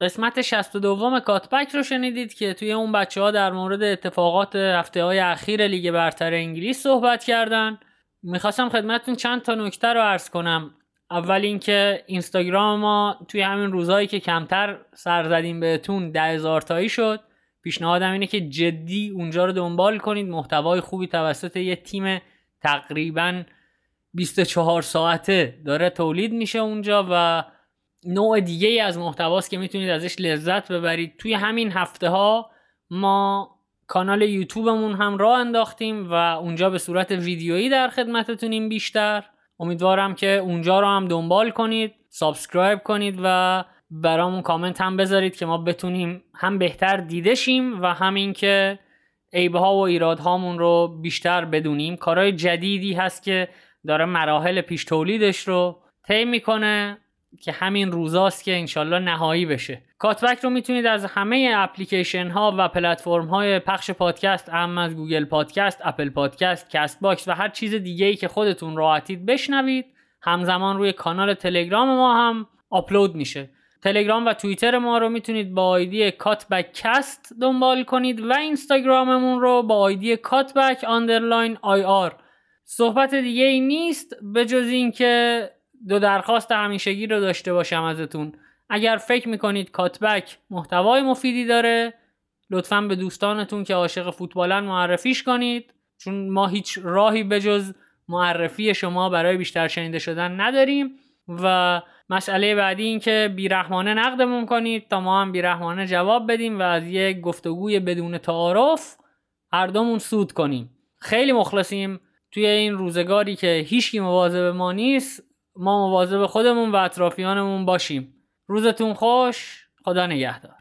قسمت 62 کاتبک رو شنیدید که توی اون بچه ها در مورد اتفاقات هفته های اخیر لیگ برتر انگلیس صحبت کردن. می‌خواستم خدمتتون چند تا نکته رو عرض کنم. اول اینکه اینستاگرام ما توی همین روزهایی که کمتر سر زدیم بهتون ده هزار تایی شد. پیشنهادم اینه که جدی اونجا رو دنبال کنید. محتوای خوبی توسط یه تیم تقریبا 24 ساعته داره تولید میشه اونجا و نوع دیگه ای از محتواست که می‌تونید ازش لذت ببرید. توی همین هفته ها ما کانال یوتیوبمون هم راه انداختیم و اونجا به صورت ویدیویی در خدمتتونیم بیشتر. امیدوارم که اونجا رو هم دنبال کنید subscribe کنید و برامون کامنت هم بذارید که ما بتونیم هم بهتر دیده شیم و همین که عیب ها و ایرادهامون رو بیشتر بدونیم. کارهای جدیدی هست که داره مراحل پیش تولیدش رو طی می‌کنه. که همین روزاست که انشالله نهایی بشه. Cutback رو می‌تونید از همه اپلیکیشن ها و پلتفرم های پخش پادکست اعم از Google Podcast، Apple Podcast، Castbox و هر چیز دیگه ای که خودتون راحتید بشنوید. همزمان روی کانال تلگرام ما هم آپلود میشه. تلگرام و توییتر ما رو می‌تونید با آیدی Cutback cast دنبال کنید و اینستاگراممون رو با آیدی Cutback underline ir. صحبت دیگه ای نیست به جز اینکه دو درخواست همیشگی رو داشته باشم ازتون. اگر فکر می‌کنید Cutback محتوای مفیدی داره لطفا به دوستانتون که عاشق فوتبالن معرفیش کنید چون ما هیچ راهی به جز معرفی شما برای بیشتر شنیده شدن نداریم. و مسئله بعدی این که بیرحمانه نقدمون کنید تا ما هم بیرحمانه جواب بدیم و از یک گفتگوی بدون تعارف هر دومون سود کنیم. خیلی مخلصیم. توی این روزگاری که هیچکی مواظب ما نیست ما مواظب خودمون و اطرافیانمون باشیم. روزتون خوش. خدا نگهدار.